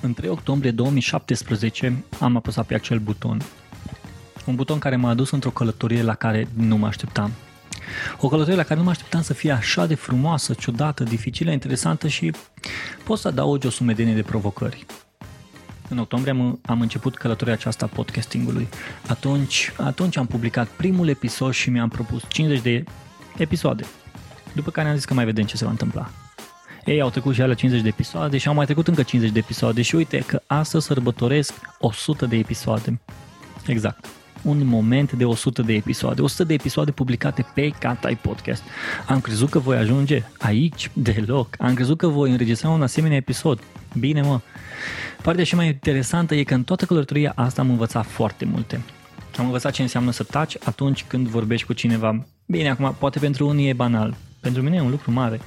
În 3 octombrie 2017 am apăsat pe acel buton. Un buton care m-a adus într-o călătorie la care nu mă așteptam. O călătorie la care nu mă așteptam să fie așa de frumoasă, ciudată, dificilă, interesantă și pot să adaugi o sumedenie de provocări. În octombrie am, am început călătoria aceasta a podcastingului. Atunci, atunci am publicat primul episod și mi-am propus 50 de episoade. După care am zis că mai vedem ce se va întâmpla. Ei au trecut și alea 50 de episoade și au mai trecut încă 50 de episoade și uite că astăzi sărbătoresc 100 de episoade. Exact. Un moment de 100 de episoade. 100 de episoade publicate pe Catai Podcast. Am crezut că voi ajunge aici deloc. Am crezut că voi înregistra un asemenea episod. Bine mă. Partea și mai interesantă e că în toată călătoria asta am învățat foarte multe. Am învățat ce înseamnă să taci atunci când vorbești cu cineva. Bine, acum poate pentru unii e banal. Pentru mine e un lucru mare.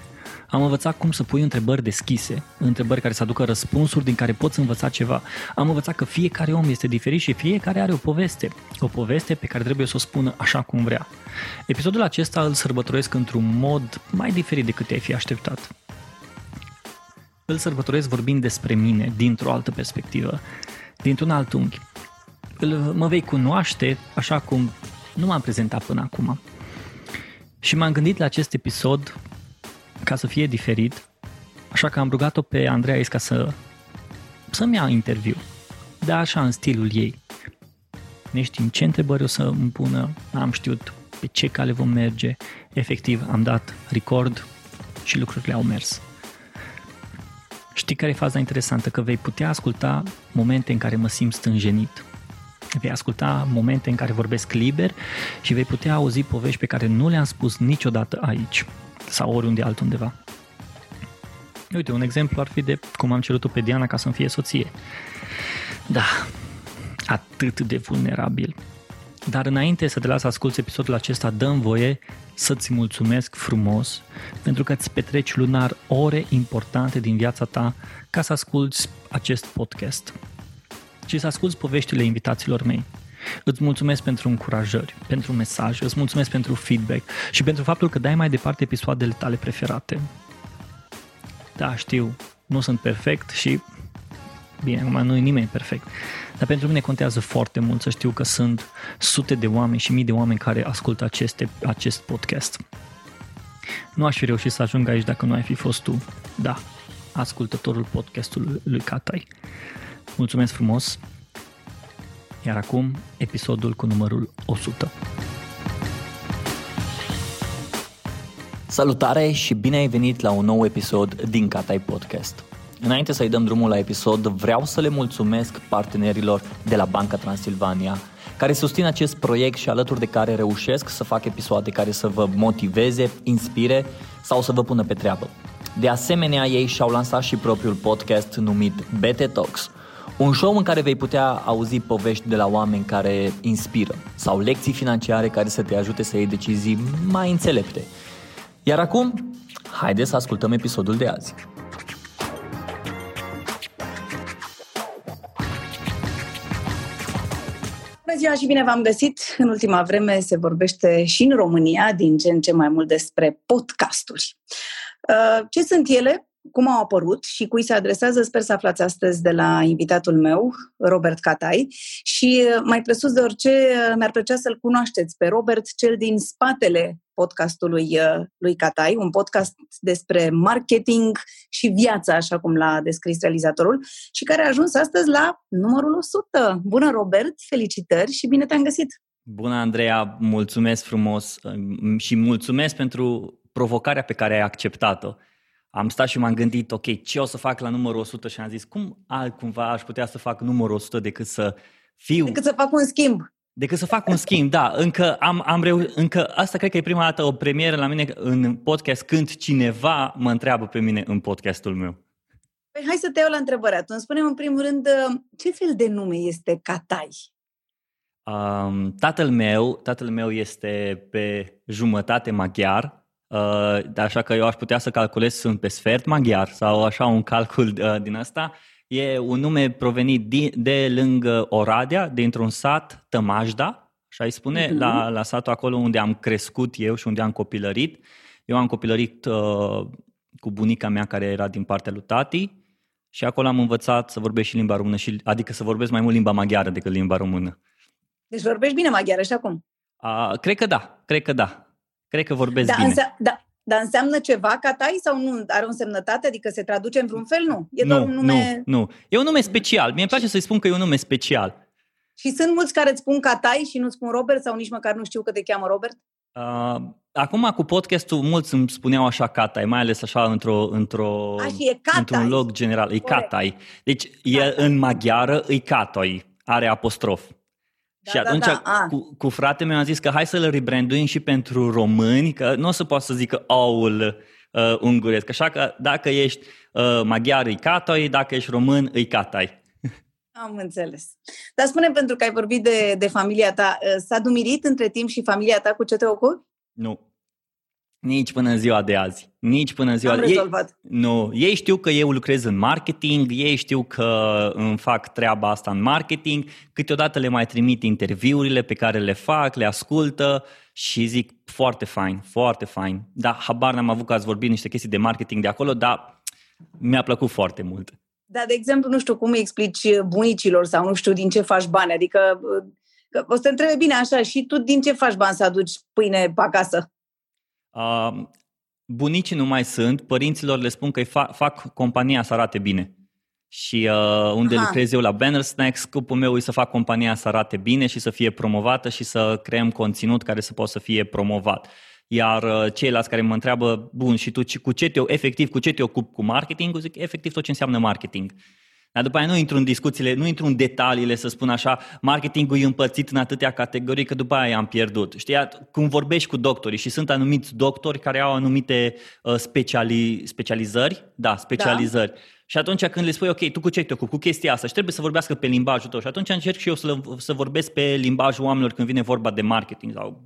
Am învățat cum să pui întrebări deschise, întrebări care să aducă răspunsuri din care poți învăța ceva. Am învățat că fiecare om este diferit și fiecare are o poveste. O poveste pe care trebuie să o spună așa cum vrea. Episodul acesta îl sărbătoresc într-un mod mai diferit decât te-ai fi așteptat. Îl sărbătoresc vorbind despre mine dintr-o altă perspectivă, dintr-un alt unghi. Îl, mă vei cunoaște așa cum nu m-am prezentat până acum. Și m-am gândit la acest episod ca să fie diferit, așa că am rugat-o pe Andreea Isca să, să-mi ia interviu, dar așa în stilul ei. Ne știm ce întrebări o să îmi pună, am știut pe ce cale vom merge, efectiv am dat record și lucrurile au mers. Știi care e faza interesantă? Că vei putea asculta momente în care mă simt stânjenit. Vei asculta momente în care vorbesc liber și vei putea auzi povești pe care nu le-am spus niciodată aici sau oriunde altundeva. Uite, un exemplu ar fi de cum am cerut-o pe Diana ca să-mi fie soție. Da, atât de vulnerabil. Dar înainte să te las să asculti episodul acesta, dăm voie să-ți mulțumesc frumos pentru că îți petreci lunar ore importante din viața ta ca să asculti acest podcast și să asculti poveștile invitaților mei. Îți mulțumesc pentru încurajări, pentru mesaj, îți mulțumesc pentru feedback și pentru faptul că dai mai departe episoadele tale preferate. Da, știu, nu sunt perfect și bine, acum nu e nimeni perfect, dar pentru mine contează foarte mult să știu că sunt sute de oameni și mii de oameni care ascultă aceste, acest podcast. Nu aș fi reușit să ajung aici dacă nu ai fi fost tu, da, ascultătorul podcastului lui Catai. Mulțumesc frumos iar acum, episodul cu numărul 100. Salutare și bine ai venit la un nou episod din Catai Podcast. Înainte să-i dăm drumul la episod, vreau să le mulțumesc partenerilor de la Banca Transilvania, care susțin acest proiect și alături de care reușesc să fac episoade care să vă motiveze, inspire sau să vă pună pe treabă. De asemenea, ei și-au lansat și propriul podcast numit BT Talks – un show în care vei putea auzi povești de la oameni care inspiră sau lecții financiare care să te ajute să iei decizii mai înțelepte. Iar acum, haideți să ascultăm episodul de azi. Bună ziua și bine v-am găsit! În ultima vreme se vorbește și în România din ce în ce mai mult despre podcasturi. Uh, ce sunt ele? Cum au apărut și cui se adresează, sper să aflați astăzi de la invitatul meu, Robert Catai. Și mai presus de orice, mi-ar plăcea să-l cunoașteți pe Robert, cel din spatele podcastului lui Catai, un podcast despre marketing și viața, așa cum l-a descris realizatorul, și care a ajuns astăzi la numărul 100. Bună, Robert! Felicitări și bine te-am găsit! Bună, Andreea! Mulțumesc frumos și mulțumesc pentru provocarea pe care ai acceptat-o am stat și m-am gândit, ok, ce o să fac la numărul 100 și am zis, cum altcumva aș putea să fac numărul 100 decât să fiu... Decât să fac un schimb. Decât să fac un schimb, da. Încă am, am reu... încă asta cred că e prima dată o premieră la mine în podcast când cineva mă întreabă pe mine în podcastul meu. Păi hai să te iau la întrebare atunci. Spune-mi în primul rând, ce fel de nume este Catai? Um, tatăl meu, tatăl meu este pe jumătate maghiar, Uh, așa că eu aș putea să calculez, sunt pe sfert maghiar sau așa un calcul uh, din asta. E un nume provenit de, de lângă Oradea, dintr-un sat, Tămajda, așa îi spune, uh-huh. la, la satul acolo unde am crescut eu și unde am copilărit. Eu am copilărit uh, cu bunica mea care era din partea lui tati și acolo am învățat să vorbesc și limba română, și, adică să vorbesc mai mult limba maghiară decât limba română. Deci vorbești bine maghiară și acum? Uh, cred că da, cred că da. Cred că vorbesc da, bine. Însă, da, dar înseamnă ceva ca tai sau nu? Are o însemnătate? Adică se traduce în vreun fel? Nu. E nu, doar un nume... Nu, nu. E un nume special. Mie îmi place să-i spun că e un nume special. Și sunt mulți care îți spun tai și nu-ți spun Robert sau nici măcar nu știu că te cheamă Robert? Uh, acum cu podcastul mulți îmi spuneau așa catai, mai ales așa într-o, într-o, A, și e într-un loc general. E catai. Deci catai. e în maghiară, e catoi, are apostrof. Da, și atunci da, da. Cu, cu fratele meu am zis că hai să-l rebranduim și pentru români, că nu o să poată să zică aul uh, unguresc. Așa că dacă ești uh, maghiar, îi catoi, dacă ești român, îi catai. Am înțeles. Dar spune pentru că ai vorbit de, de familia ta, uh, s-a dumirit între timp și familia ta cu ce te ocupi? Nu. Nici până în ziua de azi. Nici până în ziua Am de rezolvat. Ei, nu. Ei știu că eu lucrez în marketing, ei știu că îmi fac treaba asta în marketing, câteodată le mai trimit interviurile pe care le fac, le ascultă și zic foarte fain, foarte fain. Da, habar n-am avut că ați vorbit niște chestii de marketing de acolo, dar mi-a plăcut foarte mult. Da, de exemplu, nu știu cum îi explici bunicilor sau nu știu din ce faci bani, adică o să te întrebe bine așa, și tu din ce faci bani să aduci pâine pe acasă? Uh, bunicii nu mai sunt, părinților le spun că îi fac, fac compania să arate bine. Și uh, unde Aha. lucrez eu la Banner Snacks, scopul meu e să fac compania să arate bine și să fie promovată și să creăm conținut care să poată să fie promovat. Iar uh, ceilalți care mă întreabă, bun, și tu cu ce te, efectiv, cu ce te ocupi cu marketing? Zic, efectiv tot ce înseamnă marketing. Dar după aia nu intru în discuțiile, nu intru în detaliile, să spun așa, marketingul e împărțit în atâtea categorii că după aia am pierdut. Știi, cum vorbești cu doctorii și sunt anumiți doctori care au anumite uh, speciali, specializări, da, specializări. Da. Și atunci când le spui, ok, tu cu ce te ocupi, cu chestia asta și trebuie să vorbească pe limbajul tău și atunci încerc și eu să, să vorbesc pe limbajul oamenilor când vine vorba de marketing sau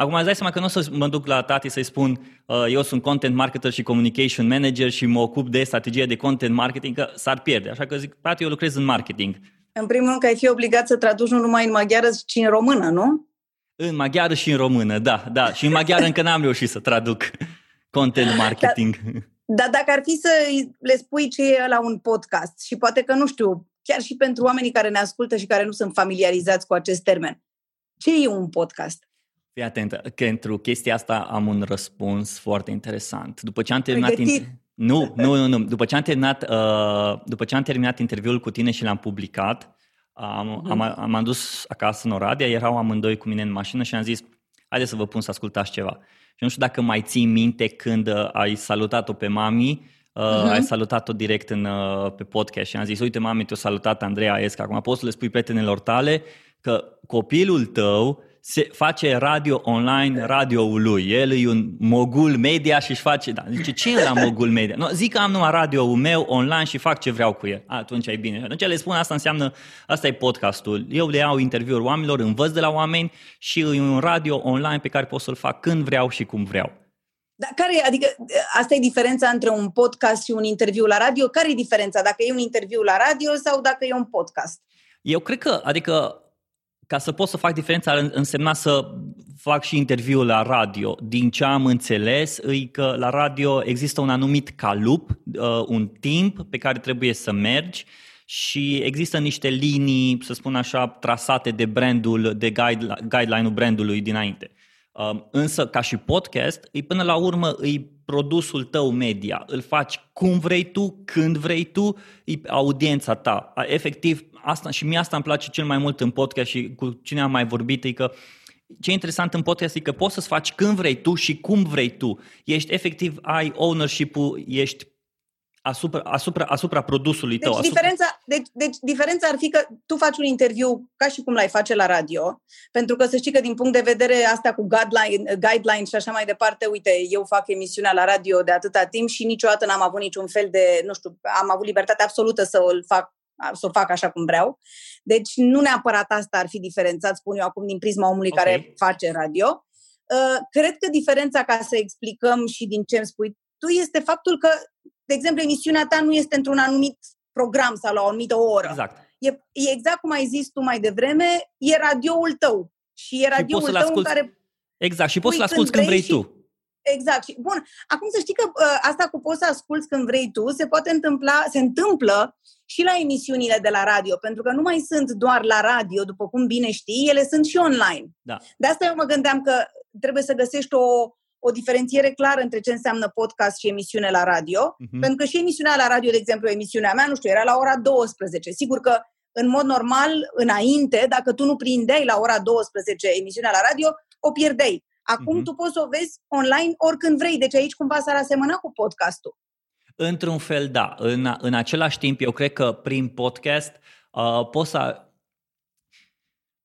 Acum îți dai seama că nu o să mă duc la tati să-i spun uh, eu sunt content marketer și communication manager și mă ocup de strategie de content marketing, că s-ar pierde. Așa că zic, tati, eu lucrez în marketing. În primul rând că ai fi obligat să traduci nu numai în maghiară, ci în română, nu? În maghiară și în română, da, da. Și în maghiară încă n-am reușit să traduc content marketing. Dar da, dacă ar fi să le spui ce e la un podcast și poate că, nu știu, chiar și pentru oamenii care ne ascultă și care nu sunt familiarizați cu acest termen, ce e un podcast? Fii atent, că pentru chestia asta am un răspuns foarte interesant. După ce am terminat... Inter... Nu, nu, nu, nu. După ce am terminat, uh, după ce am terminat interviul cu tine și l-am publicat, am, uh-huh. am, am, am dus acasă în Oradea, erau amândoi cu mine în mașină și am zis, haide să vă pun să ascultați ceva. Și nu știu dacă mai ții minte când uh, ai salutat-o pe mami, uh, uh-huh. ai salutat-o direct în, uh, pe podcast și am zis, uite mami, te-a salutat Andreea Esca, acum poți să le spui prietenilor tale că copilul tău se face radio online radioul lui. El e un mogul media și își face... Da, zice, ce e la mogul media? No, zic că am numai radioul meu online și fac ce vreau cu el. Atunci e bine. Atunci le spun asta înseamnă, asta e podcastul. Eu le iau interviuri oamenilor, învăț de la oameni și e un radio online pe care pot să-l fac când vreau și cum vreau. Dar care, adică asta e diferența între un podcast și un interviu la radio? Care e diferența? Dacă e un interviu la radio sau dacă e un podcast? Eu cred că, adică ca să pot să fac diferența, însemna să fac și interviul la radio. Din ce am înțeles, e că la radio există un anumit calup, uh, un timp pe care trebuie să mergi și există niște linii, să spun așa, trasate de brandul, de guideline-ul brandului dinainte. Um, însă, ca și podcast, e până la urmă e produsul tău media. Îl faci cum vrei tu, când vrei tu, e audiența ta. Efectiv, asta, și mie asta îmi place cel mai mult în podcast și cu cine am mai vorbit, e că ce e interesant în podcast e că poți să-ți faci când vrei tu și cum vrei tu. Ești efectiv, ai ownership-ul, ești asupra, asupra, asupra produsului deci tău. Asupra... Diferența, deci, deci diferența ar fi că tu faci un interviu ca și cum l-ai face la radio, pentru că să știi că din punct de vedere asta cu guideline, guideline și așa mai departe, uite, eu fac emisiunea la radio de atâta timp și niciodată n-am avut niciun fel de, nu știu, am avut libertate absolută să o fac să o fac așa cum vreau. Deci nu neapărat asta ar fi diferențat, spun eu acum, din prisma omului okay. care face radio. Uh, cred că diferența, ca să explicăm și din ce îmi spui tu, este faptul că, de exemplu, emisiunea ta nu este într-un anumit program sau la o anumită oră. Exact. E, e exact cum ai zis tu mai devreme, e radioul tău. Și e radioul și tău asculti, în care... Exact, și poți să-l asculti când vrei, vrei și, tu. Exact. Și, bun, acum să știi că uh, asta cu poți să asculți când vrei tu, se poate întâmpla, se întâmplă și la emisiunile de la radio, pentru că nu mai sunt doar la radio, după cum bine știi, ele sunt și online. Da. De asta eu mă gândeam că trebuie să găsești o, o diferențiere clară între ce înseamnă podcast și emisiune la radio, uh-huh. pentru că și emisiunea la radio, de exemplu, emisiunea mea, nu știu, era la ora 12. Sigur că în mod normal, înainte, dacă tu nu prindeai la ora 12 emisiunea la radio, o pierdeai. Acum uh-huh. tu poți să o vezi online oricând vrei, deci aici cumva s-ar asemăna cu podcastul. Într-un fel, da. În, în același timp, eu cred că prin podcast uh, poți să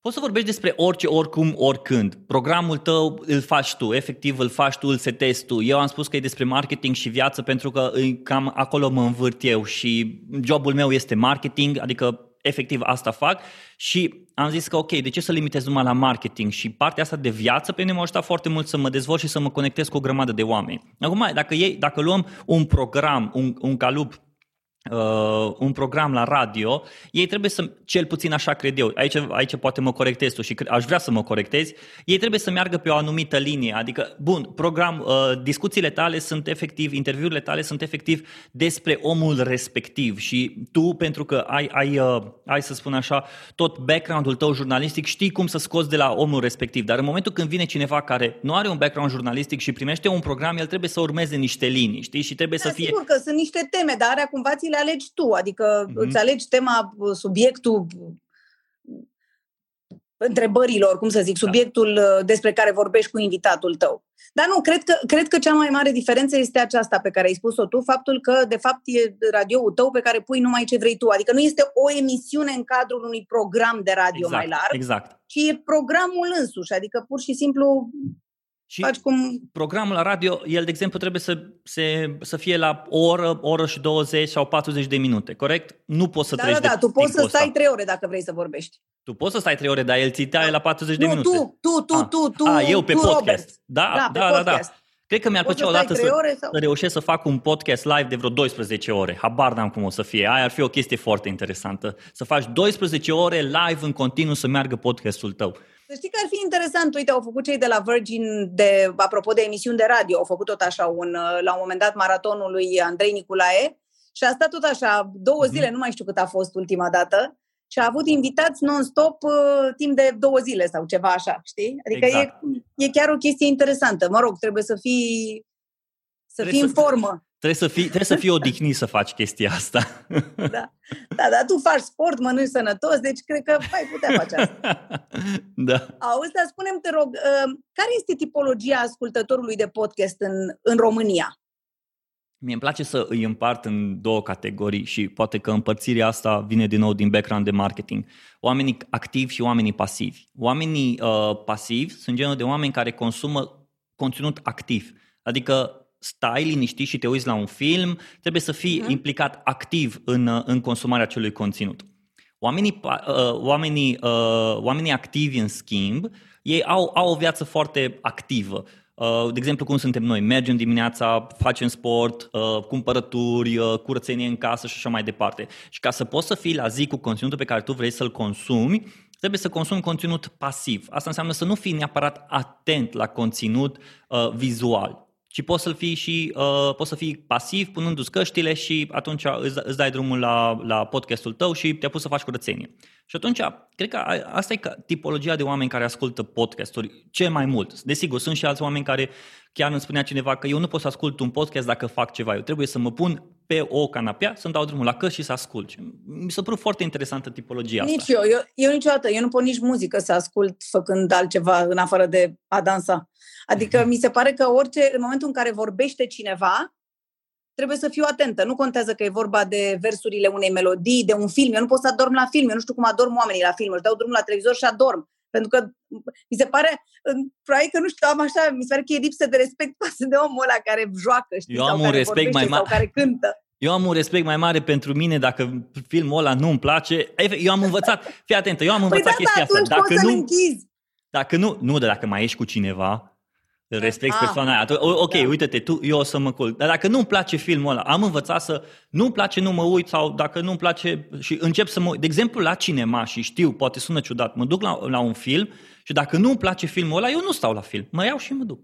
Poți să vorbești despre orice, oricum, oricând. Programul tău îl faci tu, efectiv îl faci tu, îl setezi tu. Eu am spus că e despre marketing și viață pentru că cam acolo mă învârt eu și jobul meu este marketing, adică efectiv asta fac și am zis că ok, de ce să limitez numai la marketing și partea asta de viață pe mine m-a ajutat foarte mult să mă dezvolt și să mă conectez cu o grămadă de oameni. Acum, dacă, ei, dacă luăm un program, un, un calup uh, un program la radio, ei trebuie să, cel puțin așa cred eu, aici, aici poate mă corectez tu și aș vrea să mă corectezi, ei trebuie să meargă pe o anumită linie, adică, bun, program, uh, discuțiile tale sunt efectiv, interviurile tale sunt efectiv despre omul respectiv și tu, pentru că ai, ai, uh, ai să spun așa, tot background-ul tău jurnalistic, știi cum să scoți de la omul respectiv, dar în momentul când vine cineva care nu are un background jurnalistic și primește un program, el trebuie să urmeze niște linii, știi, și trebuie da, să fie... Sigur că sunt niște teme, dar acum ți le alegi tu, adică mm-hmm. îți alegi tema, subiectul întrebărilor, cum să zic, da. subiectul da. despre care vorbești cu invitatul tău. Dar nu, cred că, cred că cea mai mare diferență este aceasta pe care ai spus-o tu, faptul că, de fapt, e radioul tău pe care pui numai ce vrei tu. Adică nu este o emisiune în cadrul unui program de radio exact, mai larg, exact. ci e programul însuși. Adică, pur și simplu, și Faci cum... programul la radio, el, de exemplu, trebuie să, se, să fie la o oră, o oră și 20 sau 40 de minute, corect? Nu poți să da, treci Da, da, de tu poți să stai ăsta. 3 ore dacă vrei să vorbești. Tu poți să stai 3 ore, dar el ți da. la 40 nu, de minute. tu, tu, tu, ah. tu, tu, ah, eu pe tu, podcast. Robert. Da, da, da, da, da. Cred că mi-ar plăcea odată să, ore sau... să reușesc să fac un podcast live de vreo 12 ore. Habar n-am cum o să fie. Aia ar fi o chestie foarte interesantă. Să faci 12 ore live în continuu să meargă podcastul tău. Să știi că ar fi interesant, uite, au făcut cei de la Virgin, de, apropo de emisiuni de radio, au făcut tot așa un, la un moment dat maratonul lui Andrei Niculae și a stat tot așa două zile, mm-hmm. nu mai știu cât a fost ultima dată, și a avut invitați non-stop uh, timp de două zile sau ceva așa, știi? Adică exact. e, e chiar o chestie interesantă. Mă rog, trebuie să fii, să fii în formă. Trebuie să fii, trebuie să fii odihnit să faci chestia asta. Da. da, dar tu faci sport, mănânci sănătos, deci cred că ai putea face asta. Da. Auzi, dar spune te rog, uh, care este tipologia ascultătorului de podcast în, în România? Mie îmi place să îi împart în două categorii și poate că împărțirea asta vine din nou din background de marketing. Oamenii activi și oamenii pasivi. Oamenii uh, pasivi sunt genul de oameni care consumă conținut activ. Adică stai liniștit și te uiți la un film, trebuie să fii uh-huh. implicat activ în, uh, în consumarea acelui conținut. Oamenii, uh, oamenii, uh, oamenii activi, în schimb, ei au, au o viață foarte activă. Uh, de exemplu, cum suntem noi, mergem dimineața, facem sport, uh, cumpărături, uh, curățenie în casă și așa mai departe. Și ca să poți să fii la zi cu conținutul pe care tu vrei să-l consumi, trebuie să consumi conținut pasiv. Asta înseamnă să nu fii neapărat atent la conținut uh, vizual ci poți să fii și uh, poți să fii pasiv punându-ți căștile și atunci îți, îți dai drumul la, la podcastul tău și te-a pus să faci curățenie. Și atunci, cred că asta e tipologia de oameni care ascultă podcasturi cel mai mult. Desigur, sunt și alți oameni care chiar îmi spunea cineva că eu nu pot să ascult un podcast dacă fac ceva. Eu trebuie să mă pun pe o canapea, să-mi dau drumul la căști și să ascult. Mi s-a părut foarte interesantă tipologia nici asta. eu. eu. Eu niciodată. Eu nu pot nici muzică să ascult făcând altceva în afară de a dansa. Adică mi se pare că orice, în momentul în care vorbește cineva, trebuie să fiu atentă. Nu contează că e vorba de versurile unei melodii, de un film. Eu nu pot să adorm la film. Eu nu știu cum adorm oamenii la film. Își dau drumul la televizor și adorm. Pentru că mi se pare, probabil că nu știu, am așa, mi se pare că e lipsă de respect față de omul ăla care joacă, știi, Eu am am un un respect mai mare. Sau care cântă. Eu am un respect mai mare pentru mine dacă filmul ăla nu-mi place. Eu am învățat, fii atentă, eu am păi învățat da, chestia da, asta. Dacă nu, închizi. dacă nu, nu, de dacă mai ești cu cineva, respecti Ah. persoana aia. Ok, Da. uite-te, tu, eu o să mă culc. Dar dacă nu-mi place filmul ăla, am învățat să nu-mi place, nu mă uit sau dacă nu-mi place și încep să mă uit. De exemplu, la cinema și știu, poate sună ciudat, mă duc la, la un film și dacă nu-mi place filmul ăla, eu nu stau la film. Mă iau și mă duc.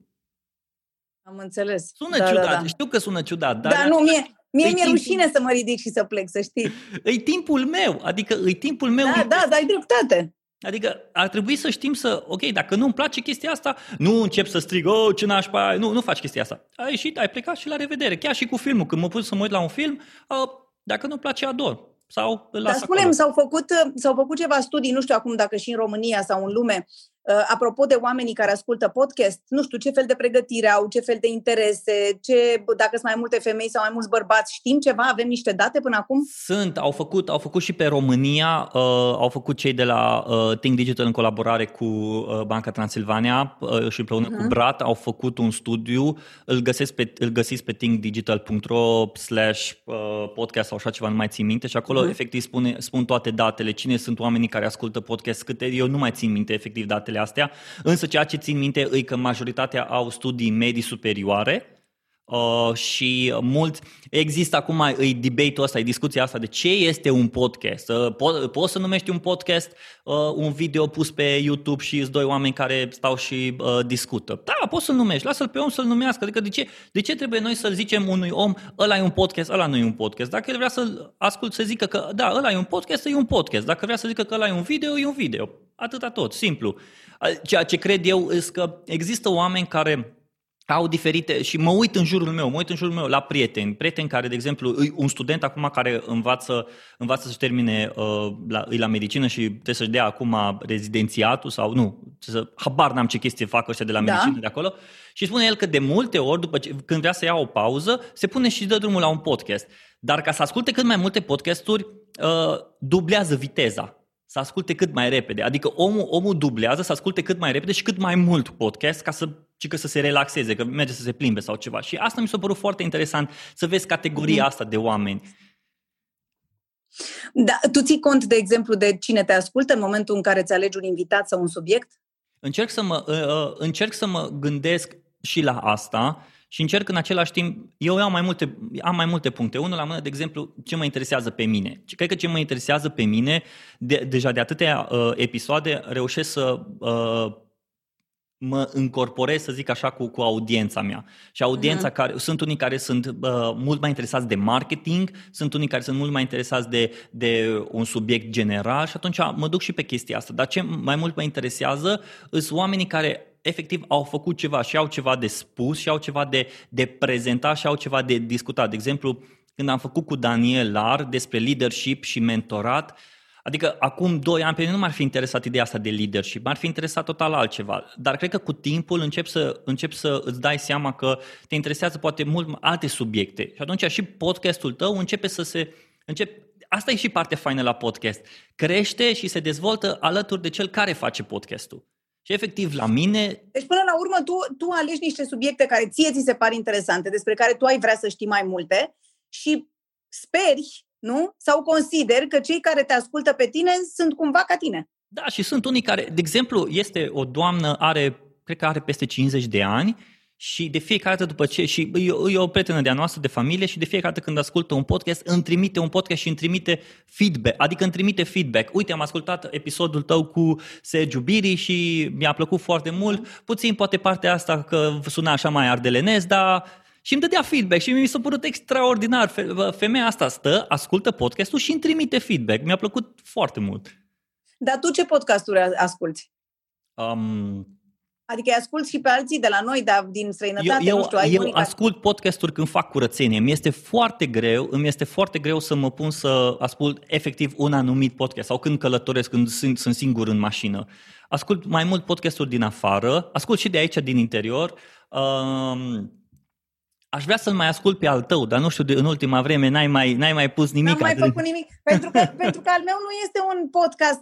Am înțeles. Sună da, ciudat, da, da. știu că sună ciudat, dar... Da, nu, mie, mie mi-e timpul... rușine să mă ridic și să plec, să știi. E timpul meu, adică e timpul meu. Da, da, da, ai dreptate. Adică ar trebui să știm să, ok, dacă nu-mi place chestia asta, nu încep să strig, oh, ce nașpa, nu, nu faci chestia asta. Ai ieșit, ai plecat și la revedere. Chiar și cu filmul, când mă pus să mă uit la un film, uh, dacă nu-mi place, ador. Sau îl las Dar spunem, s-au făcut, s-au făcut ceva studii, nu știu acum dacă și în România sau în lume, Uh, apropo de oamenii care ascultă podcast, nu știu ce fel de pregătire au, ce fel de interese, ce, dacă sunt mai multe femei sau mai mulți bărbați, știm ceva? Avem niște date până acum? Sunt, au făcut, au făcut și pe România, uh, au făcut cei de la uh, Think Digital în colaborare cu uh, Banca Transilvania uh, și împreună uh-huh. cu mhm. Brat au făcut un studiu, îl, găsesc pe, îl găsiți pe thinkdigital.ro slash uh, podcast sau așa ceva, nu mai țin minte și acolo uh-huh. efectiv spune, spun toate datele, cine sunt oamenii care ascultă podcast, câte, eu nu mai țin minte efectiv datele astea, însă ceea ce țin minte e că majoritatea au studii medii superioare, Uh, și mult există acum e debate-ul ăsta, e discuția asta de ce este un podcast. Uh, po- poți să numești un podcast uh, un video pus pe YouTube și îți doi oameni care stau și uh, discută. Da, poți să-l numești, lasă-l pe om să-l numească. Adică de ce, de ce trebuie noi să-l zicem unui om, ăla e un podcast, ăla nu e un podcast. Dacă el vrea să-l ascult, să zică că da, ăla e un podcast, e un podcast. Dacă vrea să zică că ăla e un video, e un video. Atâta tot, simplu. Ceea ce cred eu este că există oameni care au diferite și mă uit în jurul meu, mă uit în jurul meu la prieteni, prieteni care, de exemplu, un student acum care învață, învață să-și termine uh, la, la medicină și trebuie să-și dea acum rezidențiatul sau nu, să, habar n-am ce chestie fac ăștia de la da. medicină de acolo și spune el că de multe ori, după ce, când vrea să ia o pauză, se pune și dă drumul la un podcast. Dar ca să asculte cât mai multe podcasturi, uh, dublează viteza să asculte cât mai repede. Adică omul, omul dublează să asculte cât mai repede și cât mai mult podcast ca să, și că să se relaxeze, că merge să se plimbe sau ceva. Și asta mi s-a părut foarte interesant, să vezi categoria asta de oameni. Da, tu ții cont, de exemplu, de cine te ascultă în momentul în care îți alegi un invitat sau un subiect? Încerc să mă, uh, uh încerc să mă gândesc și la asta și încerc în același timp, eu am mai multe, am mai multe puncte. Unul la mână, de exemplu, ce mă interesează pe mine. Cred că ce mă interesează pe mine, de, deja de atâtea uh, episoade, reușesc să uh, mă încorporez, să zic așa, cu, cu audiența mea. Și audiența uh-huh. care, sunt unii care sunt uh, mult mai interesați de marketing, sunt unii care sunt mult mai interesați de, de un subiect general și atunci mă duc și pe chestia asta. Dar ce mai mult mă interesează sunt oamenii care efectiv au făcut ceva și au ceva de spus și au ceva de, de prezentat și au ceva de discutat. De exemplu, când am făcut cu Daniel Lar despre leadership și mentorat, Adică acum doi ani pe mine nu m-ar fi interesat ideea asta de leadership, m-ar fi interesat total altceva. Dar cred că cu timpul încep să, încep să îți dai seama că te interesează poate mult alte subiecte. Și atunci și podcastul tău începe să se... Încep, asta e și partea faină la podcast. Crește și se dezvoltă alături de cel care face podcastul. Și efectiv, la mine... Deci, până la urmă, tu, tu alegi niște subiecte care ție ți se par interesante, despre care tu ai vrea să știi mai multe și speri, nu? Sau consideri că cei care te ascultă pe tine sunt cumva ca tine. Da, și sunt unii care, de exemplu, este o doamnă, are, cred că are peste 50 de ani și de fiecare dată după ce, și e, e o prietenă de-a noastră de familie și de fiecare dată când ascultă un podcast, îmi trimite un podcast și îmi trimite feedback, adică îmi trimite feedback. Uite, am ascultat episodul tău cu Sergiu Biri și mi-a plăcut foarte mult, puțin poate partea asta că suna așa mai ardelenez, dar și îmi dădea feedback și mi s-a părut extraordinar. Femeia asta stă, ascultă podcastul și îmi trimite feedback. Mi-a plăcut foarte mult. Dar tu ce podcasturi asculti? Um, Adică îi ascult și pe alții de la noi, dar din străinătate, eu, nu știu, ai Eu unica... ascult podcasturi când fac curățenie. Mi este foarte greu, îmi este foarte greu să mă pun să ascult efectiv un anumit podcast sau când călătoresc, când sunt, sunt singur în mașină. Ascult mai mult podcasturi din afară, ascult și de aici, din interior. Um, Aș vrea să-l mai ascult pe al tău, dar nu știu, de, în ultima vreme n-ai mai, n-ai mai pus nimic. N-am mai făcut nimic, pentru că, pentru că al meu nu este un podcast,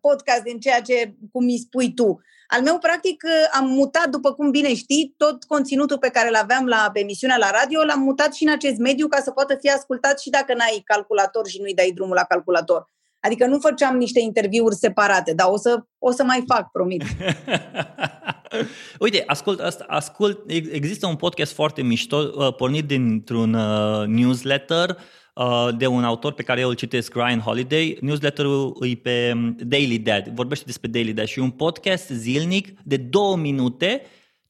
podcast din ceea ce, cum mi spui tu. Al meu, practic, am mutat, după cum bine știi, tot conținutul pe care îl aveam la emisiunea la radio, l-am mutat și în acest mediu ca să poată fi ascultat și dacă n-ai calculator și nu-i dai drumul la calculator. Adică nu făceam niște interviuri separate, dar o să, o să mai fac, promit. Uite, ascult, asta, ascult, există un podcast foarte mișto, uh, pornit dintr-un uh, newsletter uh, de un autor pe care eu îl citesc, Ryan Holiday. Newsletterul e pe um, Daily Dad, vorbește despre Daily Dad și un podcast zilnic de două minute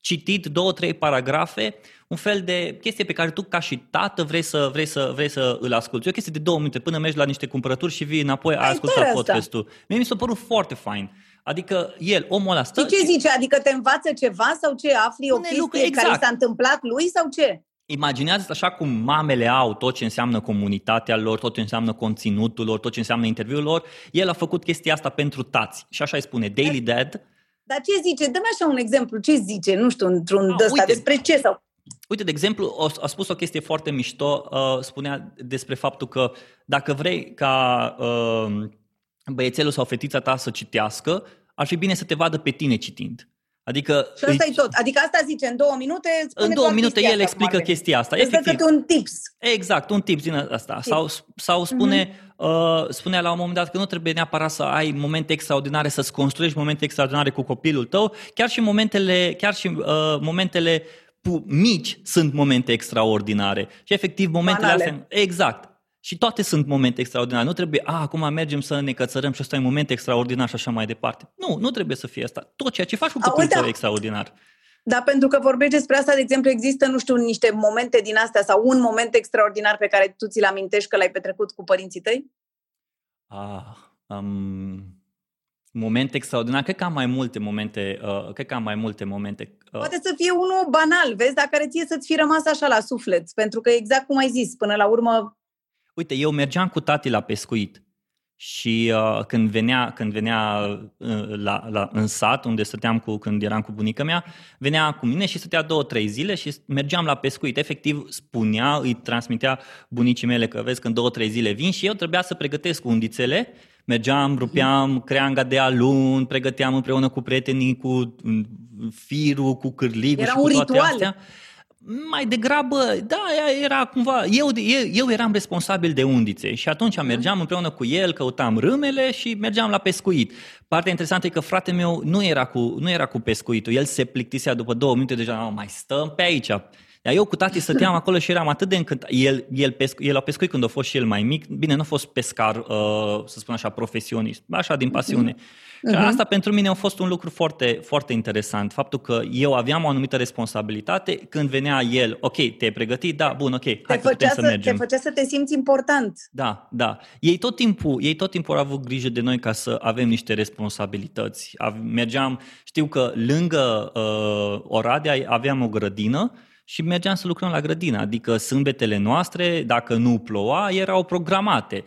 citit două, trei paragrafe, un fel de chestie pe care tu ca și tată vrei să, vrei să, vrei să îl asculti. E o chestie de două minute până mergi la niște cumpărături și vii înapoi, ai ascultat podcastul. Mie mi s-a părut foarte fain. Adică el, omul ăla stă... Și ce zice? Adică te învață ceva sau ce? Afli o chestie lucru, exact. care s-a întâmplat lui sau ce? Imaginează așa cum mamele au tot ce înseamnă comunitatea lor, tot ce înseamnă conținutul lor, tot ce înseamnă interviul lor. El a făcut chestia asta pentru tați. Și așa îi spune, Daily Dad. Dar ce zice? Dă-mi așa un exemplu. Ce zice? Nu știu, într-un ah, ăsta, despre ce sau... Uite, de exemplu, a spus o chestie foarte mișto, uh, spunea despre faptul că dacă vrei ca uh, băiețelul sau fetița ta să citească, ar fi bine să te vadă pe tine citind. Adică și asta e tot. Adică asta zice, în două minute spune În două minute el asta, explică chestia asta. Îți dă un tips. Exact, un tips din asta. Tips. Sau, sau spune, mm-hmm. uh, spunea la un moment dat că nu trebuie neapărat să ai momente extraordinare, să-ți construiești momente extraordinare cu copilul tău, chiar și momentele, chiar și, uh, momentele mici sunt momente extraordinare. Și efectiv momentele Banale. astea... Exact. Și toate sunt momente extraordinare. Nu trebuie, a, acum mergem să ne cățărăm și ăsta e un moment extraordinar și așa mai departe. Nu, nu trebuie să fie asta. Tot ceea ce faci cu copilul tău e extraordinar. Da, pentru că vorbești despre asta, de exemplu, există, nu știu, niște momente din astea sau un moment extraordinar pe care tu ți-l amintești că l-ai petrecut cu părinții tăi? Ah, um, momente extraordinare. Cred că am mai multe momente. Uh, cred că am mai multe momente. Uh. Poate să fie unul banal, vezi, dar care ție să-ți fi rămas așa la suflet. Pentru că exact cum ai zis, până la urmă Uite, eu mergeam cu tati la pescuit și uh, când venea, când venea uh, la, la, în sat, unde stăteam cu, când eram cu bunica mea, venea cu mine și stătea două, trei zile și mergeam la pescuit. Efectiv, spunea, îi transmitea bunicii mele că vezi când două, trei zile vin și eu trebuia să pregătesc undițele mergeam, rupeam creanga de alun, pregăteam împreună cu prietenii cu firul, cu cârligul și cu toate ritual. astea mai degrabă, da, era cumva, eu, eu, eu eram responsabil de undițe și atunci mhm. mergeam împreună cu el, căutam râmele și mergeam la pescuit. Partea interesantă e că frate meu nu era cu, nu era cu pescuitul, el se plictisea după două minute deja, mai stăm pe aici. Iar eu cu tati stăteam acolo și eram atât de încântat. El, el, pescu, el a pescuit când a fost și el mai mic. Bine, nu a fost pescar, uh, să spun așa, profesionist, așa din pasiune. Uh-huh. Uh-huh. Asta pentru mine a fost un lucru foarte, foarte interesant. Faptul că eu aveam o anumită responsabilitate când venea el, ok, te-ai pregătit? Da, bun, ok, hai te că putem să, să mergem. Te făcea să te simți important. Da, da. Ei tot timpul, ei tot timpul au avut grijă de noi ca să avem niște responsabilități. Mergeam, știu că lângă uh, Oradea aveam o grădină și mergeam să lucrăm la grădină, adică sâmbetele noastre, dacă nu ploua, erau programate.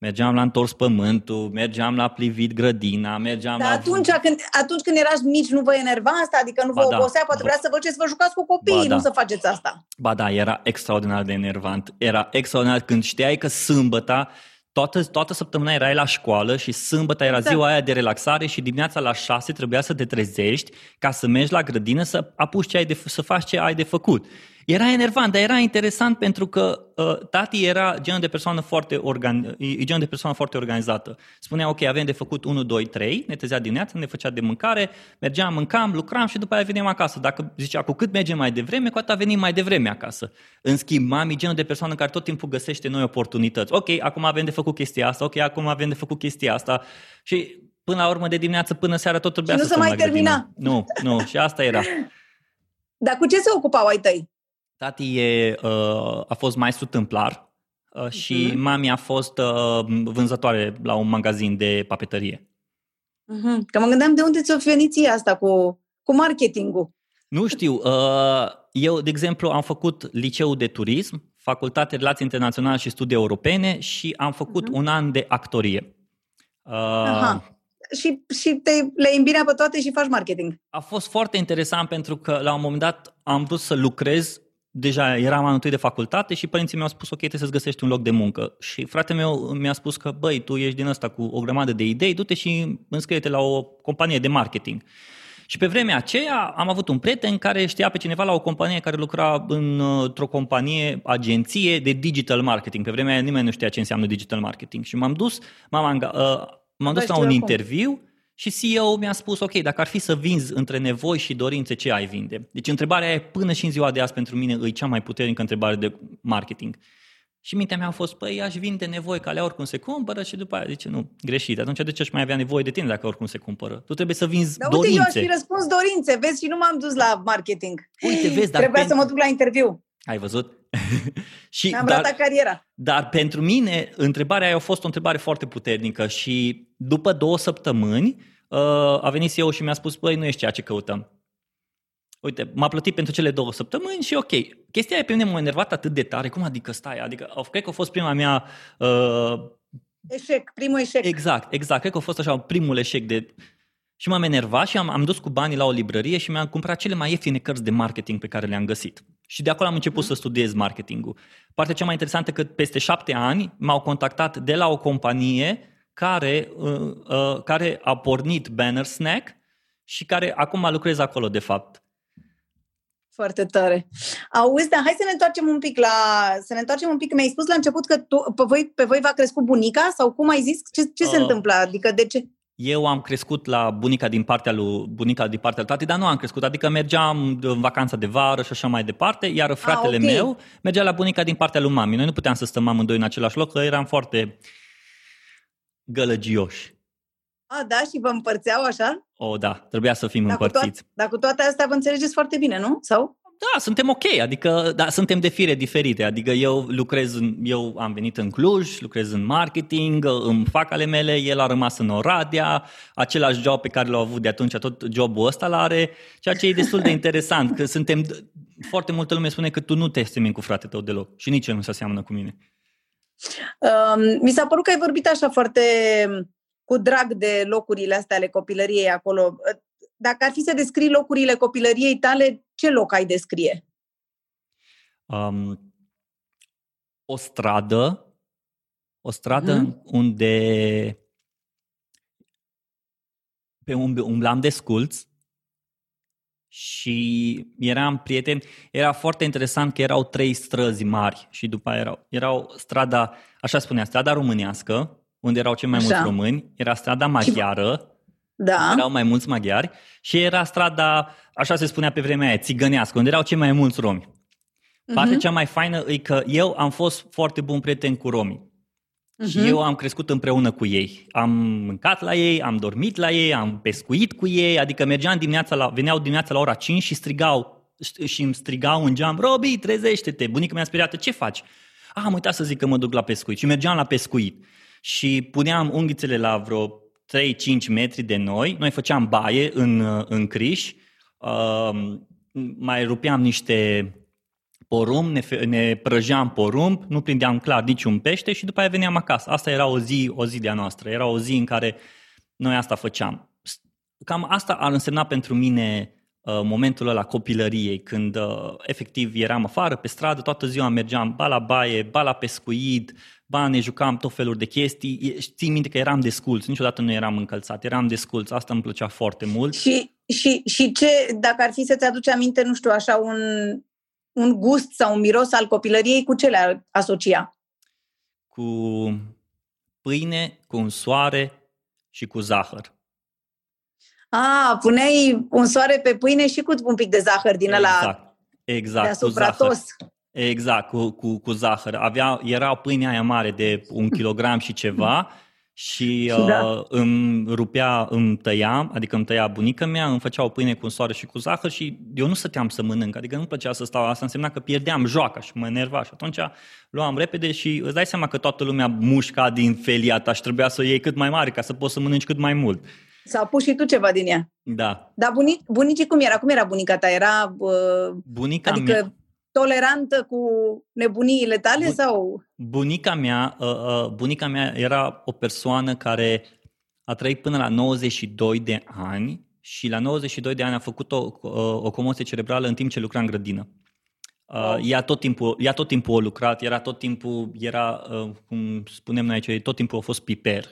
Mergeam la întors pământul, mergeam la plivit grădina, mergeam Dar la... atunci când, atunci când erați mici nu vă enerva asta? Adică nu vă ba da. obosea? Poate vrea să vă ce să vă jucați cu copiii, ba nu da. să faceți asta. Ba da, era extraordinar de enervant. Era extraordinar când știai că sâmbăta toată, toată săptămâna erai la școală și sâmbătă era exact. ziua aia de relaxare și dimineața la șase trebuia să te trezești ca să mergi la grădină să apuci ce ai de, să faci ce ai de făcut. Era enervant, dar era interesant pentru că uh, tati era genul de persoană foarte, organ, genul de persoană foarte organizată. Spunea, ok, avem de făcut 1, 2, 3, ne trezea dimineața, ne făcea de mâncare, mergeam, mâncam, lucram și după aia veneam acasă. Dacă zicea, cu cât mergem mai devreme, cu atât venim mai devreme acasă. În schimb, mami, genul de persoană care tot timpul găsește noi oportunități. Ok, acum avem de făcut chestia asta, ok, acum avem de făcut chestia asta. Și până la urmă, de dimineață până seara, tot trebuia și să nu se mai termina. Nu, nu, și asta era. Dar cu ce se ocupau ai tăi? Tati e, uh, a fost maestru tâmplar uh, și uh-huh. mami a fost uh, vânzătoare la un magazin de papetărie. Uh-huh. Că mă gândeam de unde ți-o venit ție asta cu, cu marketingul. Nu știu. Uh, eu, de exemplu, am făcut liceu de turism, facultate de relații internaționale și studii europene și am făcut uh-huh. un an de actorie. Uh, Aha și, și te le îmbinea pe toate și faci marketing. A fost foarte interesant pentru că la un moment dat am vrut să lucrez deja eram anul întâi de facultate și părinții mi-au spus, ok, trebuie să-ți găsești un loc de muncă. Și fratele meu mi-a spus că, băi, tu ești din ăsta cu o grămadă de idei, du-te și înscrie-te la o companie de marketing. Și pe vremea aceea am avut un prieten care știa pe cineva la o companie care lucra într-o companie, agenție de digital marketing. Pe vremea aia nimeni nu știa ce înseamnă digital marketing. Și m-am dus, m-am, uh, m-am dus la un interviu și CEO mi-a spus, ok, dacă ar fi să vinzi între nevoi și dorințe, ce ai vinde? Deci întrebarea e până și în ziua de azi pentru mine e cea mai puternică întrebare de marketing. Și mintea mea a fost, păi, aș vinde nevoi, că alea oricum se cumpără și după aia zice, nu, greșit. Atunci de ce aș mai avea nevoie de tine dacă oricum se cumpără? Tu trebuie să vinzi Dar dorințe. uite, eu aș fi răspuns dorințe, vezi, și nu m-am dus la marketing. Uite, vezi, dar Trebuia pentru... să mă duc la interviu. Ai văzut? și, Mi-am dar, ratat cariera. dar pentru mine, întrebarea aia a fost o întrebare foarte puternică și după două săptămâni uh, a venit eu și mi-a spus, băi, nu ești ceea ce căutăm. Uite, m-a plătit pentru cele două săptămâni și ok. Chestia aia pe mine m-a enervat atât de tare. Cum adică stai? Adică, cred că a fost prima mea... Uh, Eșec, primul eșec. exact, exact. Cred că a fost așa primul eșec de... Și m-am enervat și am, am dus cu banii la o librărie și mi-am cumpărat cele mai ieftine cărți de marketing pe care le-am găsit. Și de acolo am început să studiez marketingul. Partea cea mai interesantă că peste șapte ani m-au contactat de la o companie care, uh, uh, care a pornit Banner Snack și care acum lucrez acolo, de fapt. Foarte tare. Auzi, dar hai să ne întoarcem un pic la... Să ne întoarcem un pic. Mi-ai spus la început că tu, pe, voi, pe voi v-a crescut bunica? Sau cum ai zis? Ce, ce se Uh. întâmplă? Adică de ce? Eu am crescut la bunica din partea lui bunica din partea lui tati, dar nu am crescut, adică mergeam în vacanța de vară și așa mai departe, iar fratele ok. meu mergea la bunica din partea lui mami. Noi nu puteam să stăm amândoi în același loc, că eram foarte gălăgioși. A, da, și vă împărțeau așa? O, da, trebuia să fim Dar cu, împărțiți. toate, dar cu toate astea vă înțelegeți foarte bine, nu? Sau? Da, suntem ok, adică da, suntem de fire diferite. Adică eu lucrez, în, eu am venit în Cluj, lucrez în marketing, îmi fac ale mele, el a rămas în Oradea, același job pe care l-a avut de atunci, tot jobul ăsta l-are, ceea ce e destul de interesant, că suntem, foarte multă lume spune că tu nu te semeni cu frate tău deloc și nici el nu se aseamănă cu mine. Um, mi s-a părut că ai vorbit așa foarte cu drag de locurile astea ale copilăriei acolo. Dacă ar fi să descrii locurile copilăriei tale, ce loc ai descrie? Um, o stradă, o stradă Mhm. unde pe unde umblam desculț și eram prieteni. Era foarte interesant că erau trei străzi mari și după aia erau, erau strada, așa spunea, strada românească, unde erau cei mai Așa. mulți români, era strada maghiară, Da. erau mai mulți maghiari și era strada, așa se spunea pe vremea aia, țigănească, unde erau cei mai mulți romi. Partea Mhm. cea mai faină e că eu am fost foarte bun prieten cu romii. Și Mhm. eu am crescut împreună cu ei. Am mâncat la ei, am dormit la ei, am pescuit cu ei, adică mergeam dimineața la, veneau dimineața la ora 5 și strigau și îmi strigau în geam, Robi, trezește-te! Bunica mea speriată, ce faci? Ah, am uitat să zic că mă duc la pescuit. Și mergeam la pescuit. Și puneam unghițele la vreo 3-5 metri de noi, noi făceam baie în, în criș, uh, mai rupeam niște porumb, ne, fe- ne prăjeam porumb, nu prindeam clar niciun pește și după aia veneam acasă. Asta era o zi, o zi de-a noastră, era o zi în care noi asta făceam. Cam asta ar însemna pentru mine uh, momentul ăla copilăriei, când uh, efectiv eram afară pe stradă, toată ziua mergeam ba la baie, ba la pescuit, ba ne jucam tot felul de chestii. E- Țin minte că eram desculț, niciodată nu eram încălțat, eram desculț, asta îmi plăcea foarte mult. Și, și, și ce, dacă ar fi să-ți aduci aminte, nu știu, așa un, un gust sau un miros al copilăriei, cu ce le asocia? cu pâine, cu un soare și cu zahăr. A, puneai un soare pe pâine și cu un pic de zahăr din ăla exact, exact, cu deasupra zahăr. tos. Exact, cu, cu, cu zahăr. Avea, era pâinea aia mare de un kilogram și ceva și uh, Da. îmi rupea, îmi tăia, adică îmi tăia bunica mea, îmi făcea o pâine cu soare și cu zahăr și eu nu stăteam să mănânc, adică nu plăcea să stau, asta însemna că pierdeam joaca și mă enerva și atunci luam repede și îți dai seama că toată lumea mușca din felia ta și trebuia să o iei cât mai mare ca să poți să mănânci cât mai mult. S-a pus și tu ceva din ea. Da. Dar bunici, bunicii cum era? Cum era bunica ta? Era, uh, Bunica adică, mea, tolerantă cu nebuniile tale Bun- sau... Bunica mea, uh, uh, bunica mea era o persoană care a trăit până la 92 de ani și la 92 de ani a făcut o, uh, o comoție cerebrală în timp ce lucra în grădină. Uh, Wow. ea, tot timpul, ea tot timpul a lucrat, era tot timpul, era, uh, cum spunem noi aici, tot timpul a fost piper.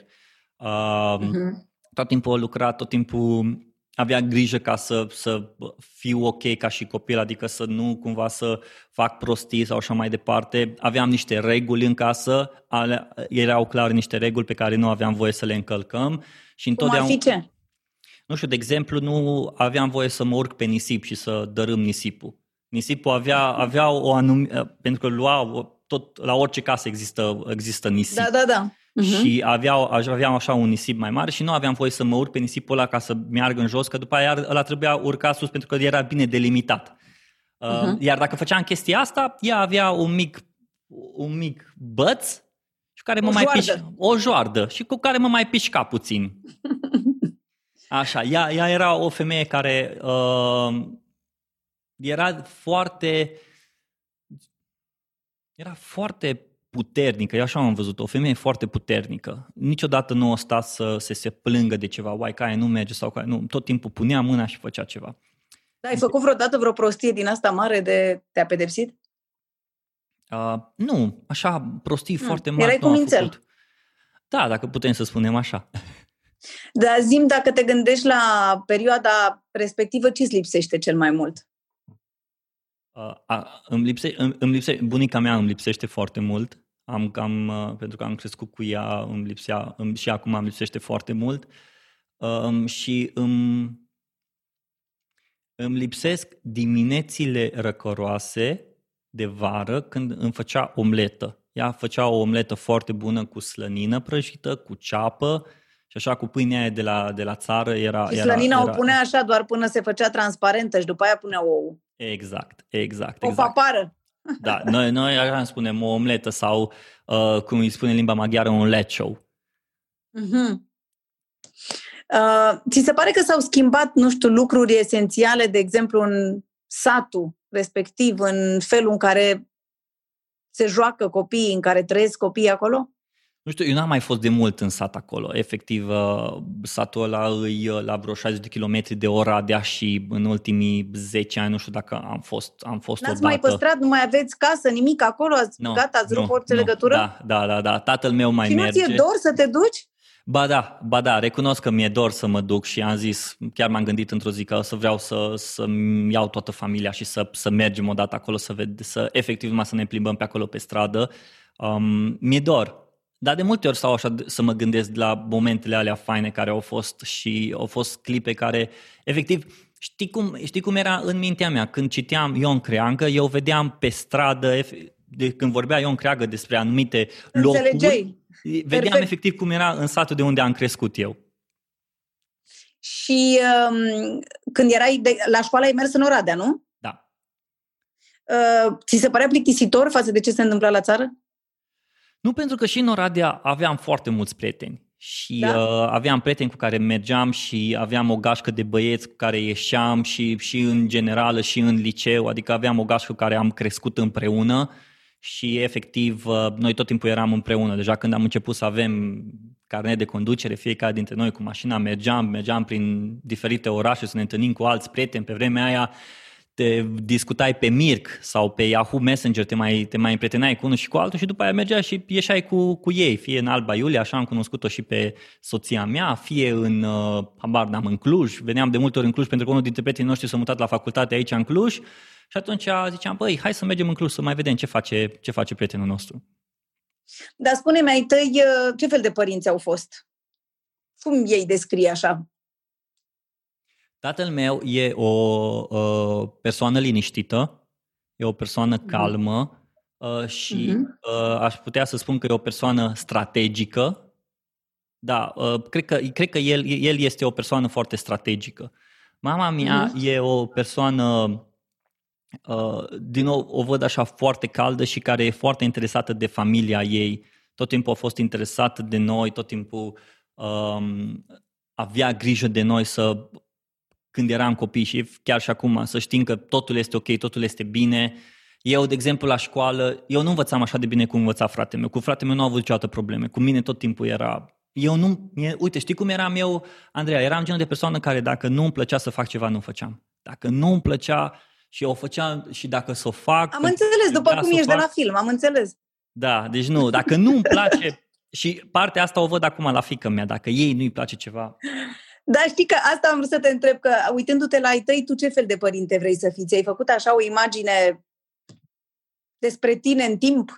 Uh, Uh-huh. tot timpul a lucrat, tot timpul avea grijă ca să, să fiu ok ca și copil, adică să nu cumva să fac prostii sau așa mai departe. Aveam niște reguli în casă, ale, erau clar niște reguli pe care nu aveam voie să le încălcăm și Cum ar întotdeauna, fi ce? nu știu, de exemplu, nu aveam voie să mă urc pe nisip și să dărâm nisipul. Nisipul avea, avea o anumită, pentru că lua o- tot, la orice casă există, există nisip. Da, da, da. Uh-huh. Și aveau, aveam așa un nisip mai mare și nu aveam voie să mă urc pe nisipul ăla ca să meargă în jos, că după aia ăla trebuia urcat sus pentru că era bine delimitat. Uh-huh. Iar dacă făceam chestia asta, ea avea un mic, un mic băț și care mă o mai piș, o joardă și cu care mă mai pișca puțin. Așa, ea, ea era o femeie care uh, era foarte era foarte puternică, eu așa am văzut o femeie foarte puternică. Niciodată nu o sta să, să se plângă de ceva, uai, care nu merge sau care nu. Tot timpul punea mâna și făcea ceva. Da, ai făcut vreodată vreo prostie din asta mare de te-a pedepsit? Uh, nu, așa, prostii hmm. foarte mari. Erai cu mințel. Da, dacă putem să spunem așa. Dar zim, dacă te gândești la perioada respectivă, ce îți lipsește cel mai mult? Uh, a, îmi, lipse, îmi, îmi lipse, bunica mea îmi lipsește foarte mult, am, am, uh, pentru că am crescut cu ea, îmi lipsea, îmi, și acum îmi lipsește foarte mult. Um, și îmi, îmi lipsesc diminețile răcoroase de vară când îmi făcea omletă. Ea făcea o omletă foarte bună cu slănină prăjită, cu ceapă și așa cu pâinea aia de la, de la țară era... Și slănina era, o punea așa doar până se făcea transparentă și după aia punea ou. Exact, exact. O exact. papară. Da, noi, noi așa spunem o omletă sau, uh, cum îi spune în limba maghiară, un lecho. Mm-hmm. Uh, ți se pare că s-au schimbat, nu știu, lucruri esențiale, de exemplu, în satul respectiv, în felul în care se joacă copiii, în care trăiesc copiii acolo? Nu știu, eu n-am mai fost de mult în sat acolo. Efectiv, uh, satul ăla îi uh, la vreo 60 de kilometri de Oradea și în ultimii 10 ani, nu știu dacă am fost, am fost N-ați odată. mai păstrat, nu mai aveți casă, nimic acolo? Ați, no, gata, ați rupt orice no, legătură? Da, da, da, da. Tatăl meu mai și merge. Și nu ți-e dor să te duci? Ba da, ba da, recunosc că mi-e dor să mă duc și am zis, chiar m-am gândit într-o zi că să vreau să, să-mi iau toată familia și să, să mergem odată acolo, să, ved, să efectiv numai să ne plimbăm pe acolo pe stradă. Um, mi-e dor, dar de multe ori stau așa să mă gândesc la momentele alea faine care au fost și au fost clipe care, efectiv, știi cum, știi cum era în mintea mea? Când citeam Ion Creangă, eu vedeam pe stradă, de, când vorbea Ion Creangă despre anumite locuri, vedeam Perfect. efectiv cum era în satul de unde am crescut eu. Și um, când erai de, la școală ai mers în Oradea, nu? Da. Uh, ți se părea plictisitor față de ce se întâmpla la țară? Nu pentru că și în Oradea aveam foarte mulți prieteni și da? uh, aveam prieteni cu care mergeam și aveam o gașcă de băieți cu care ieșeam și, și în generală și în liceu, adică aveam o gașcă cu care am crescut împreună și efectiv uh, noi tot timpul eram împreună. Deja când am început să avem carnet de conducere, fiecare dintre noi cu mașina mergeam, mergeam prin diferite orașe să ne întâlnim cu alți prieteni. Pe vremea aia te discutai pe Mirc sau pe Yahoo Messenger, te mai, te mai împrietenai cu unul și cu altul și după aia mergeai și ieșai cu, cu ei, fie în Alba Iulia, așa am cunoscut-o și pe soția mea, fie în, uh, habar n-am, în Cluj, veneam de multe ori în Cluj pentru că unul dintre prietenii noștri s-a mutat la facultate aici în Cluj și atunci ziceam, băi, hai să mergem în Cluj să mai vedem ce face, ce face prietenul nostru. Dar spune-mi, ai tăi, uh, ce fel de părinți au fost? Cum ei descrie așa? Tatăl meu e o uh, persoană liniștită, e o persoană mhm. calmă uh, și uh-huh. uh, aș putea să spun că e o persoană strategică. Da, uh, cred că, cred că el, el este o persoană foarte strategică. Mama mea uh-huh. e o persoană, uh, din nou, o văd așa foarte caldă și care e foarte interesată de familia ei. Tot timpul a fost interesată de noi, tot timpul um, avea grijă de noi să când eram copii și chiar și acum, să știm că totul este ok, totul este bine. Eu, de exemplu, la școală, eu nu învățam așa de bine cum învăța fratele meu. Cu fratele meu nu a avut niciodată probleme. Cu mine tot timpul era... Eu nu... Uite, știi cum eram eu, Andreea? Eram genul de persoană care dacă nu îmi plăcea să fac ceva, nu făceam. Dacă nu îmi plăcea și o făceam și dacă să o fac... Am înțeles, după cum ești fac, de la film, am înțeles. Da, deci nu, dacă nu îmi place... și partea asta o văd acum la fică mea, dacă ei nu-i place ceva, dar știi că asta am vrut să te întreb, că uitându-te la ai tăi, tu ce fel de părinte vrei să fii? Ți-ai făcut așa o imagine despre tine în timp,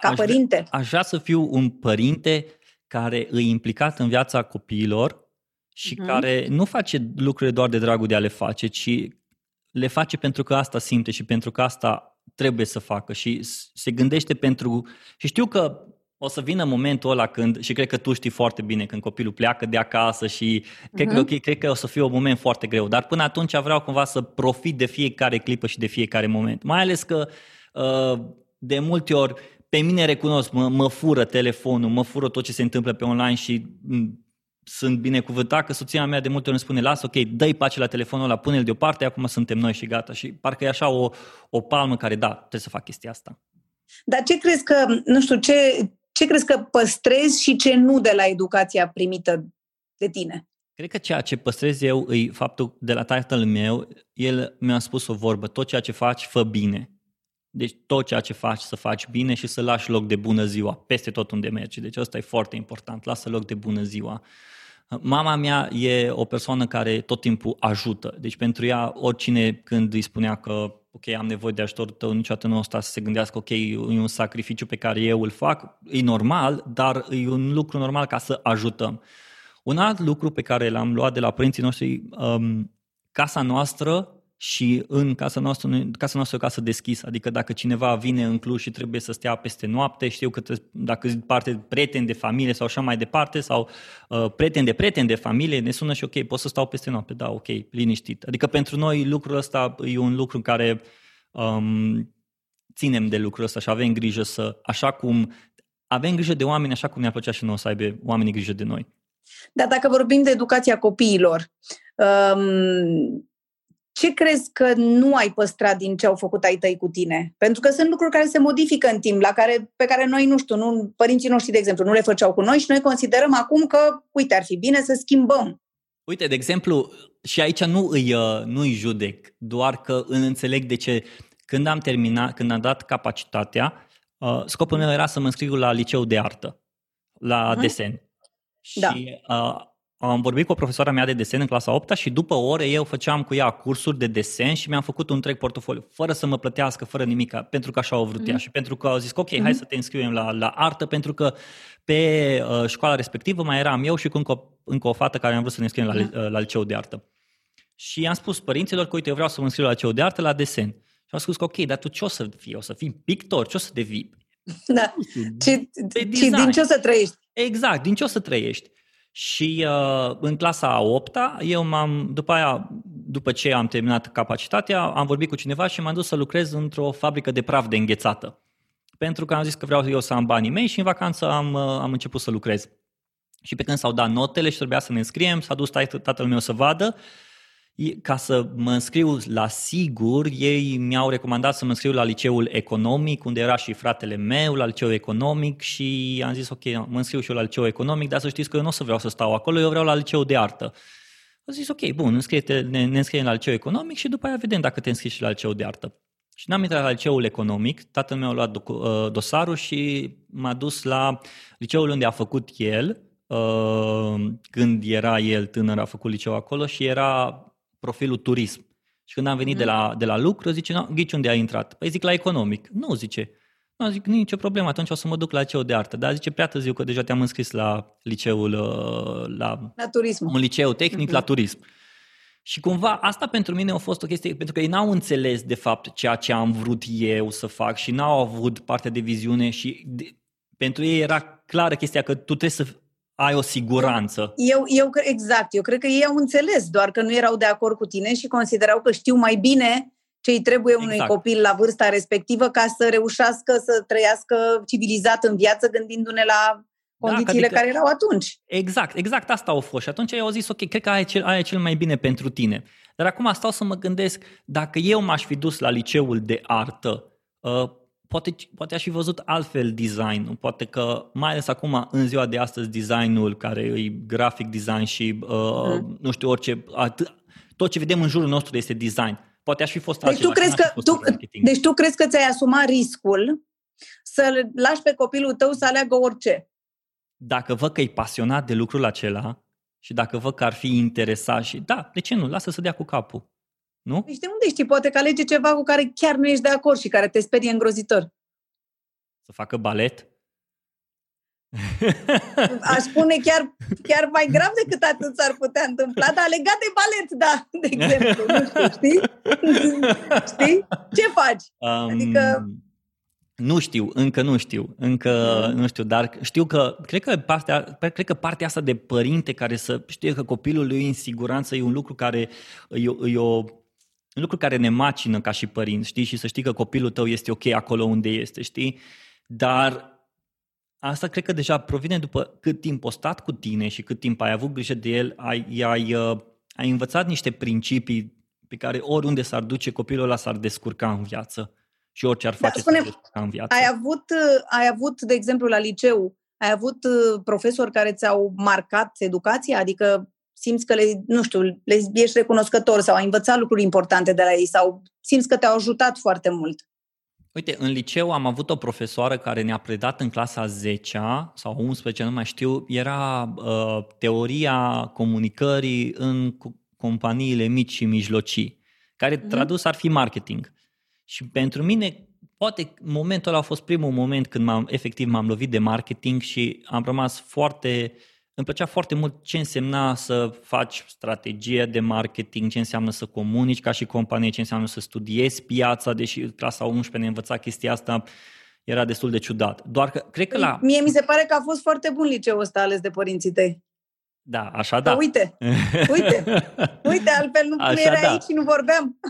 ca aș părinte? Vrea, aș vrea să fiu un părinte care îi implicat în viața copiilor și uh-huh. care nu face lucrurile doar de dragul de a le face, ci le face pentru că asta simte și pentru că asta trebuie să facă și se gândește pentru... Și știu că o să vină momentul ăla când, și cred că tu știi foarte bine, când copilul pleacă de acasă și cred, uh-huh. că, mhm. cred că o să fie un moment foarte greu. Dar până atunci vreau cumva să profit de fiecare clipă și de fiecare moment. Mai ales că uh, de multe ori pe mine recunosc, mă, mă fură telefonul, mă fură tot ce se întâmplă pe online și sunt binecuvântat că soția mea de multe ori îmi spune, lasă, ok, dă-i pace la telefonul ăla, pune-l deoparte, acum suntem noi și gata. Și parcă e așa o, o palmă care, da, trebuie să fac chestia asta. Dar ce crezi că, nu știu, ce, ce crezi că păstrezi și ce nu de la educația primită de tine? Cred că ceea ce păstrez eu e faptul de la tatăl meu, el mi-a spus o vorbă, tot ceea ce faci, fă bine. Deci tot ceea ce faci să faci bine și să lași loc de bună ziua peste tot unde mergi. Deci asta e foarte important, lasă loc de bună ziua. Mama mea e o persoană care tot timpul ajută. Deci pentru ea, oricine când îi spunea că ok, am nevoie de ajutorul tău, niciodată nu o sta să se gândească, ok, e un sacrificiu pe care eu îl fac, e normal, dar e un lucru normal ca să ajutăm. Un alt lucru pe care l-am luat de la părinții noștri, um, casa noastră și în casa noastră, casa noastră e o casă deschisă, adică dacă cineva vine în Cluj și trebuie să stea peste noapte, știu că trebuie, dacă parte de prieteni de familie sau așa mai departe, sau uh, prieteni de prieteni de familie, ne sună și ok, pot să stau peste noapte, da, ok, liniștit. Adică pentru noi lucrul ăsta e un lucru în care um, ținem de lucrul ăsta și avem grijă să, așa cum avem grijă de oameni așa cum ne-ar plăcea și noi să aibă oamenii grijă de noi. Dar dacă vorbim de educația copiilor, um, ce crezi că nu ai păstrat din ce au făcut ai tăi cu tine? Pentru că sunt lucruri care se modifică în timp, la care, pe care noi, nu știu, nu, părinții noștri, de exemplu, nu le făceau cu noi și noi considerăm acum că, uite, ar fi bine să schimbăm. Uite, de exemplu, și aici nu îi, uh, nu îi judec, doar că înțeleg de ce. Când am terminat, când am dat capacitatea, uh, scopul meu era să mă înscriu la liceu de artă, la uh-huh. desen. Da. Și uh, am vorbit cu o profesoara mea de desen în clasa 8 și după ore eu făceam cu ea cursuri de desen și mi-am făcut un întreg portofoliu, fără să mă plătească, fără nimic, pentru că așa au vrut mm-hmm. ea mhm. și pentru că au zis că ok, mm-hmm. hai să te înscriem la, la artă, pentru că pe uh, școala respectivă mai eram eu și cu încă, încă o fată care am vrut să ne înscriem la, mm-hmm. la liceu de artă. Și am spus părinților că uite, eu vreau să mă înscriu la liceu de artă la desen. Și am spus că ok, dar tu ce o să fii? O să fii pictor? Ce o să devii? Da. Ce, ce, din ce o să trăiești? Exact, din ce o să trăiești. Și uh, în clasa a 8 eu m-am, după aia, după ce am terminat capacitatea, am vorbit cu cineva și m-am dus să lucrez într-o fabrică de praf de înghețată. Pentru că am zis că vreau eu să am banii mei și în vacanță am, uh, am început să lucrez. Și pe când s-au dat notele și trebuia să ne înscriem, s-a dus tatăl meu să vadă ca să mă înscriu la sigur, ei mi-au recomandat să mă înscriu la liceul economic, unde era și fratele meu la liceul economic și am zis ok, mă înscriu și eu la liceul economic, dar să știți că eu nu o să vreau să stau acolo, eu vreau la liceul de artă. Am zis ok, bun, înscrie ne, ne înscriem la liceul economic și după aia vedem dacă te înscrii și la liceul de artă. Și n-am intrat la liceul economic, tatăl meu a luat uh, dosarul și m-a dus la liceul unde a făcut el, uh, când era el tânăr, a făcut liceu acolo și era profilul turism. Și când am venit mm. de, la, de la lucru, zice, no, ghici unde ai intrat? Păi zic la economic. Nu, zice. Nu, zic, nicio problemă, atunci o să mă duc la liceu de artă. Dar zice, prea târziu că deja te-am înscris la liceul, uh, la, la turism. un liceu tehnic, mm-hmm. la turism. Și cumva asta pentru mine a fost o chestie, pentru că ei n-au înțeles de fapt ceea ce am vrut eu să fac și n-au avut partea de viziune și de, pentru ei era clară chestia că tu trebuie să ai o siguranță. Eu, eu, exact, eu cred că ei au înțeles, doar că nu erau de acord cu tine și considerau că știu mai bine ce îi trebuie unui exact. copil la vârsta respectivă ca să reușească să trăiască civilizat în viață gândindu-ne la da, condițiile da, adică, care erau atunci. Exact, exact asta au fost. Și atunci eu au zis, ok, cred că aia e, cel, aia e cel mai bine pentru tine. Dar acum stau să mă gândesc, dacă eu m-aș fi dus la liceul de artă, uh, poate, poate aș fi văzut altfel designul, poate că mai ales acum în ziua de astăzi designul care e grafic design și uh, mm. nu știu orice, atât, tot ce vedem în jurul nostru este design. Poate aș fi fost deci altceva. Tu crezi că, tu, deci tu crezi că ți-ai asumat riscul să lași pe copilul tău să aleagă orice? Dacă văd că e pasionat de lucrul acela și dacă văd că ar fi interesat și da, de ce nu? Lasă să dea cu capul. Nu? Deci de unde știi? Poate că alege ceva cu care chiar nu ești de acord și care te sperie îngrozitor. Să facă balet? Aș spune chiar, chiar mai grav decât atât s-ar putea întâmpla, dar legat de balet, da, de exemplu. Nu știu, știi? știi? Ce faci? Um, adică... Nu știu, încă nu știu, încă mm. nu știu, dar știu că cred că partea, cred că partea asta de părinte care să știe că copilul lui în siguranță e un lucru care e, e o un lucru care ne macină ca și părinți, știi? Și să știi că copilul tău este ok acolo unde este, știi? Dar asta cred că deja provine după cât timp o stat cu tine și cât timp ai avut grijă de el, ai, ai, uh, ai învățat niște principii pe care oriunde s-ar duce copilul ăla s-ar descurca în viață și orice ar da, face da, spune, s-ar în viață. Ai avut, uh, ai avut, de exemplu, la liceu, ai avut uh, profesori care ți-au marcat educația? Adică simți că le, nu știu, le ești recunoscător sau ai învățat lucruri importante de la ei sau simți că te-au ajutat foarte mult? Uite, în liceu am avut o profesoară care ne-a predat în clasa 10 sau 11, nu mai știu, era uh, teoria comunicării în companiile mici și mijlocii, care mm-hmm. tradus ar fi marketing. Și pentru mine, poate momentul ăla a fost primul moment când m-am, efectiv m-am lovit de marketing și am rămas foarte uh, îmi plăcea foarte mult ce însemna să faci strategie de marketing, ce înseamnă să comunici ca și companie, ce înseamnă să studiezi piața, deși clasa 11 ne învăța chestia asta, era destul de ciudat. Doar că, cred că la... Mie mi se pare că a fost foarte bun liceul ăsta ales de părinții tăi. Da, așa da. Uite, uite, uite, altfel nu așa era da. aici și nu vorbeam.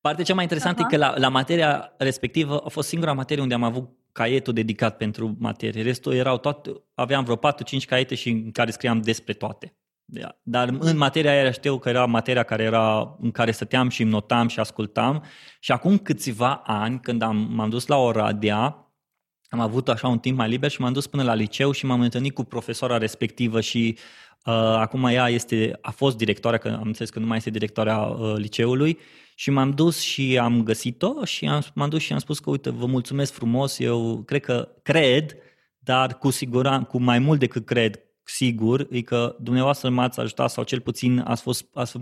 Partea cea mai interesantă Aha. e că la, la materia respectivă a fost singura materie unde am avut caietul dedicat pentru materie. Restul erau toate, aveam vreo 4-5 caiete și în care scriam despre toate. Dar în materia aia știu că era materia care era, în care stăteam și notam și ascultam și acum câțiva ani, când am, m-am dus la Oradea, am avut așa un timp mai liber și m-am dus până la liceu și m-am întâlnit cu profesora respectivă și uh, acum ea este, a fost directoarea, că am înțeles că nu mai este directoarea uh, liceului și m-am dus și am găsit-o și am, m-am dus și am spus că, uite, vă mulțumesc frumos, eu cred că cred, dar cu siguranță, cu mai mult decât cred, sigur, e că dumneavoastră m-ați ajutat sau cel puțin ați fost, ați,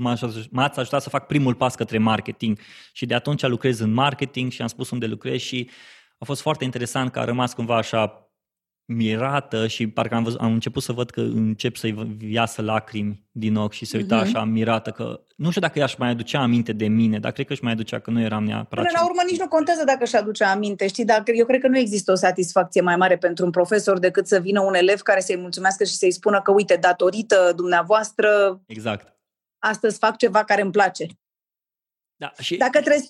m-ați ajutat să fac primul pas către marketing. Și de atunci lucrez în marketing și am spus unde lucrez și a fost foarte interesant că a rămas cumva așa mirată și parcă am, văzut, am început să văd că încep să-i iasă lacrimi din ochi și se uita uh-huh. așa mirată că nu știu dacă ea își mai aducea aminte de mine, dar cred că își mai aducea că nu eram neapărat. Până la urmă nici nu contează dacă își aduce aminte, știi, dar eu cred că nu există o satisfacție mai mare pentru un profesor decât să vină un elev care să-i mulțumească și să-i spună că uite, datorită dumneavoastră exact. astăzi fac ceva care îmi place. Da, și... Dacă trebuie...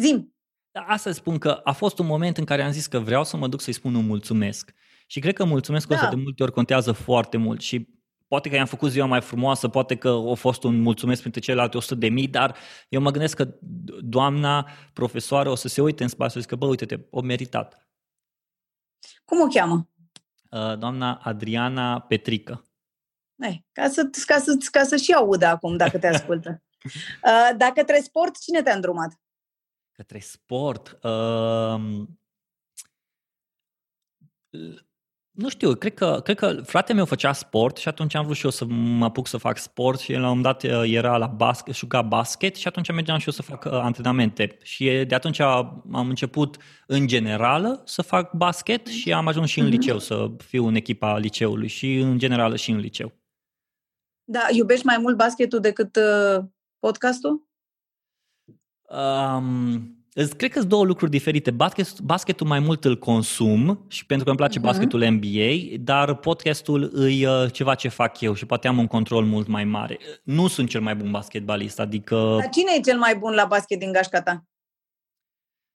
Zim. Da, asta spun că a fost un moment în care am zis că vreau să mă duc să-i spun un mulțumesc. Și cred că mulțumesc da. o să de multe ori contează foarte mult și poate că i-am făcut ziua mai frumoasă, poate că a fost un mulțumesc printre celelalte 100 de mii, dar eu mă gândesc că doamna profesoară o să se uite în spațiu și zică, bă, uite-te, o meritat. Cum o cheamă? Uh, doamna Adriana Petrică. Ei, ca, să, ca, să, ca să și audă acum dacă te ascultă. uh, dacă către sport, cine te-a îndrumat? Către sport? Uh, nu știu, cred că, cred că fratele meu făcea sport și atunci am vrut și eu să mă apuc să fac sport și la un moment dat uh, era la basket, juca basket și atunci mergeam și eu să fac uh, antrenamente. Și de atunci am început în general să fac basket și am ajuns și în mhm. liceu să fiu în echipa liceului și în general și în liceu. Da, iubești mai mult basketul decât uh, podcastul? Um, Cred că sunt două lucruri diferite. Basket, basketul mai mult îl consum și pentru că îmi place uh-huh. basketul NBA, dar podcastul e uh, ceva ce fac eu și poate am un control mult mai mare. Nu sunt cel mai bun basketbalist, adică... Dar cine e cel mai bun la basket din gașca ta?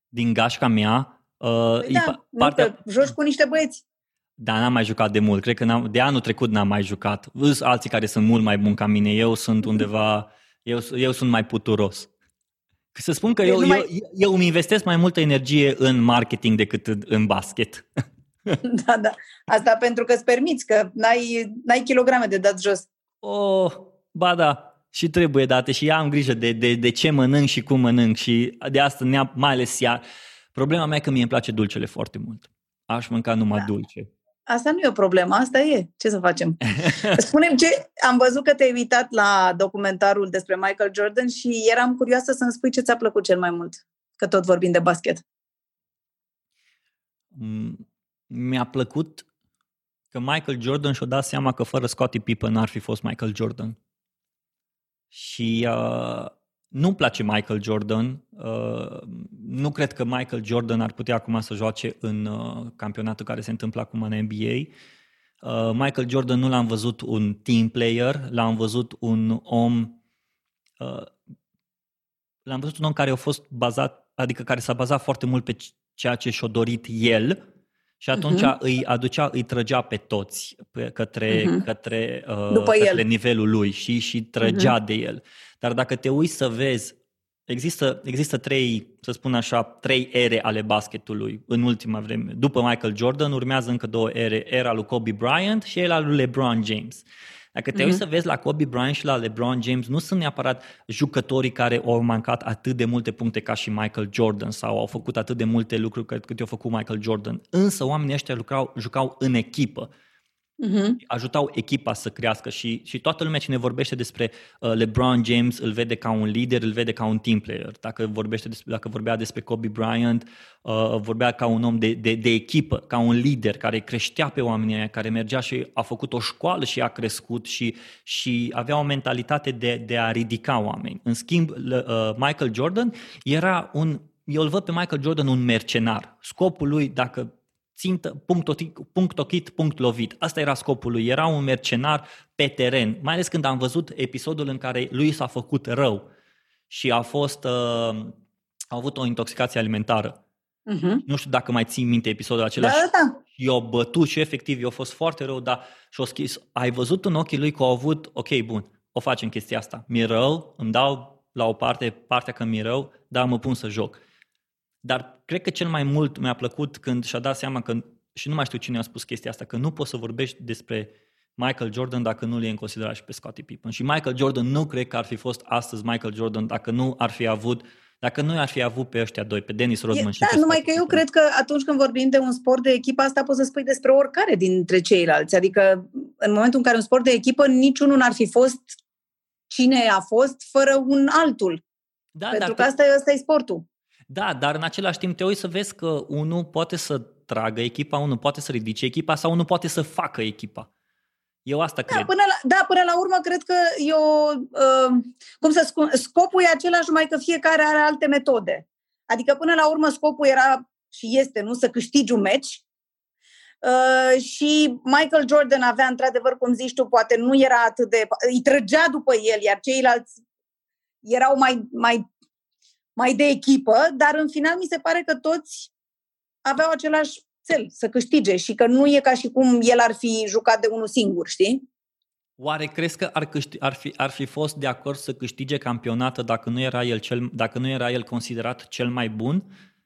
Din gașca mea? Uh, păi da, partea... nu, joci cu niște băieți. Da, n-am mai jucat de mult. Cred că n-am, de anul trecut n-am mai jucat. Văd alții care sunt mult mai buni ca mine. Eu sunt undeva... Eu, eu sunt mai puturos. Să spun că deci eu, mai... eu, eu îmi investesc mai multă energie în marketing decât în basket. Da, da. Asta pentru că îți permiți, că n-ai, n-ai kilograme de dat jos. Oh, ba da, și trebuie date și am grijă de, de, de ce mănânc și cum mănânc și de asta mai ales iar. Problema mea e că mie îmi place dulcele foarte mult. Aș mânca numai da. dulce. Asta nu e o problemă, asta e. Ce să facem? Spunem ce... Am văzut că te-ai uitat la documentarul despre Michael Jordan și eram curioasă să-mi spui ce ți-a plăcut cel mai mult, că tot vorbim de basket. Mm, mi-a plăcut că Michael Jordan și-a dat seama că fără Scottie Pippen n-ar fi fost Michael Jordan. Și uh, nu-mi place Michael Jordan. Uh, nu cred că Michael Jordan ar putea acum să joace în uh, campionatul care se întâmplă acum în NBA. Uh, Michael Jordan nu l-am văzut un team player, l-am văzut un om uh, l-am văzut un om care a fost bazat, adică care s-a bazat foarte mult pe ceea ce și-a dorit el și atunci uh-huh. îi aducea, îi trăgea pe toți pe, către, uh-huh. către, uh, După către el. nivelul lui și, și trăgea uh-huh. de el. Dar dacă te uiți să vezi, există, există trei, să spun așa, trei ere ale basketului în ultima vreme. După Michael Jordan urmează încă două ere, era lui Kobe Bryant și era lui LeBron James. Dacă te mm-hmm. uiți să vezi la Kobe Bryant și la LeBron James, nu sunt neapărat jucătorii care au mancat atât de multe puncte ca și Michael Jordan sau au făcut atât de multe lucruri cât i-a făcut Michael Jordan. Însă oamenii ăștia lucrau, jucau în echipă uh-huh. ajutau echipa să crească și, și toată lumea cine vorbește despre uh, LeBron James îl vede ca un lider, îl vede ca un team player. Dacă, vorbește despre, dacă vorbea despre Kobe Bryant, uh, vorbea ca un om de, de, de echipă, ca un lider care creștea pe oamenii aia, care mergea și a făcut o școală și a crescut și, și avea o mentalitate de, de a ridica oameni. În schimb, uh, Michael Jordan era un eu îl văd pe Michael Jordan un mercenar. Scopul lui, dacă țintă, punct, punct ochit, punct lovit. Asta era scopul lui. Era un mercenar pe teren, mai ales când am văzut episodul în care lui s-a făcut rău și a fost, uh, a avut o intoxicație alimentară. Uh-huh. Nu știu dacă mai țin minte episodul acela. Da, da, da. I-a bătut și efectiv i-a fost foarte rău, dar și-a schis. Ai văzut în ochii lui că au avut, ok, bun, o facem chestia asta. Mi-e rău, îmi dau la o parte, partea că mi-e rău, dar mă pun să joc. Dar cred că cel mai mult mi-a plăcut când și-a dat seama că, și nu mai știu cine a spus chestia asta, că nu poți să vorbești despre Michael Jordan dacă nu-l iei în considerare și pe Scottie Pippen. Și Michael Jordan nu cred că ar fi fost astăzi Michael Jordan dacă nu ar fi avut dacă nu ar fi avut pe ăștia doi, pe Dennis Rodman e, și da, pe numai că eu cred că atunci când vorbim de un sport de echipă, asta poți să spui despre oricare dintre ceilalți. Adică în momentul în care un sport de echipă, niciunul n-ar fi fost cine a fost fără un altul. Da, Pentru că asta, asta e sportul. Da, dar în același timp te uiți să vezi că unul poate să tragă echipa, unul poate să ridice echipa sau unul poate să facă echipa. Eu asta da, cred. Până la, da, până la urmă cred că eu, uh, cum să spun, scopul e același, numai că fiecare are alte metode. Adică până la urmă scopul era și este, nu, să câștigi un meci. Uh, și Michael Jordan avea, într-adevăr, cum zici tu, poate nu era atât de... Îi trăgea după el, iar ceilalți erau mai, mai mai de echipă, dar în final mi se pare că toți aveau același cel, să câștige și că nu e ca și cum el ar fi jucat de unul singur, știi? Oare crezi că ar, câști, ar, fi, ar fi fost de acord să câștige campionatul dacă nu era el, cel, dacă nu era el considerat cel mai bun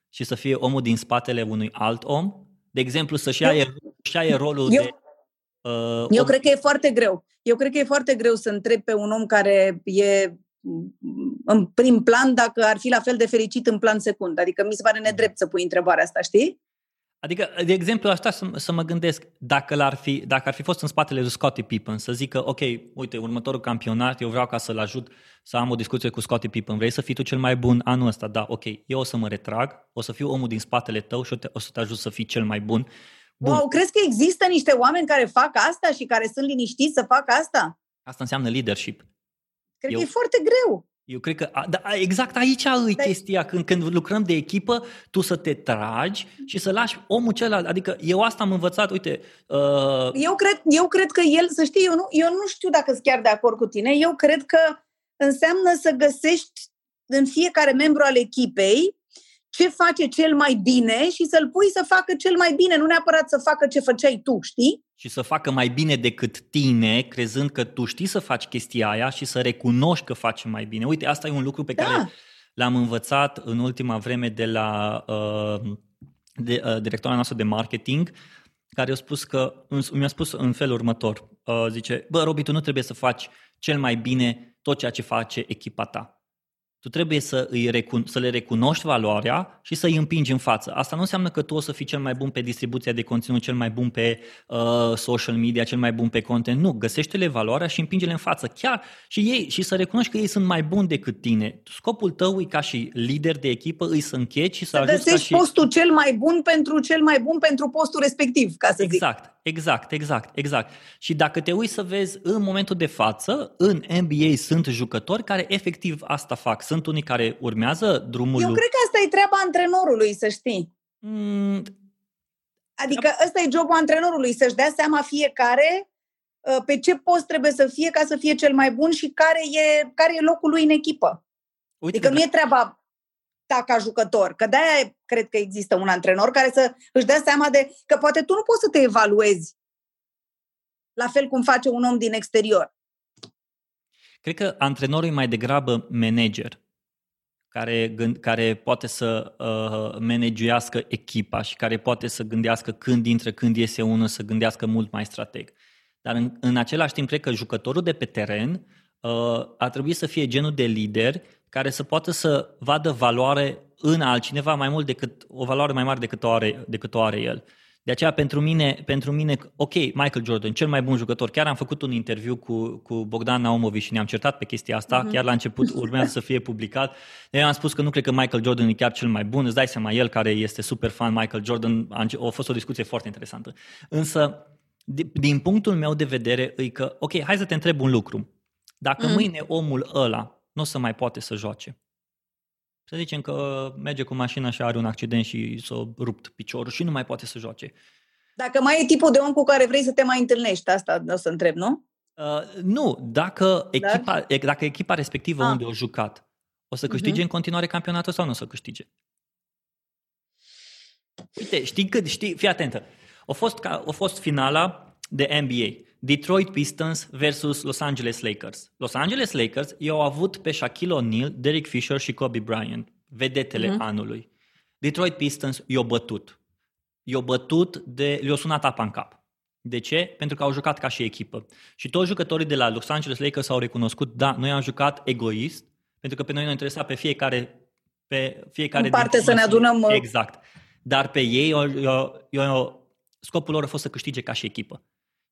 și să fie omul din spatele unui alt om? De exemplu, să-și ia, eu, ia rolul eu, de... Uh, eu om... cred că e foarte greu. Eu cred că e foarte greu să întreb pe un om care e în prim plan dacă ar fi la fel de fericit în plan secund. Adică mi se pare nedrept să pui întrebarea asta, știi? Adică, de exemplu, asta să, să mă gândesc, dacă, l-ar fi, dacă ar fi fost în spatele lui Scottie Pippen, să zică, ok, uite, următorul campionat, eu vreau ca să-l ajut să am o discuție cu Scottie Pippen, vrei să fii tu cel mai bun anul ăsta? Da, ok, eu o să mă retrag, o să fiu omul din spatele tău și o să te ajut să fii cel mai bun. bun. Wow, crezi că există niște oameni care fac asta și care sunt liniștiți să facă asta? Asta înseamnă leadership. Cred eu, că e foarte greu. Eu cred că da, exact aici e da. chestia, când, când lucrăm de echipă, tu să te tragi și să lași omul celălalt. Adică eu asta am învățat, uite... Uh... Eu, cred, eu cred că el, să știi, eu nu, eu nu știu dacă sunt chiar de acord cu tine, eu cred că înseamnă să găsești în fiecare membru al echipei ce face cel mai bine și să-l pui să facă cel mai bine, nu neapărat să facă ce făceai tu, știi? și să facă mai bine decât tine, crezând că tu știi să faci chestia aia și să recunoști că faci mai bine. Uite, asta e un lucru pe da. care l-am învățat în ultima vreme de la uh, de, uh, directora noastră de marketing, care a spus că, mi-a spus în felul următor, uh, zice, bă, Robi, tu nu trebuie să faci cel mai bine tot ceea ce face echipa ta tu trebuie să, îi recun- să le recunoști valoarea și să îi împingi în față. Asta nu înseamnă că tu o să fii cel mai bun pe distribuția de conținut, cel mai bun pe uh, social media, cel mai bun pe content. Nu, găsește-le valoarea și împinge-le în față. Chiar și ei și să recunoști că ei sunt mai buni decât tine. Scopul tău e ca și lider de echipă, îi să încheci și să, să ajuți ca și... postul cel mai bun pentru cel mai bun pentru postul respectiv, ca să exact. zic. exact, exact, exact. Și dacă te uiți să vezi, în momentul de față, în NBA sunt jucători care efectiv asta fac. Sunt unii care urmează drumul... Eu cred că asta e treaba antrenorului, să știi. Mm, adică ăsta e jobul antrenorului, să-și dea seama fiecare uh, pe ce post trebuie să fie ca să fie cel mai bun și care e, care e locul lui în echipă. Uite adică nu e treaba ta ca jucător. Că de-aia cred că există un antrenor care să își dea seama de că poate tu nu poți să te evaluezi la fel cum face un om din exterior. Cred că antrenorul e mai degrabă manager care, gând, care poate să uh, managească echipa și care poate să gândească când intră, când iese unul, să gândească mult mai strateg. Dar în, în același timp, cred că jucătorul de pe teren uh, ar trebui să fie genul de lider care să poată să vadă valoare în altcineva mai mult decât o valoare mai mare decât o are, decât o are el. De aceea, pentru mine, pentru mine, ok, Michael Jordan, cel mai bun jucător. Chiar am făcut un interviu cu, cu Bogdan Naumovic și ne-am certat pe chestia asta. Uh-huh. Chiar la început urmează să fie publicat. Eu am spus că nu cred că Michael Jordan e chiar cel mai bun. Îți dai seama, el care este super fan Michael Jordan, a, a fost o discuție foarte interesantă. Însă, din punctul meu de vedere, e că, ok, hai să te întreb un lucru. Dacă uh-huh. mâine omul ăla nu o să mai poate să joace. Să zicem că merge cu mașina și are un accident și s-a rupt piciorul și nu mai poate să joace. Dacă mai e tipul de om cu care vrei să te mai întâlnești, asta o să întreb, nu? Uh, nu, dacă echipa, Dar? dacă echipa respectivă ah. unde o jucat o să câștige uh-huh. în continuare campionatul sau nu o să câștige? Uite, știi cât, știi, fii atentă. A fost, a fost finala de NBA. Detroit Pistons versus Los Angeles Lakers. Los Angeles Lakers i-au avut pe Shaquille O'Neal, Derek Fisher și Kobe Bryant, vedetele uh-huh. anului. Detroit Pistons i-au bătut. I-au bătut de... le-au sunat apa în cap. De ce? Pentru că au jucat ca și echipă. Și toți jucătorii de la Los Angeles Lakers au recunoscut, da, noi am jucat egoist, pentru că pe noi ne interesa pe fiecare pe fiecare în parte să ne adunăm. Uh, exact. Dar pe ei, eu, eu, eu, scopul lor a fost să câștige ca și echipă.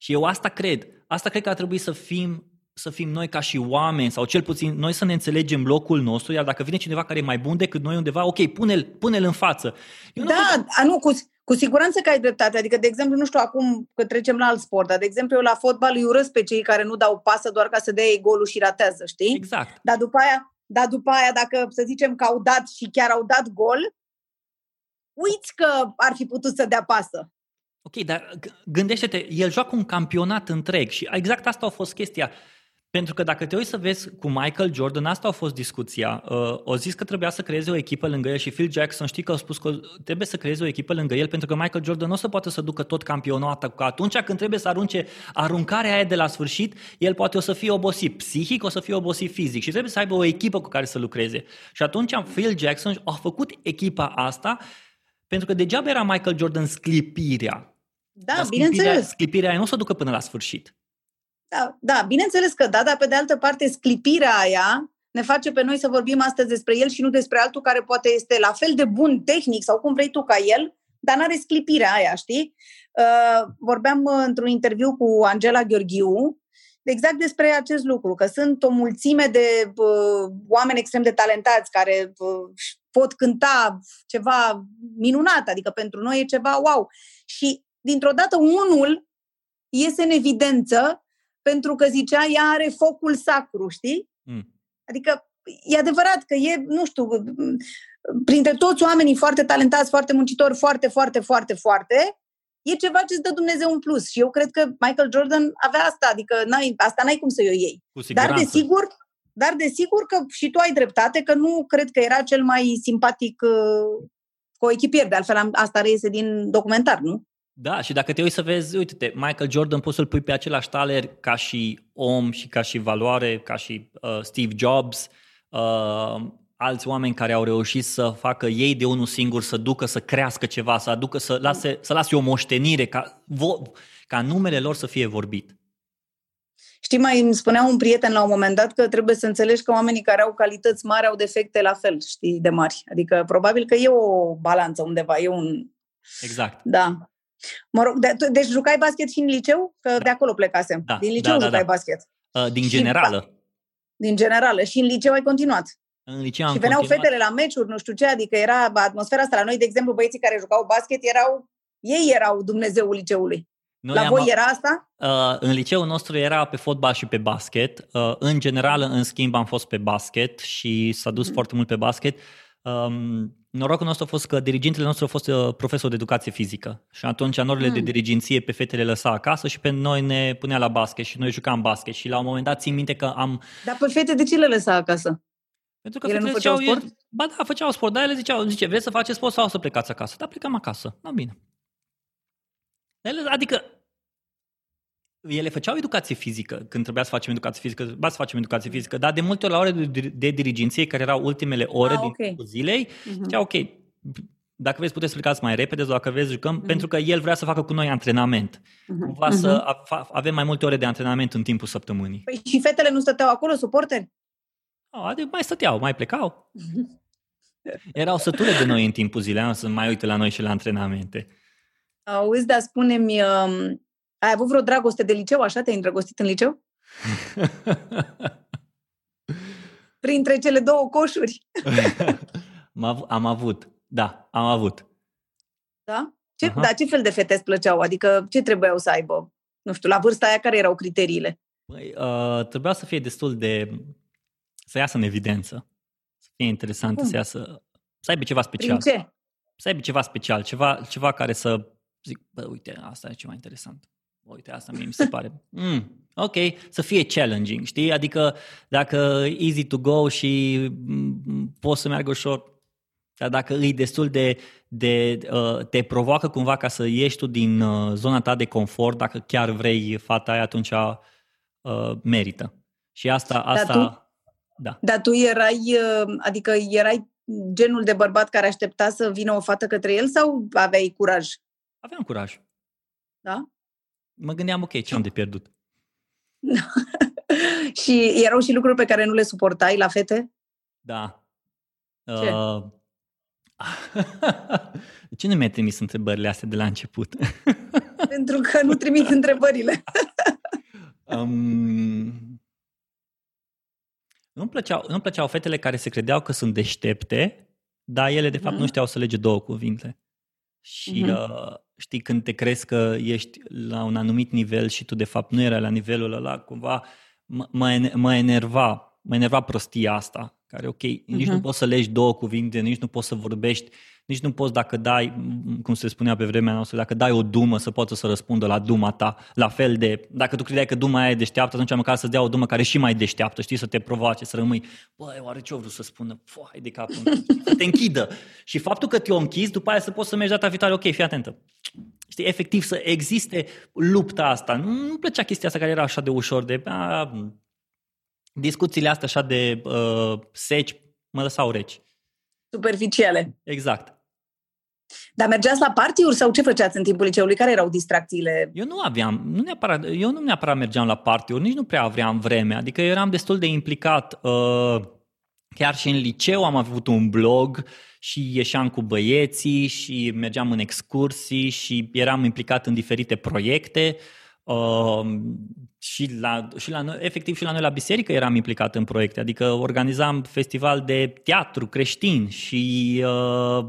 Și eu asta cred. Asta cred că ar trebui să fim să fim noi ca și oameni sau cel puțin noi să ne înțelegem locul nostru, iar dacă vine cineva care e mai bun decât noi undeva, ok, pune-l, pune-l în față. Eu da, nu, a, nu cu, cu siguranță că ai dreptate. Adică, de exemplu, nu știu acum că trecem la alt sport, dar, de exemplu, eu la fotbal îi urăsc pe cei care nu dau pasă doar ca să dea ei golul și ratează, știi? Exact. Dar după aia, dar după aia, dacă să zicem că au dat și chiar au dat gol, uiți că ar fi putut să dea pasă. Ok, dar gândește-te, el joacă un campionat întreg și exact asta a fost chestia. Pentru că dacă te uiți să vezi cu Michael Jordan, asta a fost discuția. Uh, o zis că trebuia să creeze o echipă lângă el și Phil Jackson știi că a spus că trebuie să creeze o echipă lângă el pentru că Michael Jordan nu o să poate să ducă tot campionatul. Că atunci când trebuie să arunce aruncarea aia de la sfârșit, el poate o să fie obosit psihic, o să fie obosit fizic și trebuie să aibă o echipă cu care să lucreze. Și atunci Phil Jackson a făcut echipa asta pentru că degeaba era Michael Jordan sclipirea. Da, dar bineînțeles. Sclipirea aia nu o să ducă până la sfârșit. Da, da, bineînțeles că da, dar pe de altă parte sclipirea aia ne face pe noi să vorbim astăzi despre el și nu despre altul care poate este la fel de bun tehnic sau cum vrei tu ca el, dar nu are sclipirea aia, știi? Uh, vorbeam uh, într-un interviu cu Angela Gheorghiu exact despre acest lucru, că sunt o mulțime de uh, oameni extrem de talentați care uh, pot cânta ceva minunat, adică pentru noi e ceva wow. Și dintr-o dată unul iese în evidență pentru că zicea, ea are focul sacru, știi? Mm. Adică e adevărat că e, nu știu, printre toți oamenii foarte talentați, foarte muncitori, foarte, foarte, foarte, foarte, e ceva ce îți dă Dumnezeu un plus. Și eu cred că Michael Jordan avea asta, adică n-ai, asta n-ai cum să o iei. Dar desigur, dar desigur că și tu ai dreptate, că nu cred că era cel mai simpatic uh, coechipier. De altfel, asta reiese din documentar, nu? Da, și dacă te uiți să vezi, uite-te, Michael Jordan poți să-l pui pe același taler ca și om și ca și valoare, ca și uh, Steve Jobs, uh, alți oameni care au reușit să facă ei de unul singur, să ducă, să crească ceva, să aducă, să lase, să lase o moștenire, ca, vo, ca numele lor să fie vorbit. Știi, mai îmi spunea un prieten la un moment dat că trebuie să înțelegi că oamenii care au calități mari au defecte la fel, știi, de mari. Adică probabil că e o balanță undeva, e un... Exact. Da. Mă rog, de, deci jucai basket și în liceu? Că da. de acolo plecasem. Da, din liceu da, da, jucai da. basket. Uh, din generală. Și, din generală. Și în liceu ai continuat. În liceu am și veneau continuat. fetele la meciuri, nu știu ce, adică era atmosfera asta la noi, de exemplu, băieții care jucau basket erau, ei erau Dumnezeul liceului. Noi La voi era asta? Uh, în liceul nostru era pe fotbal și pe basket. Uh, în general, în schimb, am fost pe basket și s-a dus mm. foarte mult pe basket. Um, norocul nostru a fost că dirigintele nostru a fost uh, profesor de educație fizică și atunci anurile mm. de diriginție pe fetele lăsa acasă și pe noi ne punea la basket și noi jucam basket și la un moment dat țin minte că am... Dar pe fete de ce le lăsa acasă? Pentru că ele nu făceau ziceau, sport? Ba da, făceau sport, dar ele ziceau, zice, vreți să faceți sport sau să plecați acasă? Da, plecăm acasă. Da, bine. Ele, adică ele făceau educație fizică când trebuia să facem educație fizică, trebuia să facem educație fizică, dar de multe ori la ore de, de diriginție, care erau ultimele ore ah, okay. din zilei, uh-huh. zicea, ok, dacă vreți puteți să plecați mai repede, dacă vreți jucăm, uh-huh. pentru că el vrea să facă cu noi antrenament. Uh-huh. Va să uh-huh. avem mai multe ore de antrenament în timpul săptămânii. Păi și fetele nu stăteau acolo, suporteri? Oh, adică mai stăteau, mai plecau. Erau sătule de noi în timpul zilei, să mai uite la noi și la antrenamente. Auzi, dar spune-mi, um, ai avut vreo dragoste de liceu, așa? Te-ai îndrăgostit în liceu? Printre cele două coșuri. am avut, da, am avut. Da? Ce, uh-huh. da, ce fel de fete îți plăceau? Adică ce trebuiau să aibă? Nu știu, la vârsta aia care erau criteriile? Păi, uh, trebuia să fie destul de... să iasă în evidență. Să fie interesantă, hmm. să iasă... să aibă ceva special. Prin ce? Să aibă ceva special, ceva, ceva care să zic, bă, uite, asta e ceva interesant uite, asta mie mi se pare. Mm, ok, să fie challenging, știi? Adică dacă easy to go și mm, poți să meargă ușor, dar dacă e destul de, de uh, te provoacă cumva ca să ieși tu din uh, zona ta de confort, dacă chiar vrei fata aia, atunci uh, merită. Și asta, asta dar tu, da. Dar tu erai, uh, adică erai genul de bărbat care aștepta să vină o fată către el sau aveai curaj? Aveam curaj. Da? Mă gândeam, ok, ce am de pierdut? și erau și lucruri pe care nu le suportai la fete? Da. Ce? Uh... de ce nu mi-ai trimis întrebările astea de la început? Pentru că nu trimit întrebările. um... Nu-mi plăceau, nu plăceau fetele care se credeau că sunt deștepte, dar ele de fapt mm. nu știau să lege două cuvinte. Și mm-hmm. uh, știi, când te crezi că ești la un anumit nivel și tu de fapt nu erai la nivelul ăla, cumva mă, mă enerva, mă enerva prostia asta, care ok, uh-huh. nici nu mhm. poți să legi două cuvinte, nici nu poți să vorbești, nici nu poți dacă dai, cum se spunea pe vremea noastră, dacă dai o dumă să poată să răspundă la duma ta, la fel de, dacă tu credeai că duma aia e deșteaptă, atunci măcar să dea o dumă care e și mai deșteaptă, știi, să te provoace, să rămâi, băi, oare ce-o vrut să spună? Foai de capul, să te închidă. Și faptul că te-o închizi, după aia să poți să mergi data viitoare, ok, fii atentă. Știi, efectiv să existe lupta asta. Nu, nu plăcea chestia asta care era așa de ușor, de a, discuțiile astea așa de uh, seci, mă lăsau reci. Superficiale. Exact. Dar mergeați la partiuri sau ce făceați în timpul liceului? Care erau distracțiile? Eu nu aveam, nu neapărat, eu nu neapărat mergeam la partiuri, nici nu prea aveam vreme. Adică eu eram destul de implicat. Uh, chiar și în liceu am avut un blog și ieșeam cu băieții și mergeam în excursii și eram implicat în diferite proiecte. Uh, și la, și la noi, efectiv și la noi la biserică eram implicat în proiecte, adică organizam festival de teatru creștin și uh,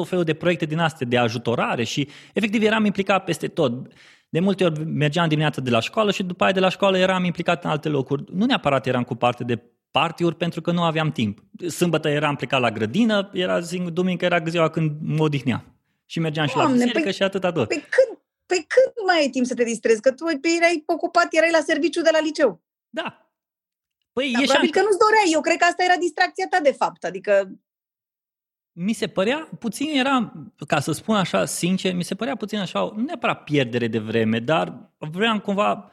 tot felul de proiecte din astea de ajutorare și efectiv eram implicat peste tot. De multe ori mergeam dimineața de la școală și după aia de la școală eram implicat în alte locuri. Nu neapărat eram cu parte de partiuri pentru că nu aveam timp. Sâmbătă eram plecat la grădină, era singur, duminică era ziua când mă odihneam. Și mergeam Doamne, și la biserică păi, și atâta tot. Pe când, pe când mai ai timp să te distrezi? Că tu erai ocupat, erai la serviciu de la liceu. Da. Păi da, probabil că nu-ți doreai. Eu cred că asta era distracția ta, de fapt. Adică mi se părea puțin, era, ca să spun așa sincer, mi se părea puțin așa, nu neapărat pierdere de vreme, dar vreau cumva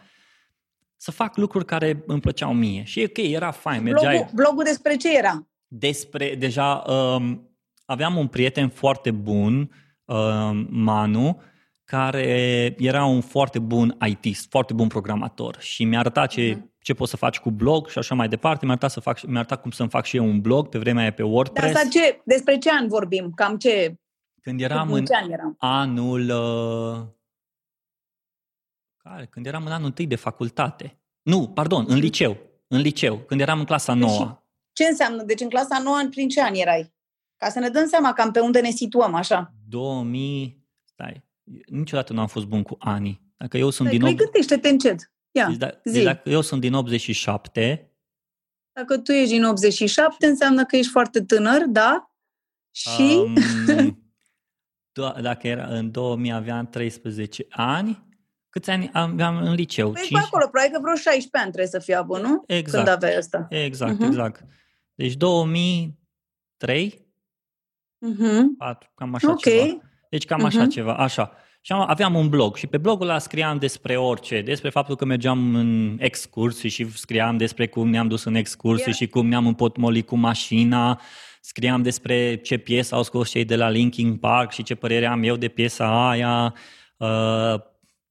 să fac lucruri care îmi plăceau mie. Și ok, era fain, mergeai... Blogul, blogul despre ce era? Despre, deja, um, aveam un prieten foarte bun, um, Manu, care era un foarte bun IT, foarte bun programator și mi-a arătat ce, uh-huh. ce poți să faci cu blog și așa mai departe. Mi-a arătat, să fac, mi-a arătat cum să-mi fac și eu un blog pe vremea aia pe WordPress. Dar asta ce, despre ce an vorbim? Cam ce? Când eram în an eram? anul... Uh, care? Când eram în anul întâi de facultate. Nu, pardon, în liceu. În liceu, când eram în clasa deci, nouă. Ce înseamnă? Deci în clasa nouă, prin ce an erai? Ca să ne dăm seama cam pe unde ne situăm, așa. 2000... Stai, niciodată nu am fost bun cu anii. Dacă eu sunt Dai, din... Păi ob- gândește-te încet. Ia, deci, da, zi. deci dacă eu sunt din 87, Dacă tu ești din 87, înseamnă că ești foarte tânăr, da? Și um, do- dacă era în 2000 aveam 13 ani, câți ani aveam în liceu? păi pe Cinci? acolo, probabil că vreo 16 ani trebuie să fie abă, nu? Exact. Când aveai asta. Exact, Mhm. exact. Deci 2003, Uh-huh. 4, cam așa Ok. ceva. Deci cam așa Mhm. ceva, așa. Și am, aveam un blog și pe blogul ăla scriam despre orice, despre faptul că mergeam în excursii și scriam despre cum ne-am dus în excursii Yeah. și cum ne-am împotmolit cu mașina, scriam despre ce piesă au scos cei de la Linkin Park și ce părere am eu de piesa aia, uh,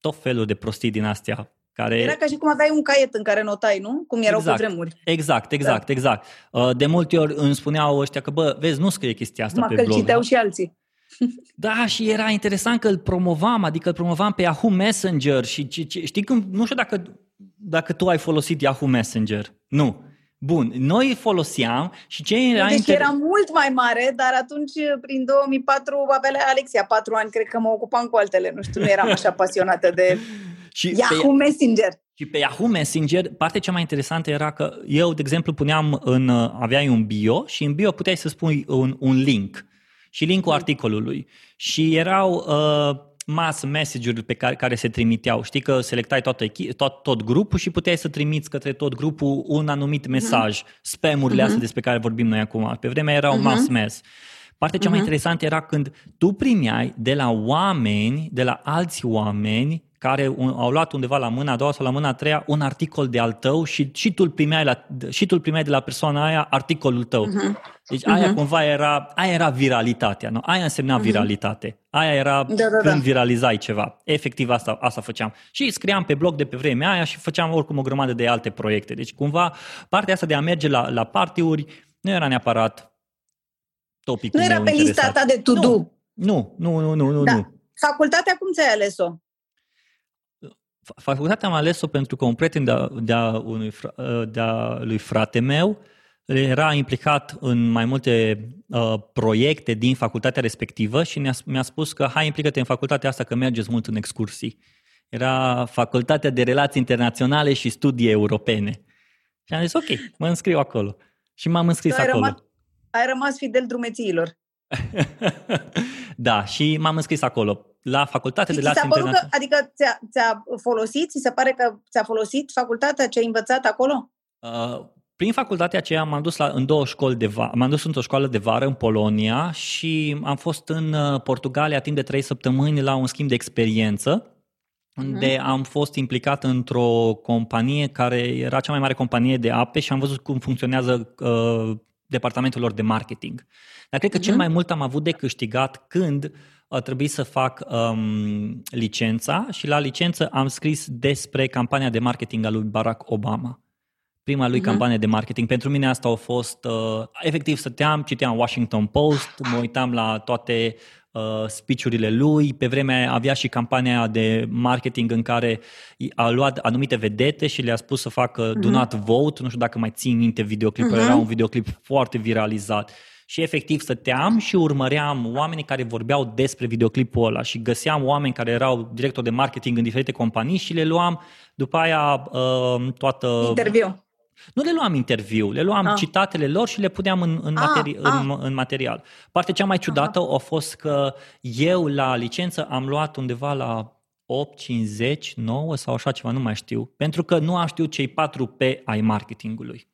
tot felul de prostii din astea. Care... Era ca și cum aveai un caiet în care notai, nu? Cum erau Exact. pe vremuri. Exact, exact, Da. exact. Uh, De multe ori îmi spuneau ăștia că, bă, vezi, nu scrie chestia asta Mă pe că îl blog. citeau și alții. Da, și era interesant că îl promovam, adică îl promovam pe Yahoo Messenger și ce, ce, știi cum, nu știu dacă, dacă tu ai folosit Yahoo Messenger. Nu. Bun, noi îl foloseam și ce era Deci inter- era mult mai mare, dar atunci, prin 2004, avea Alexia patru ani, cred că mă ocupam cu altele, nu știu, nu eram așa pasionată de și Yahoo Messenger. Și pe Yahoo Messenger, partea cea mai interesantă era că eu, de exemplu, puneam în, uh, aveai un bio și în bio puteai să spui un, un link și linkul articolului. Și erau uh, mass message-uri pe care, care se trimiteau. Știi că selectai toată, echi- tot, tot grupul și puteai să trimiți către tot grupul un anumit mesaj, spamurile astea despre care vorbim noi acum. Pe vremea erau mass mass. Partea cea mai interesantă era când tu primeai de la oameni, de la alți oameni care un, au luat undeva la mâna a doua sau la mâna a treia un articol de al tău și, și, tu, îl primeai la, și tu îl primeai de la persoana aia articolul tău. Deci aia cumva era, aia era viralitatea, nu? aia însemna viralitate. Aia era Da, da, când da. viralizai ceva. Efectiv asta, asta făceam. Și scriam pe blog de pe vremea aia și făceam oricum o grămadă de alte proiecte. Deci cumva partea asta de a merge la, la party-uri nu era neapărat topicul Nu era meu pe lista interesat. ta de to-do. Nu, nu, nu, nu, nu, Da. nu. Facultatea, cum ți-ai ales-o? Fa- Facultatea am ales-o pentru că un prieten de-a, de-a, unui, fra- de-a lui frate meu era implicat în mai multe uh, proiecte din facultatea respectivă și ne-a, mi-a spus că hai implică-te în facultatea asta că mergeți mult în excursii. Era facultatea de relații internaționale și studii europene. Și am zis ok, mă înscriu acolo. Și m-am înscris Tu ai acolo. rămas, ai rămas fidel drumețiilor. da, și m-am înscris acolo. La facultate Și de ți s-a relații părut că, internaționale. adică ți-a, ți-a folosit, ți se pare că ți-a folosit facultatea ce ai învățat acolo? Uh, prin facultatea aceea m-am dus la, în două școli de vară, m-am dus într-o școală de vară în Polonia și am fost în uh, Portugalia timp de trei săptămâni la un schimb de experiență unde am fost implicat într-o companie care era cea mai mare companie de ape și am văzut cum funcționează uh, departamentul lor de marketing. Dar cred că cel mai mult am avut de câștigat când a trebuit să fac um, licența și la licență am scris despre campania de marketing a lui Barack Obama. Prima lui Mhm. campanie de marketing. Pentru mine asta a fost, uh, efectiv, stăteam, citeam Washington Post, mă uitam la toate uh, speech-urile lui. Pe vremea aia avea și campania aia de marketing în care a luat anumite vedete și le-a spus să facă Do Not Vote. Nu știu dacă mai țin minte videoclipul, era un videoclip foarte viralizat. Și efectiv stăteam și urmăream oamenii care vorbeau despre videoclipul ăla și găseam oameni care erau directori de marketing în diferite companii și le luam după aia uh, toată... Interviu. Nu le luam interviu, le luam Ah. citatele lor și le puneam în, în, Ah, materi- ah. în, în material. Partea cea mai ciudată a fost că eu la licență am luat undeva la 8, 50, 9 sau așa ceva, nu mai știu. Pentru că nu am știut cei 4 P ai marketingului.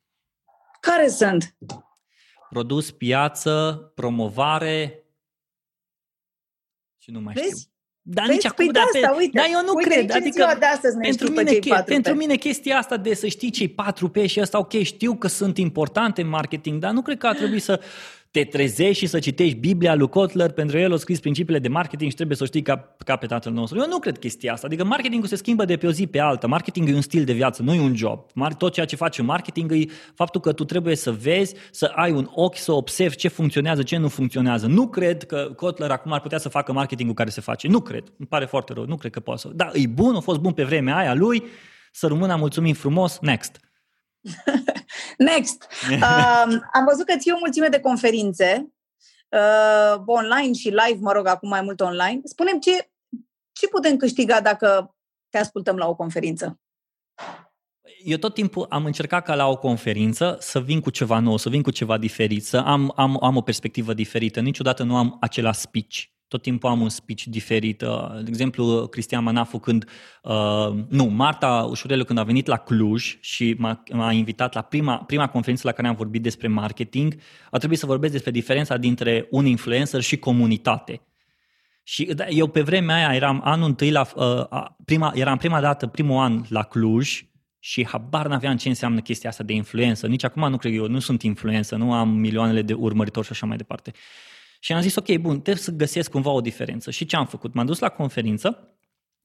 Care sunt? Produs, piață, promovare și nu mai știu. Vezi? Dar Vezi? nici acum, Păi dar, de asta, pe, uite, dar eu nu uite, cred. nici în Adică ziua de astăzi ne pentru, știu pe mine, cei che- patru pentru P. mine chestia asta de să știi cei 4 P și asta, ok, știu că sunt importante în marketing, dar nu cred că ar trebui să te trezești și să citești Biblia lui Kotler, pentru el o scris principiile de marketing și trebuie să o știi ca, ca pe tatăl nostru. Eu nu cred chestia asta. Adică marketingul se schimbă de pe o zi pe alta. Marketing e un stil de viață, nu e un job. Mar- Tot ceea ce faci în marketing e faptul că tu trebuie să vezi, să ai un ochi, să observi ce funcționează, ce nu funcționează. Nu cred că Kotler acum ar putea să facă marketingul care se face. Nu cred. Îmi pare foarte rău. Nu cred că poate să. Da, e bun, a fost bun pe vremea aia lui. Să rămână mulțumim frumos. Next. Next. Um, am văzut că ții o mulțime de conferințe uh, online și live, mă rog, acum mai mult online. Spunem ce, ce putem câștiga dacă te ascultăm la o conferință? Eu tot timpul am încercat ca la o conferință să vin cu ceva nou, să vin cu ceva diferit, să am, am, am o perspectivă diferită. Niciodată nu am același speech tot timpul am un speech diferit. Uh, de exemplu, Cristian Manafu când, uh, nu, Marta Ușurelu când a venit la Cluj și m-a, m-a invitat la prima, prima conferință la care am vorbit despre marketing, a trebuit să vorbesc despre diferența dintre un influencer și comunitate. Și da, eu pe vremea aia eram anul întâi la, uh, prima, eram prima dată, primul an la Cluj și habar n-aveam ce înseamnă chestia asta de influență. Nici acum nu cred eu, nu sunt influență, nu am milioanele de urmăritori și așa mai departe. Și am zis, ok, bun, trebuie să găsesc cumva o diferență. Și ce am făcut? M-am dus la conferință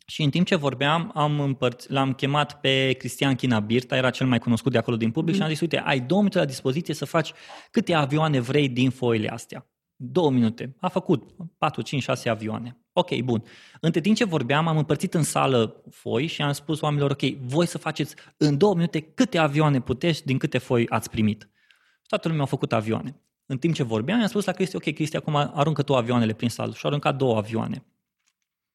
și în timp ce vorbeam, am împărt, l-am chemat pe Cristian China Birta, era cel mai cunoscut de acolo din public mm. și am zis, uite, ai două minute la dispoziție să faci câte avioane vrei din foile astea. Două minute. A făcut 4, 5, 6 avioane. Ok, bun. Între timp ce vorbeam, am împărțit în sală foi și am spus oamenilor, ok, voi să faceți în două minute câte avioane puteți din câte foi ați primit. Toată lumea a făcut avioane în timp ce vorbeam, i-am spus la Cristi, ok, Cristi, acum aruncă tu avioanele prin sală. Și a aruncat două avioane.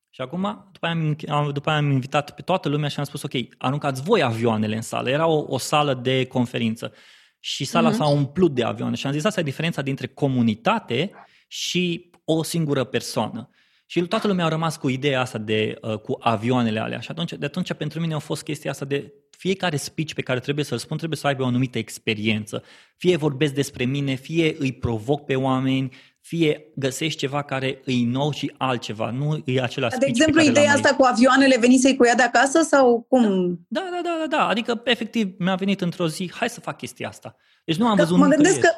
Și acum, după aia, am, după aia am invitat pe toată lumea și am spus, ok, aruncați voi avioanele în sală. Era o, o sală de conferință. Și sala mm-hmm. s-a umplut de avioane. Și am zis, asta e diferența dintre comunitate și o singură persoană. Și toată lumea a rămas cu ideea asta de, uh, cu avioanele alea. Și atunci, de atunci pentru mine a fost chestia asta de fiecare speech pe care trebuie să-l spun trebuie să aibă o anumită experiență. Fie vorbesc despre mine, fie îi provoc pe oameni, fie găsești ceva care îi nou și altceva, nu e același De exemplu, ideea asta mai... cu avioanele, veni să-i cu ea de acasă sau cum? Da, da, da, da, da, adică efectiv mi-a venit într-o zi, hai să fac chestia asta. Deci nu am că văzut mă gândesc că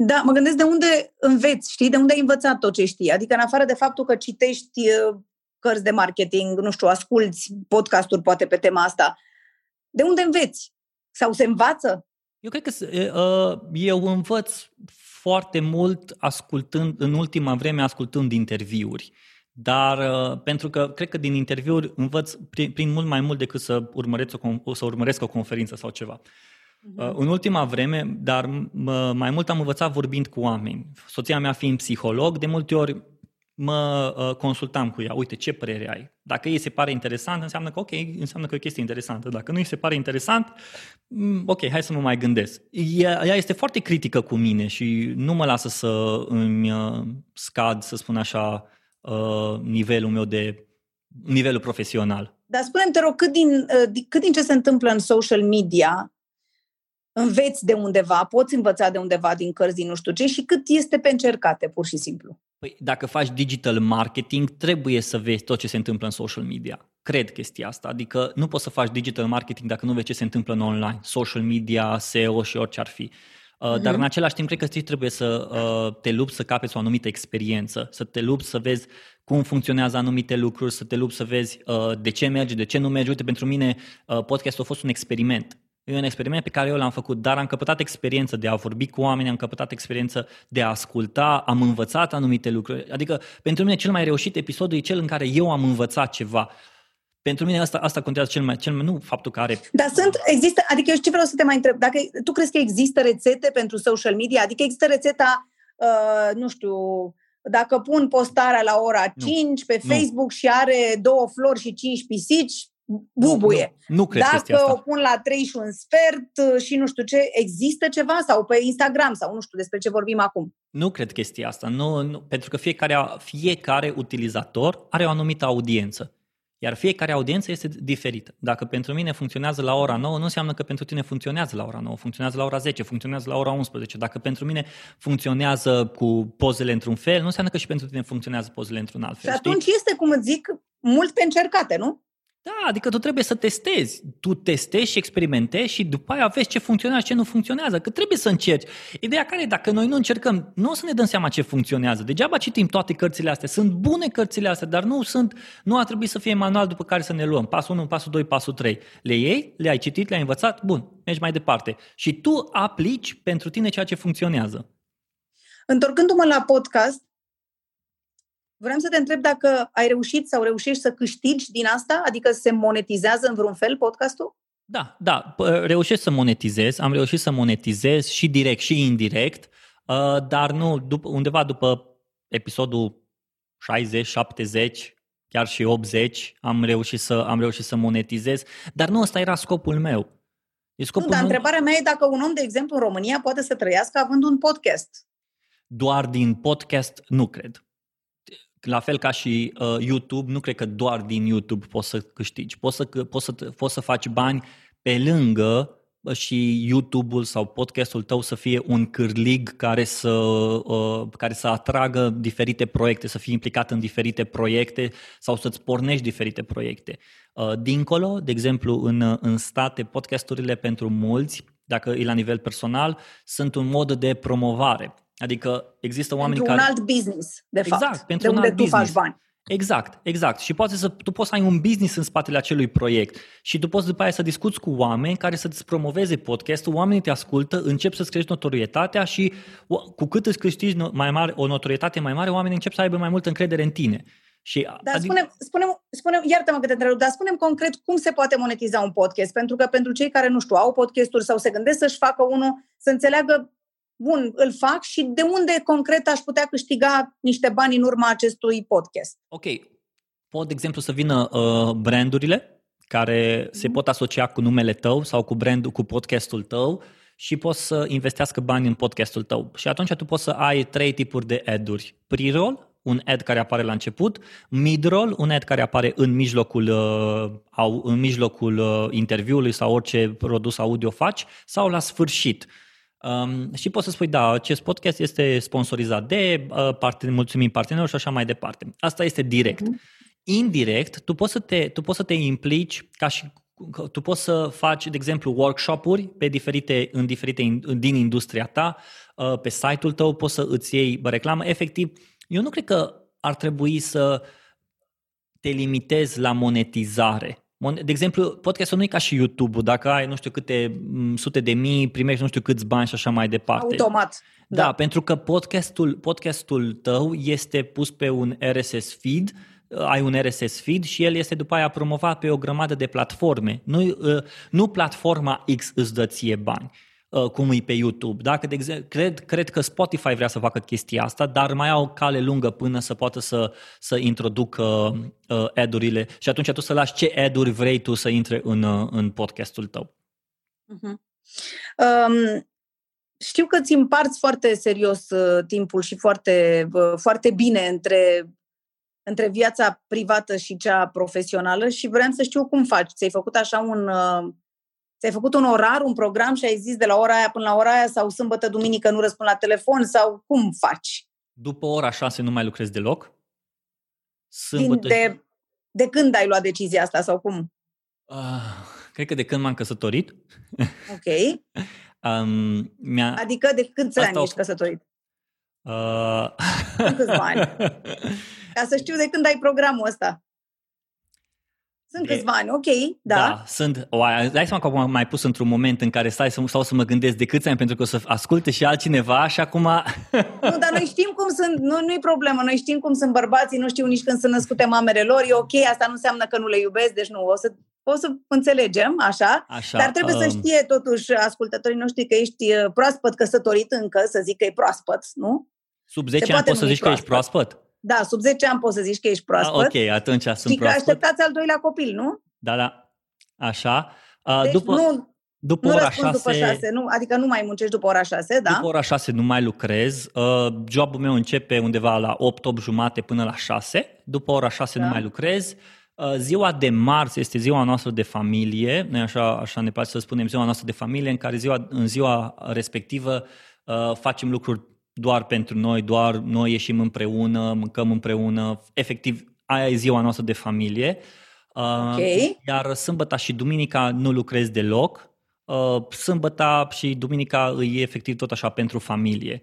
da, mă gândesc de unde înveți, știi, de unde ai învățat tot ce știi. Adică în afară de faptul că citești uh, cărți de marketing, nu știu, asculți podcasturi poate pe tema asta, de unde înveți? Sau se învață? Eu cred că uh, eu învăț foarte mult ascultând, în ultima vreme ascultând interviuri. Dar uh, pentru că cred că din interviuri învăț prin, prin mult mai mult decât să urmăresc o, să urmăresc o conferință sau ceva. Uh-huh. În ultima vreme, dar mai mult am învățat vorbind cu oameni. Soția mea fiind psiholog, de multe ori mă uh, consultam cu ea, uite, ce părere ai? Dacă ei se pare interesant, înseamnă că ok, înseamnă că e o chestie interesantă. Dacă nu îi se pare interesant, mm, ok, hai să mă mai gândesc. Ea, ea este foarte critică cu mine și nu mă lasă să îmi uh, scad, să spun așa, uh, nivelul meu de nivelul profesional. Dar spune-mi, te rog, cât din, cât din ce se întâmplă în social media înveți de undeva, poți învăța de undeva din cărți, din nu știu ce, și cât este pe încercate, pur și simplu. Păi, dacă faci digital marketing, trebuie să vezi tot ce se întâmplă în social media. Cred chestia asta. Adică nu poți să faci digital marketing dacă nu vezi ce se întâmplă în online. Social media, SEO și orice ar fi. Uh, dar în același timp, cred că trebuie să uh, te lupți să capeți o anumită experiență, să te lupți să vezi cum funcționează anumite lucruri, să te lupți să vezi uh, de ce mergi, de ce nu mergi. Uite, pentru mine podcastul a fost un experiment. E un experiment pe care eu l-am făcut, dar am căpătat experiență de a vorbi cu oameni, am căpătat experiență de a asculta, am învățat anumite lucruri. Adică, pentru mine, cel mai reușit episod e cel în care eu am învățat ceva. Pentru mine asta, asta contează cel mai, cel mai, nu faptul că are... Dar sunt, există, adică eu ce vreau să te mai întreb, dacă tu crezi că există rețete pentru social media? Adică există rețeta, uh, nu știu, dacă pun postarea la ora nu. 5 pe Facebook nu. și are două flori și cinci pisici, bubuie. Nu, nu, nu cred Dacă asta. o pun la 3 și un sfert uh, și nu știu ce, există ceva? Sau pe Instagram sau nu știu despre ce vorbim acum? Nu cred chestia asta, nu, nu, pentru că fiecare, fiecare utilizator are o anumită audiență. Iar fiecare audiență este diferită. Dacă pentru mine funcționează la ora 9, nu înseamnă că pentru tine funcționează la ora 9, funcționează la ora 10, funcționează la ora 11. Dacă pentru mine funcționează cu pozele într-un fel, nu înseamnă că și pentru tine funcționează pozele într-un alt fel. Și atunci știi? este, cum îți zic, mult pe încercate, nu? Da, adică tu trebuie să testezi. Tu testezi și experimentezi și după aia vezi ce funcționează, ce nu funcționează. Că trebuie să încerci. Ideea care dacă noi nu încercăm, nu o să ne dăm seama ce funcționează. Degeaba citim toate cărțile astea. Sunt bune cărțile astea, dar nu sunt, nu ar trebui să fie manual după care să ne luăm. Pasul 1, pasul 2, pasul 3. Le iei, le-ai citit, le-ai învățat, bun, mergi mai departe. Și tu aplici pentru tine ceea ce funcționează. Întorcându-mă la podcast, Vreau să te întreb dacă ai reușit sau reușești să câștigi din asta, adică se monetizează în vreun fel podcastul? Da, da, reușesc să monetizez, am reușit să monetizez și direct și indirect, uh, dar nu, după, undeva după episodul 60-70 chiar și 80 am reușit să, am reușit să monetizez, dar nu ăsta era scopul meu. E scopul nu, dar meu... întrebarea mea e dacă un om, de exemplu, în România poate să trăiască având un podcast. Doar din podcast, nu cred. La fel ca și uh, YouTube, nu cred că doar din YouTube poți să câștigi. Poți să, poți să, poți să faci bani pe lângă și YouTube-ul sau podcastul tău să fie un cârlig care să, uh, care să atragă diferite proiecte, să fii implicat în diferite proiecte sau să-ți pornești diferite proiecte. Uh, dincolo, de exemplu, în, în state, podcasturile pentru mulți, dacă e la nivel personal, sunt un mod de promovare. Adică există oameni pentru care... un alt business, de exact, fapt, pentru de un unde alt tu business. faci bani. Exact, exact. Și poate să, tu poți să ai un business în spatele acelui proiect și tu poți după aia să discuți cu oameni care să-ți promoveze podcastul, oamenii te ascultă, încep să-ți crești notorietatea și cu cât îți câștigi mai mare, o notorietate mai mare, oamenii încep să aibă mai multă încredere în tine. Și, dar adică... spunem, spunem, spunem, iartă-mă că te întreb, dar spunem concret cum se poate monetiza un podcast, pentru că pentru cei care nu știu, au podcasturi sau se gândesc să-și facă unul, să înțeleagă bun, îl fac și de unde concret aș putea câștiga niște bani în urma acestui podcast? Ok. Pot, de exemplu, să vină uh, brandurile care mm-hmm. se mhm. pot asocia cu numele tău sau cu brandul, cu podcastul tău și poți să investească bani în podcastul tău. Și atunci tu poți să ai trei tipuri de ad-uri. Pre-roll, un ad care apare la început, mid-roll, un ad care apare în mijlocul, uh, în mijlocul uh, interviului sau orice produs audio faci, sau la sfârșit. Um, și poți să spui, da, acest podcast este sponsorizat de uh, parte, mulțumim partenerilor și așa mai departe. Asta este direct. Uh-huh. Indirect, tu poți să te, tu poți să te implici ca și tu poți să faci, de exemplu, workshop-uri pe diferite, în diferite din industria ta, uh, pe site-ul tău, poți să îți iei reclamă. Efectiv, eu nu cred că ar trebui să te limitezi la monetizare. De exemplu, podcastul nu e ca și YouTube-ul. Dacă ai nu știu câte sute de mii, primești nu știu câți bani și așa mai departe. Automat. Da, da pentru că podcastul, podcastul tău este pus pe un RSS feed, ai un RSS feed și el este după aia promovat pe o grămadă de platforme. Nu, nu platforma X îți dă ție bani. Uh, cum e pe YouTube. Dacă, de exemplu, cred, cred că Spotify vrea să facă chestia asta, dar mai au cale lungă până să poată să, să introducă uh, ad-urile și atunci tu să lași ce ad-uri vrei tu să intre în, uh, în podcastul tău. Uh-huh. Um, știu că ți împarți foarte serios uh, timpul și foarte, uh, foarte bine între, între viața privată și cea profesională și vreau să știu cum faci. Ți-ai făcut așa un... Uh, Ți-ai făcut un orar, un program și ai zis de la ora aia până la ora aia sau sâmbătă, duminică nu răspund la telefon sau cum faci? După ora șase nu mai lucrezi deloc? Sâmbătă... de, de când ai luat decizia asta sau cum? Uh, cred că de când m-am căsătorit. Ok. um, mi-a... Adică de câți ani o... ești căsătorit? Uh... Câți ani? Ca să știu de când ai programul ăsta. Sunt de... câțiva ani, ok, da. Da, sunt. O, dai seama că am mai pus într-un moment în care stai să, stau să mă gândesc de câți ani pentru că o să asculte și altcineva și acum... nu, dar noi știm cum sunt, nu, nu-i problemă, noi știm cum sunt bărbații, nu știu nici când sunt născute mamele lor, e ok, asta nu înseamnă că nu le iubesc, deci nu, o să, o să înțelegem, așa, așa dar trebuie um... să știe totuși ascultătorii noștri că ești uh, proaspăt căsătorit încă, să zic că e proaspăt, nu? Sub 10 ani poți să zici proaspăt. că ești proaspăt? Da, sub 10 ani poți să zici că ești proaspăt. Ah, ok, atunci sunt și proaspăt. că așteptați al doilea copil, nu? Da, da. Așa. Uh, deci după, nu, după nu ora 6, după 6, nu, adică nu mai muncești după ora 6, da? După ora 6 nu mai lucrez. Uh, jobul meu începe undeva la 8, 8 jumate până la 6. După ora 6 da. nu mai lucrez. Uh, ziua de marți este ziua noastră de familie, noi așa, așa ne place să spunem ziua noastră de familie, în care ziua, în ziua respectivă uh, facem lucruri doar pentru noi, doar noi ieșim împreună, mâncăm împreună, efectiv aia e ziua noastră de familie. Uh, okay. Iar sâmbăta și duminica nu lucrez deloc. Uh, sâmbăta și duminica e efectiv tot așa pentru familie.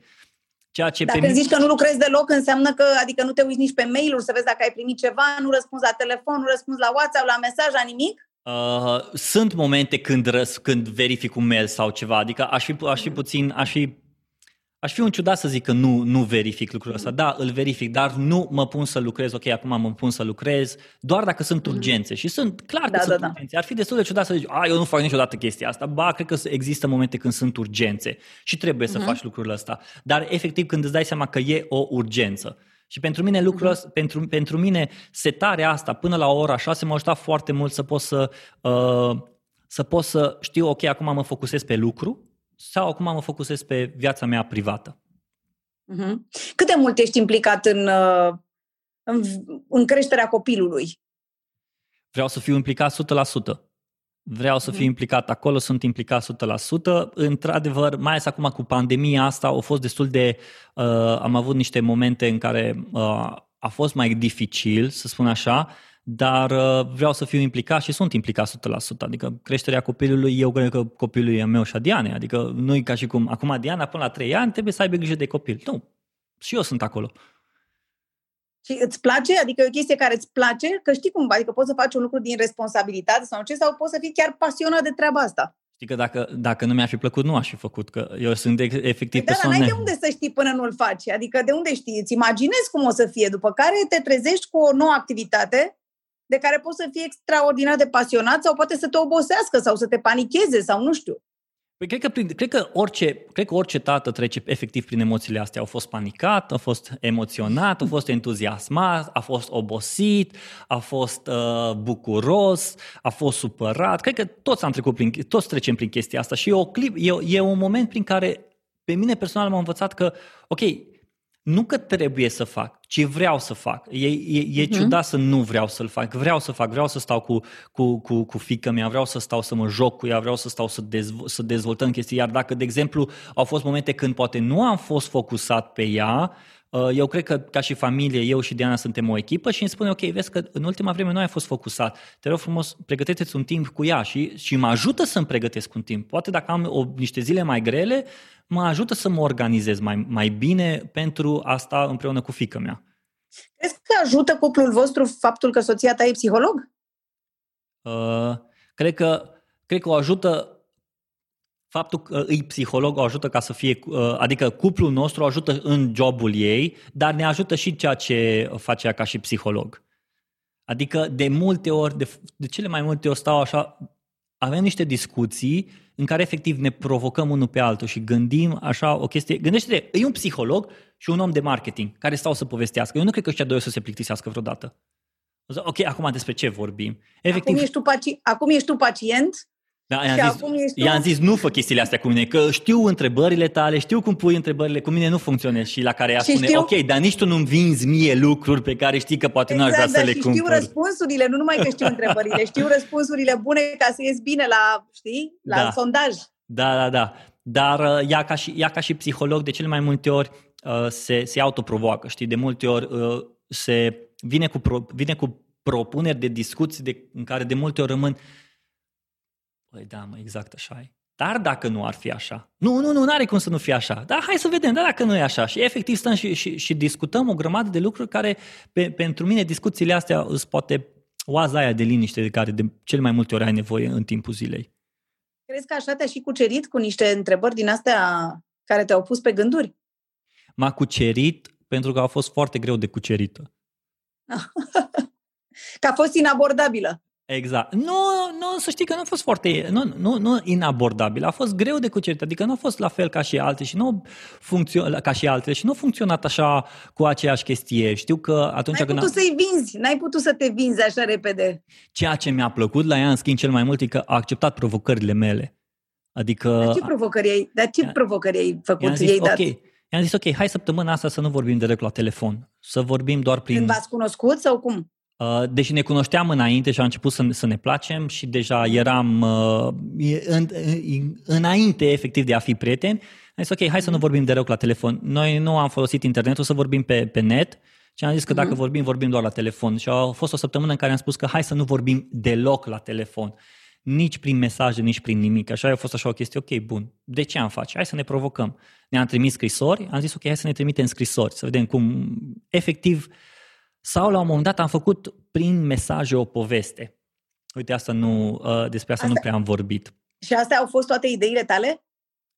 Ceea ce dacă pe zici că nu lucrezi deloc, înseamnă că, adică nu te uiți nici pe mail-uri să vezi dacă ai primit ceva, nu răspunzi la telefon, nu răspunzi la WhatsApp, la mesaj, la nimic? Uh, sunt momente când, răs, când verific un mail sau ceva, adică aș fi, aș fi puțin, aș fi Aș fi un ciudat să zic că nu, nu verific lucrul ăsta. Da, îl verific, dar nu mă pun să lucrez, ok, acum mă pun să lucrez, doar dacă sunt mhm. urgențe. Și sunt, clar că da, sunt da, da. urgențe. Ar fi destul de ciudat să zici, a, eu nu fac niciodată chestia asta. Ba, cred că există momente când sunt urgențe și trebuie să uh-huh. faci lucrul ăsta. Dar efectiv când îți dai seama că e o urgență Și pentru mine lucrul uh-huh. pentru, pentru mine setarea asta până la ora 6 m-a ajutat foarte mult să pot să, uh, să pot să știu, ok, acum mă focusez pe lucru sau acum mă focusez pe viața mea privată. Uh-huh. Cât de mult ești implicat în, uh, în, în creșterea copilului? Vreau să fiu implicat 100%. Vreau să fiu mhm. implicat acolo, sunt implicat 100%. Într-adevăr, mai ales acum cu pandemia asta, au fost destul de... Uh, am avut niște momente în care uh, a fost mai dificil, să spun așa, dar uh, vreau să fiu implicat și sunt implicat 100%. Adică creșterea copilului, eu cred că copilul e meu și a Diane. Adică nu ca și cum, acum Diana până la 3 ani trebuie să aibă grijă de copil. Nu, și eu sunt acolo. Și îți place? Adică e o chestie care îți place? Că știi cum, adică poți să faci un lucru din responsabilitate sau ce, sau poți să fii chiar pasionat de treaba asta. Știi că dacă, dacă nu mi-ar fi plăcut, nu aș fi făcut, că eu sunt efectiv păi persoane... Da, dar n-ai de unde să știi până nu-l faci. Adică de unde știi? Îți imaginezi cum o să fie, după care te trezești cu o nouă activitate de care poți să fii extraordinar de pasionat sau poate să te obosească sau să te panicheze sau nu știu. Păi cred că, prin, cred, că orice, cred că orice tată trece efectiv prin emoțiile astea. Au fost panicat, a fost emoționat, a fost entuziasmat, a fost obosit, a fost uh, bucuros, a fost supărat. Cred că toți am trecut prin, toți trecem prin chestia asta și e, o clip, e, e un moment prin care pe mine personal m-a învățat că, ok, nu că trebuie să fac, ci vreau să fac. E, e, e uh-huh. ciudat să nu vreau să-l fac. Vreau să fac, vreau să stau cu, cu, cu, cu fică mea, vreau să stau să mă joc cu ea, vreau să stau să, dezvo- să dezvoltăm chestii. Iar dacă, de exemplu, au fost momente când poate nu am fost focusat pe ea, uh, eu cred că ca și familie, eu și Diana suntem o echipă și îmi spune, ok, vezi că în ultima vreme nu ai fost focusat. Te rog frumos, pregăteți un timp cu ea și, și mă ajută să-mi pregătesc un timp. Poate dacă am o, niște zile mai grele, mă ajută să mă organizez mai, mai bine pentru asta împreună cu fică mea. Crezi că ajută cuplul vostru faptul că soția ta e psiholog? Uh, cred, că, cred că o ajută faptul că îi psiholog o ajută ca să fie, uh, adică cuplul nostru o ajută în jobul ei, dar ne ajută și ceea ce face ea ca și psiholog. Adică de multe ori, de, de cele mai multe ori stau așa, avem niște discuții în care efectiv ne provocăm unul pe altul și gândim așa o chestie. Gândește-te, e un psiholog și un om de marketing care stau să povestească. Eu nu cred că ăștia doi o să se plictisească vreodată. Ok, acum despre ce vorbim? Efectiv, acum, ești tu paci- acum ești tu pacient da, i-am, zis, i-am zis nu fă chestiile astea cu mine, că știu întrebările tale, știu cum pui întrebările, cu mine nu funcționează și la care ea spune, știu... ok, dar nici tu nu-mi vinzi mie lucruri pe care știi că poate exact, nu aș vrea să le cumpăr. știu răspunsurile, nu numai că știu întrebările, știu răspunsurile bune ca să ies bine la, știi, la da. sondaj. Da, da, da. Dar uh, ea ca, și, ea ca și psiholog de cele mai multe ori uh, se, se autoprovoacă, știi, de multe ori uh, se vine cu, pro, vine cu propuneri de discuții de, în care de multe ori rămân Păi da, mă, exact așa e. Dar dacă nu ar fi așa? Nu, nu, nu, nu are cum să nu fie așa. Dar hai să vedem, dar dacă nu e așa. Și efectiv stăm și, și, și discutăm o grămadă de lucruri care, pe, pentru mine, discuțiile astea îți poate oaza aia de liniște de care de cel mai multe ori ai nevoie în timpul zilei. Crezi că așa te-a și cucerit cu niște întrebări din astea care te-au pus pe gânduri? M-a cucerit pentru că a fost foarte greu de cucerită. că a fost inabordabilă. Exact. Nu, nu, să știi că nu a fost foarte, nu, nu, nu inabordabil, a fost greu de cucerit, adică nu a fost la fel ca și alte și nu funcțio- ca și altele și nu a funcționat așa cu aceeași chestie. Știu că atunci N-ai când... putut a... să-i vinzi, n-ai putut să te vinzi așa repede. Ceea ce mi-a plăcut la ea, în schimb, cel mai mult e că a acceptat provocările mele. Adică... Dar ce provocări ai, dar ce provocări ai făcut? Zis, ei dat? Okay. I-am zis, ok, hai săptămâna asta să nu vorbim direct la telefon, să vorbim doar prin... Când v-ați cunoscut sau cum? Uh, deși ne cunoșteam înainte și a început să, să ne placem și deja eram uh, în, în, înainte efectiv de a fi prieteni, am zis ok, hai să nu vorbim de rău la telefon. Noi nu am folosit internetul, să vorbim pe, pe net și am zis că dacă mm-hmm. vorbim, vorbim doar la telefon. Și a fost o săptămână în care am spus că hai să nu vorbim deloc la telefon. Nici prin mesaje, nici prin nimic. Așa a fost așa o chestie, ok, bun, de ce am face? Hai să ne provocăm. Ne-am trimis scrisori, am zis ok, hai să ne trimitem scrisori, să vedem cum efectiv uh, sau la un moment dat am făcut prin mesaje o poveste. Uite, asta nu, uh, despre asta, asta nu prea am vorbit. Și astea au fost toate ideile tale?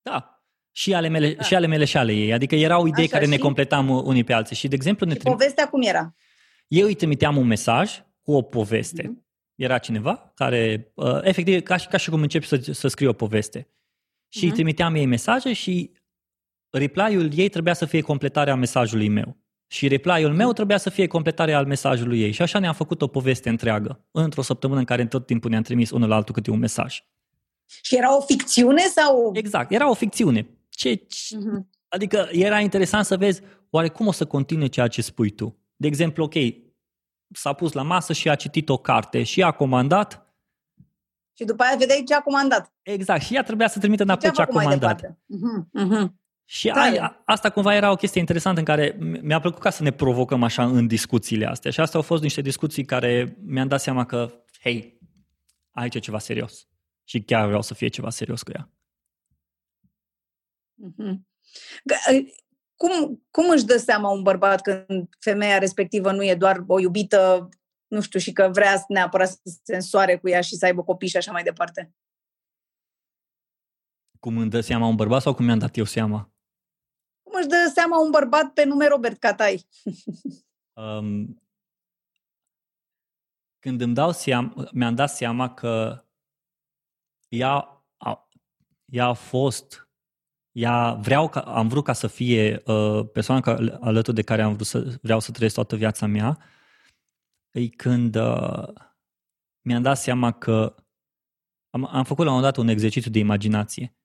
Da. Și ale mele, da. și, ale mele și ale ei. Adică erau idei Așa, care și? ne completam unii pe alții. Și, de exemplu, ne și trim... povestea cum era? Eu îi trimiteam un mesaj cu o poveste. Mm-hmm. Era cineva care, uh, efectiv, ca și, ca și cum începi să, să scrii o poveste. Și mm-hmm. îi trimiteam ei mesaje și reply-ul ei trebuia să fie completarea mesajului meu. Și reply-ul meu trebuia să fie completarea al mesajului ei. Și așa ne-am făcut o poveste întreagă, într-o săptămână în care tot timpul ne-am trimis unul la altul câte un mesaj. Și era o ficțiune sau... Exact, era o ficțiune. Ce, uh-huh. Adică era interesant să vezi oare cum o să continue ceea ce spui tu. De exemplu, ok, s-a pus la masă și a citit o carte și a comandat. Și după aia vedeai ce a comandat. Exact, și ea trebuia să trimită înapoi ce a comandat. Uh-huh, uh-huh. Și ai, asta cumva era o chestie interesantă în care mi-a plăcut ca să ne provocăm așa în discuțiile astea. Și astea au fost niște discuții care mi-am dat seama că, hei, aici e ceva serios. Și chiar vreau să fie ceva serios cu ea. Uh-huh. Cum, cum își dă seama un bărbat când femeia respectivă nu e doar o iubită, nu știu, și că vrea neapărat să se însoare cu ea și să aibă copii și așa mai departe? Cum îmi dă seama un bărbat sau cum mi-am dat eu seama? Cum își dă seama un bărbat pe nume Robert Catai? um, când îmi dau seama, mi-am dat seama că ea a, ea a fost ea vreau ca, am vrut ca să fie uh, persoana ca, alături de care am vrut să vreau să trăiesc toată viața mea, e când uh, mi-am dat seama că am, am făcut la un moment dat un exercițiu de imaginație.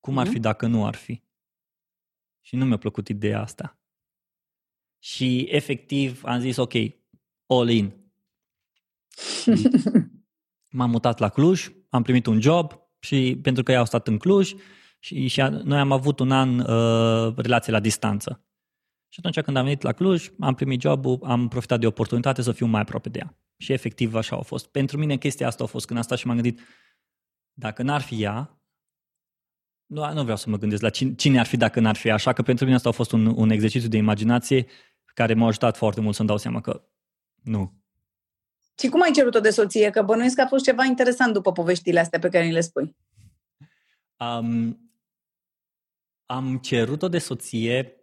Cum mm-hmm. ar mhm. fi dacă nu ar fi? Și nu mi-a plăcut ideea asta. Și efectiv am zis, ok, all in. M-am mutat la Cluj, am primit un job și pentru că ei au stat în Cluj, și, și a, noi am avut un an uh, relație la distanță. Și atunci când am venit la Cluj, am primit jobul, am profitat de oportunitate să fiu mai aproape de ea. Și efectiv așa a fost. Pentru mine chestia asta a fost când am stat și m-am gândit, dacă n-ar fi ea, nu, nu vreau să mă gândesc la cine, cine ar fi dacă n-ar fi așa, că pentru mine asta a fost un, un exercițiu de imaginație care m-a ajutat foarte mult să-mi dau seama că nu. Și cum ai cerut-o de soție? Că bănuiesc că a fost ceva interesant după poveștile astea pe care ni le spui. Um, am cerut-o de soție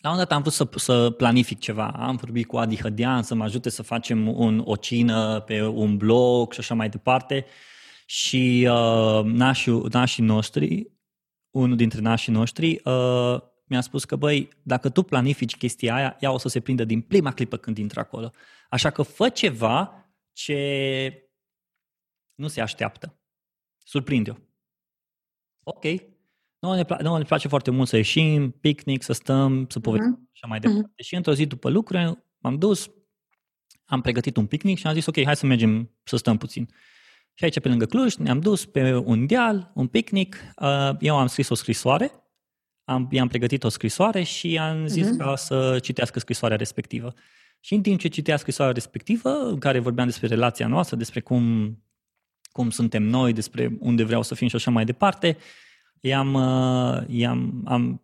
la un dat am vrut să, să planific ceva. Am vorbit cu Adi Hădean să mă ajute să facem un, o cină pe un blog și așa mai departe. Și uh, nașii, nașii noștri, unul dintre nașii noștri, uh, mi-a spus că, băi, dacă tu planifici chestia aia, ea o să se prindă din prima clipă când intră acolo. Așa că fă ceva ce nu se așteaptă. Surprinde-o. Ok, nu ne, pla- ne place foarte mult să ieșim, picnic, să stăm, să povestim uh-huh. și așa mai departe. Uh-huh. Și într-o zi după lucru m-am dus, am pregătit un picnic și am zis, ok, hai să mergem să stăm puțin. Și aici, pe lângă Cluj, ne-am dus pe un deal, un picnic. Uh, eu am scris o scrisoare, am, i-am pregătit o scrisoare și am zis uh-huh. ca să citească scrisoarea respectivă. Și în timp ce citea scrisoarea respectivă, în care vorbeam despre relația noastră, despre cum, cum suntem noi, despre unde vreau să fim și așa mai departe, uh, i-am, uh, i-am am,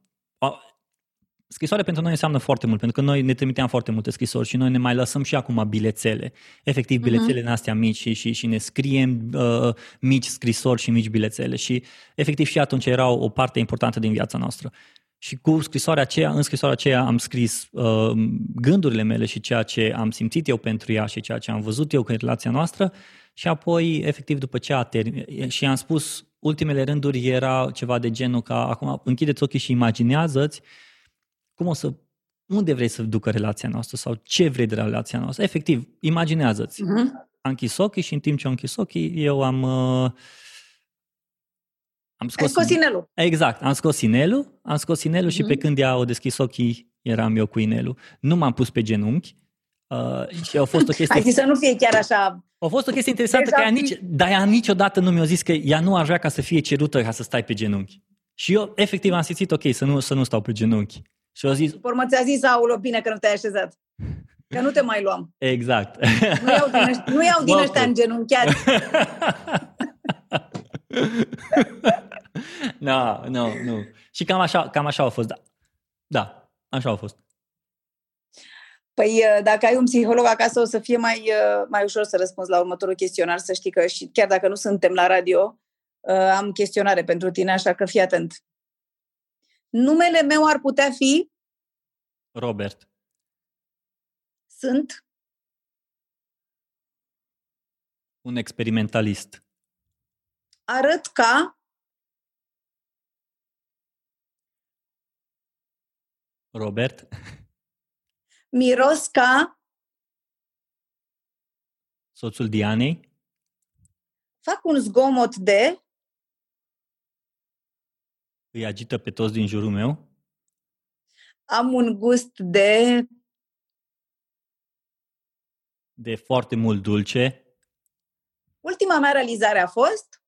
Scrisoarea pentru noi înseamnă foarte mult, pentru că noi ne trimiteam foarte multe scrisori și noi ne mai lăsăm și acum bilețele. Efectiv, mhm. bilețele uh-huh. astea mici și, și, și ne scriem uh, mici scrisori și mici bilețele. Și efectiv și atunci erau o parte importantă din viața noastră. Și cu scrisoarea aceea, în scrisoarea aceea am scris uh, gândurile mele și ceea ce am simțit eu pentru ea și ceea ce am văzut eu în relația noastră și apoi, efectiv, după ce a terminat, și am spus ultimele rânduri era ceva de genul ca acum închideți ochii și imaginează-ți cum o să, unde vrei să ducă relația noastră sau ce vrei de la relația noastră. Efectiv, imaginează-ți. Uh-huh. Am închis ochii și în timp ce am închis ochii, eu am... Uh, am scos, Ai scos inelul. Exact, am scos inelul, am scos inelul uh-huh. și pe mhm. când ea au deschis ochii, eram eu cu inelul. Nu m-am pus pe genunchi, Uh, și a fost o chestie... Hai zis să nu fie chiar așa... A fost o chestie interesantă, că ea nici, dar ea niciodată nu mi-a zis că ea nu ar vrea ca să fie cerută ca să stai pe genunchi. Și eu, efectiv, am simțit, ok, să nu, să nu stau pe genunchi. Și a zis... Urmă ți-a zis, aulă, bine că nu te-ai așezat. Că nu te mai luam. Exact. Nu iau din, ăștia, nu iau din ăștia în genunchiat. Nu, nu, nu. Și cam așa, cam așa a fost, da. Da, așa a fost. Păi uh, dacă ai un psiholog acasă o să fie mai, uh, mai ușor să răspunzi la următorul chestionar, să știi că și chiar dacă nu suntem la radio, uh, am chestionare pentru tine, așa că fii atent. Numele meu ar putea fi? Robert. Sunt? Un experimentalist. Arăt ca? Robert. Miros ca... Soțul Dianei. Fac un zgomot de... Îi agită pe toți din jurul meu. Am un gust de... De foarte mult dulce. Ultima mea realizare a fost...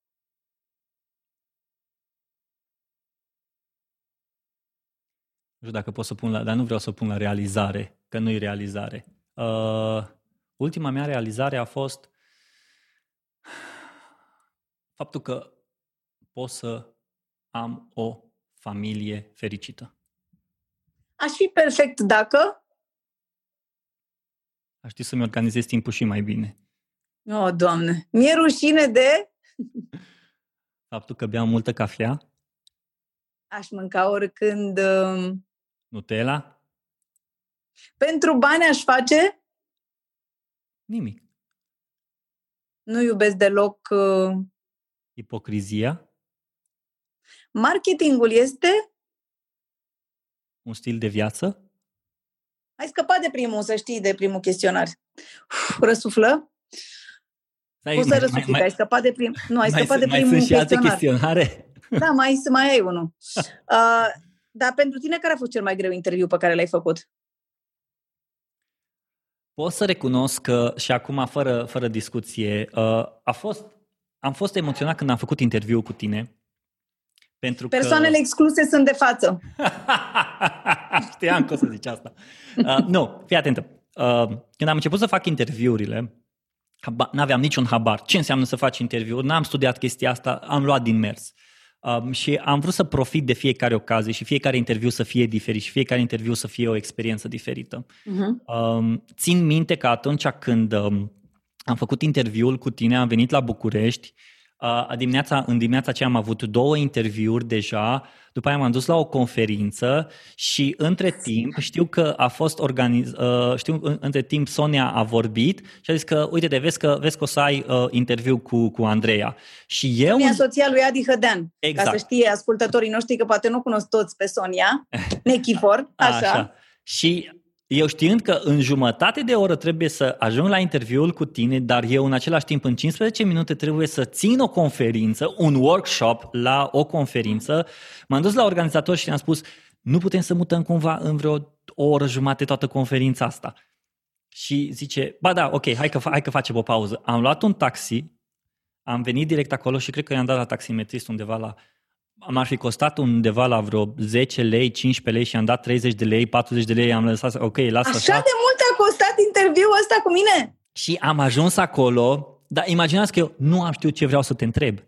Nu știu dacă pot să pun la... Dar nu vreau să pun la realizare, că nu e realizare. Uh, ultima mea realizare a fost faptul că pot să am o familie fericită. Aș fi perfect dacă... Aș ști să-mi organizez timpul și mai bine. O, oh, Doamne! Mi-e rușine de... Faptul că beam multă cafea. Aș mânca oricând... Uh... Nutella. Pentru bani aș face? Nimic. Nu iubesc deloc... Uh... Ipocrizia. Marketingul este? Un stil de viață? Ai scăpat de primul, să știi, de primul chestionar. Uf, răsuflă. Stai, Poți să răsufli, mai, ai scăpat de primul. Nu, ai scăpat de primul Mai sunt și alte chestionare? Da, mai, mai ai unul. Uh, dar pentru tine, care a fost cel mai greu interviu pe care l-ai făcut? Pot să recunosc că, și acum, fără, fără discuție, uh, a fost, am fost emoționat când am făcut interviu cu tine. Pentru Persoanele că... excluse sunt de față. Știam că o să zici asta. Uh, nu, fii atentă. Uh, când am început să fac interviurile, n-aveam niciun habar. Ce înseamnă să faci interviuri? N-am studiat chestia asta, am luat din mers. Um, și am vrut să profit de fiecare ocazie și fiecare interviu să fie diferit și fiecare interviu să fie o experiență diferită. Uh-huh. Um, țin minte că atunci când um, am făcut interviul cu tine, am venit la București, uh, dimineața, în dimineața aceea am avut două interviuri deja, după aia m-am dus la o conferință și între timp știu că a fost organiz... Uh, știu între timp Sonia a vorbit și a zis că uite de vezi că, vezi că o să ai uh, interviu cu, cu Andreea. Și eu... Sonia, soția lui Adi Hădean. Exact. Ca să știe ascultătorii noștri că poate nu cunosc toți pe Sonia. Nechifor, așa. așa. Și eu știind că în jumătate de oră trebuie să ajung la interviul cu tine, dar eu în același timp în 15 minute trebuie să țin o conferință, un workshop la o conferință, m-am dus la organizator și le-am spus nu putem să mutăm cumva în vreo o oră jumate toată conferința asta. Și zice, ba da, ok, hai că, hai că facem o pauză. Am luat un taxi, am venit direct acolo și cred că i-am dat la taximetrist undeva la m-ar fi costat undeva la vreo 10 lei, 15 lei și am dat 30 de lei, 40 de lei, am lăsat, ok, lasă așa. Așa de mult a costat interviul ăsta cu mine? Și am ajuns acolo, dar imaginați că eu nu am știut ce vreau să te întreb.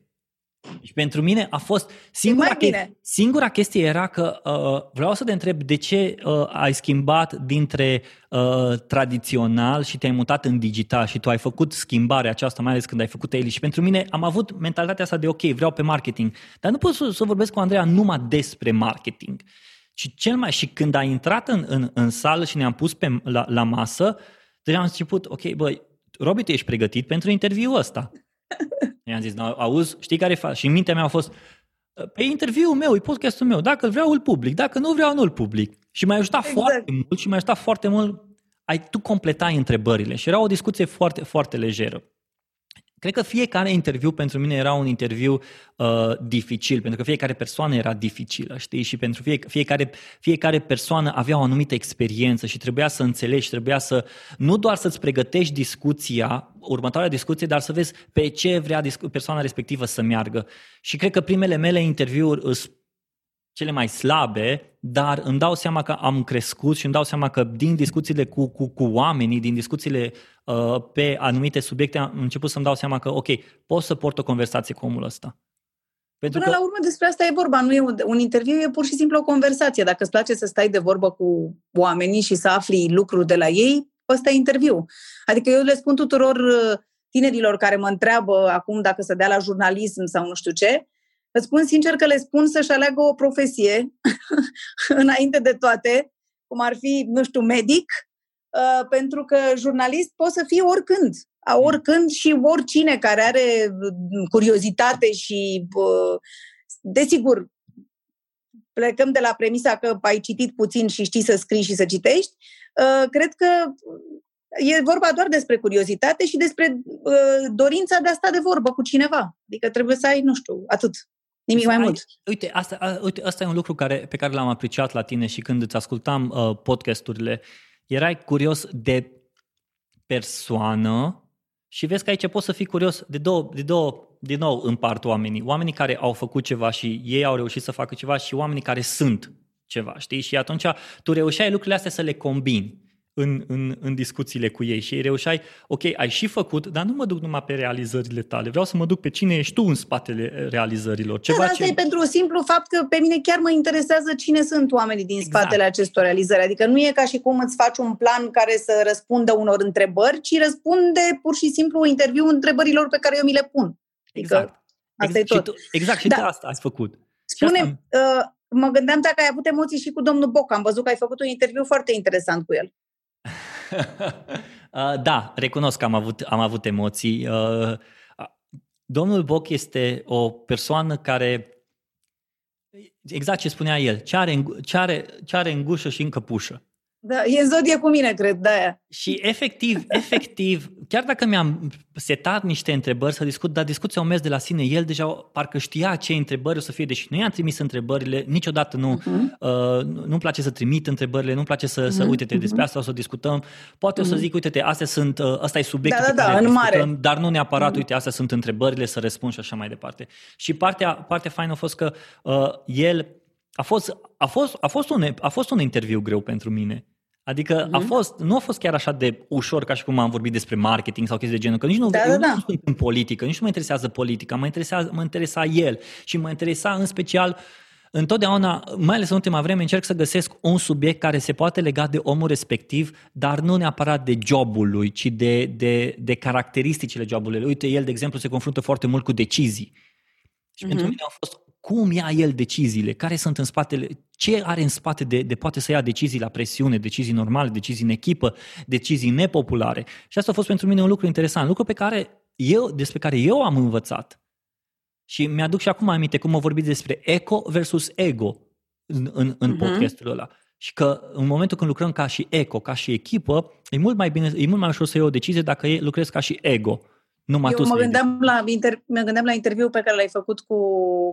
Și pentru mine a fost singura, chestie, singura chestie era că uh, vreau să te întreb de ce uh, ai schimbat dintre uh, tradițional și te-ai mutat în digital și tu ai făcut schimbarea aceasta, mai ales când ai făcut Eli. Și pentru mine am avut mentalitatea asta de ok, vreau pe marketing. Dar nu pot să, să vorbesc cu Andreea numai despre marketing. Și cel mai și când a intrat în, în, în sală și ne-am pus pe, la, la masă, deja am început, ok, băi, Robi, tu ești pregătit pentru interviul ăsta. I-am zis, auzi, știi care fac? Și în mintea mea a fost, pe interviul meu, e podcastul meu, dacă îl vreau, îl public, dacă nu vreau, nu îl public. Și m-a ajutat exact. foarte mult și m-a ajutat foarte mult, ai tu completai întrebările și era o discuție foarte, foarte lejeră. Cred că fiecare interviu pentru mine era un interviu uh, dificil, pentru că fiecare persoană era dificilă, știi? Și pentru fie, fiecare, fiecare persoană avea o anumită experiență și trebuia să înțelegi, trebuia să nu doar să-ți pregătești discuția, următoarea discuție, dar să vezi pe ce vrea persoana respectivă să meargă. Și cred că primele mele interviuri sunt cele mai slabe, dar îmi dau seama că am crescut și îmi dau seama că din discuțiile cu, cu, cu oamenii, din discuțiile uh, pe anumite subiecte, am început să-mi dau seama că, ok, pot să port o conversație cu omul ăsta. Pentru Până că... la urmă despre asta e vorba, nu e un, un interviu, e pur și simplu o conversație. Dacă îți place să stai de vorbă cu oamenii și să afli lucruri de la ei, ăsta e interviu. Adică eu le spun tuturor uh, tinerilor care mă întreabă acum dacă să dea la jurnalism sau nu știu ce, Îți spun sincer că le spun să-și aleagă o profesie înainte de toate, cum ar fi, nu știu, medic, uh, pentru că jurnalist poți să fii oricând, a mm. oricând și oricine care are mm, curiozitate și, uh, desigur, plecăm de la premisa că ai citit puțin și știi să scrii și să citești, uh, cred că e vorba doar despre curiozitate și despre uh, dorința de a sta de vorbă cu cineva. Adică trebuie să ai, nu știu, atât. Nimic mai ai, mult. Uite, asta, a, uite, asta e un lucru care, pe care l-am apreciat la tine și când îți ascultam uh, podcasturile. Erai curios de persoană și vezi că aici poți să fii curios de două, de două din nou împart oamenii. Oamenii care au făcut ceva și ei au reușit să facă ceva și oamenii care sunt ceva, știi? Și atunci tu reușeai lucrurile astea să le combini în, în, în discuțiile cu ei și ei reușeai, ok, ai și făcut, dar nu mă duc numai pe realizările tale, vreau să mă duc pe cine ești tu în spatele realizărilor. Ceva da, asta ce... e pentru simplu fapt că pe mine chiar mă interesează cine sunt oamenii din exact. spatele acestor realizări. Adică nu e ca și cum îți faci un plan care să răspundă unor întrebări, ci răspunde pur și simplu interviu întrebărilor pe care eu mi le pun. Adică exact. asta exact. e tot. Și tu, exact, și da. tu asta ai făcut. Spune, uh, mă gândeam dacă ai avut emoții și cu domnul Boc. Am văzut că ai făcut un interviu foarte interesant cu el. Uh, da, recunosc că am avut, am avut emoții. Uh, domnul Boc este o persoană care, exact ce spunea el, ce are, ce are, ce are în gușă și în căpușă. Da, e zodie cu mine, cred, de aia. Și efectiv, efectiv, chiar dacă mi-am setat niște întrebări să discut, dar discuția au mers de la sine, el deja parcă știa ce întrebări o să fie, deși nu i-am trimis întrebările, niciodată nu, uh-huh. uh, nu-mi place să trimit întrebările, nu-mi place să, uh-huh. să mhm. uite-te uh-huh. despre asta, o să discutăm. Poate uh-huh. o să mhm. zic, uite-te, astea sunt, uh, asta e subiectul da, da, pe care da, discutăm, mare. dar nu neapărat, uh-huh. uite, astea sunt întrebările, să răspund și așa mai departe. Și partea, partea faină a fost că uh, el a fost, a, fost, a, fost un, a fost un interviu greu pentru mine. Adică uh-huh. a mhm. fost, nu a fost chiar așa de ușor ca și cum am vorbit despre marketing sau chestii de genul, că nici nu, da, eu da, da. nu sunt în politică, nici nu mă interesează politica, mă interesa, mă interesa el și mă interesa în special Întotdeauna, mai ales în ultima vreme, încerc să găsesc un subiect care se poate lega de omul respectiv, dar nu neapărat de jobul lui, ci de, de, de caracteristicile jobului. Uite, el, de exemplu, se confruntă foarte mult cu decizii. Și uh-huh. pentru mine a fost cum ia el deciziile, care sunt în spatele, ce are în spate de, de poate să ia decizii la presiune, decizii normale, decizii în echipă, decizii nepopulare. Și asta a fost pentru mine un lucru interesant, lucru pe care eu, despre care eu am învățat. Și mi-aduc și acum aminte cum mă vorbiți despre eco versus ego în, în, în uh-huh. podcastul ăla. Și că în momentul când lucrăm ca și eco, ca și echipă, e mult mai bine, e mult mai ușor să iei o decizie dacă lucrezi ca și ego. Numai Eu mă gândeam, la inter- mă gândeam la interviul pe care l-ai făcut cu,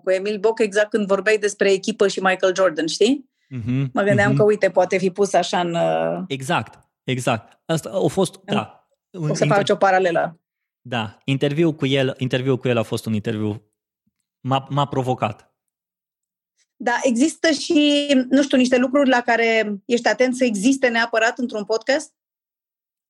cu Emil Boc exact când vorbeai despre echipă și Michael Jordan, știi? Mm-hmm, mă gândeam mm-hmm. că, uite, poate fi pus așa în... Uh, exact, exact. Asta a fost, da. O să inter... faci o paralelă. Da, interviul cu el, interviul cu el a fost un interviu, m-a, m-a provocat. Da, există și, nu știu, niște lucruri la care ești atent să existe neapărat într-un podcast?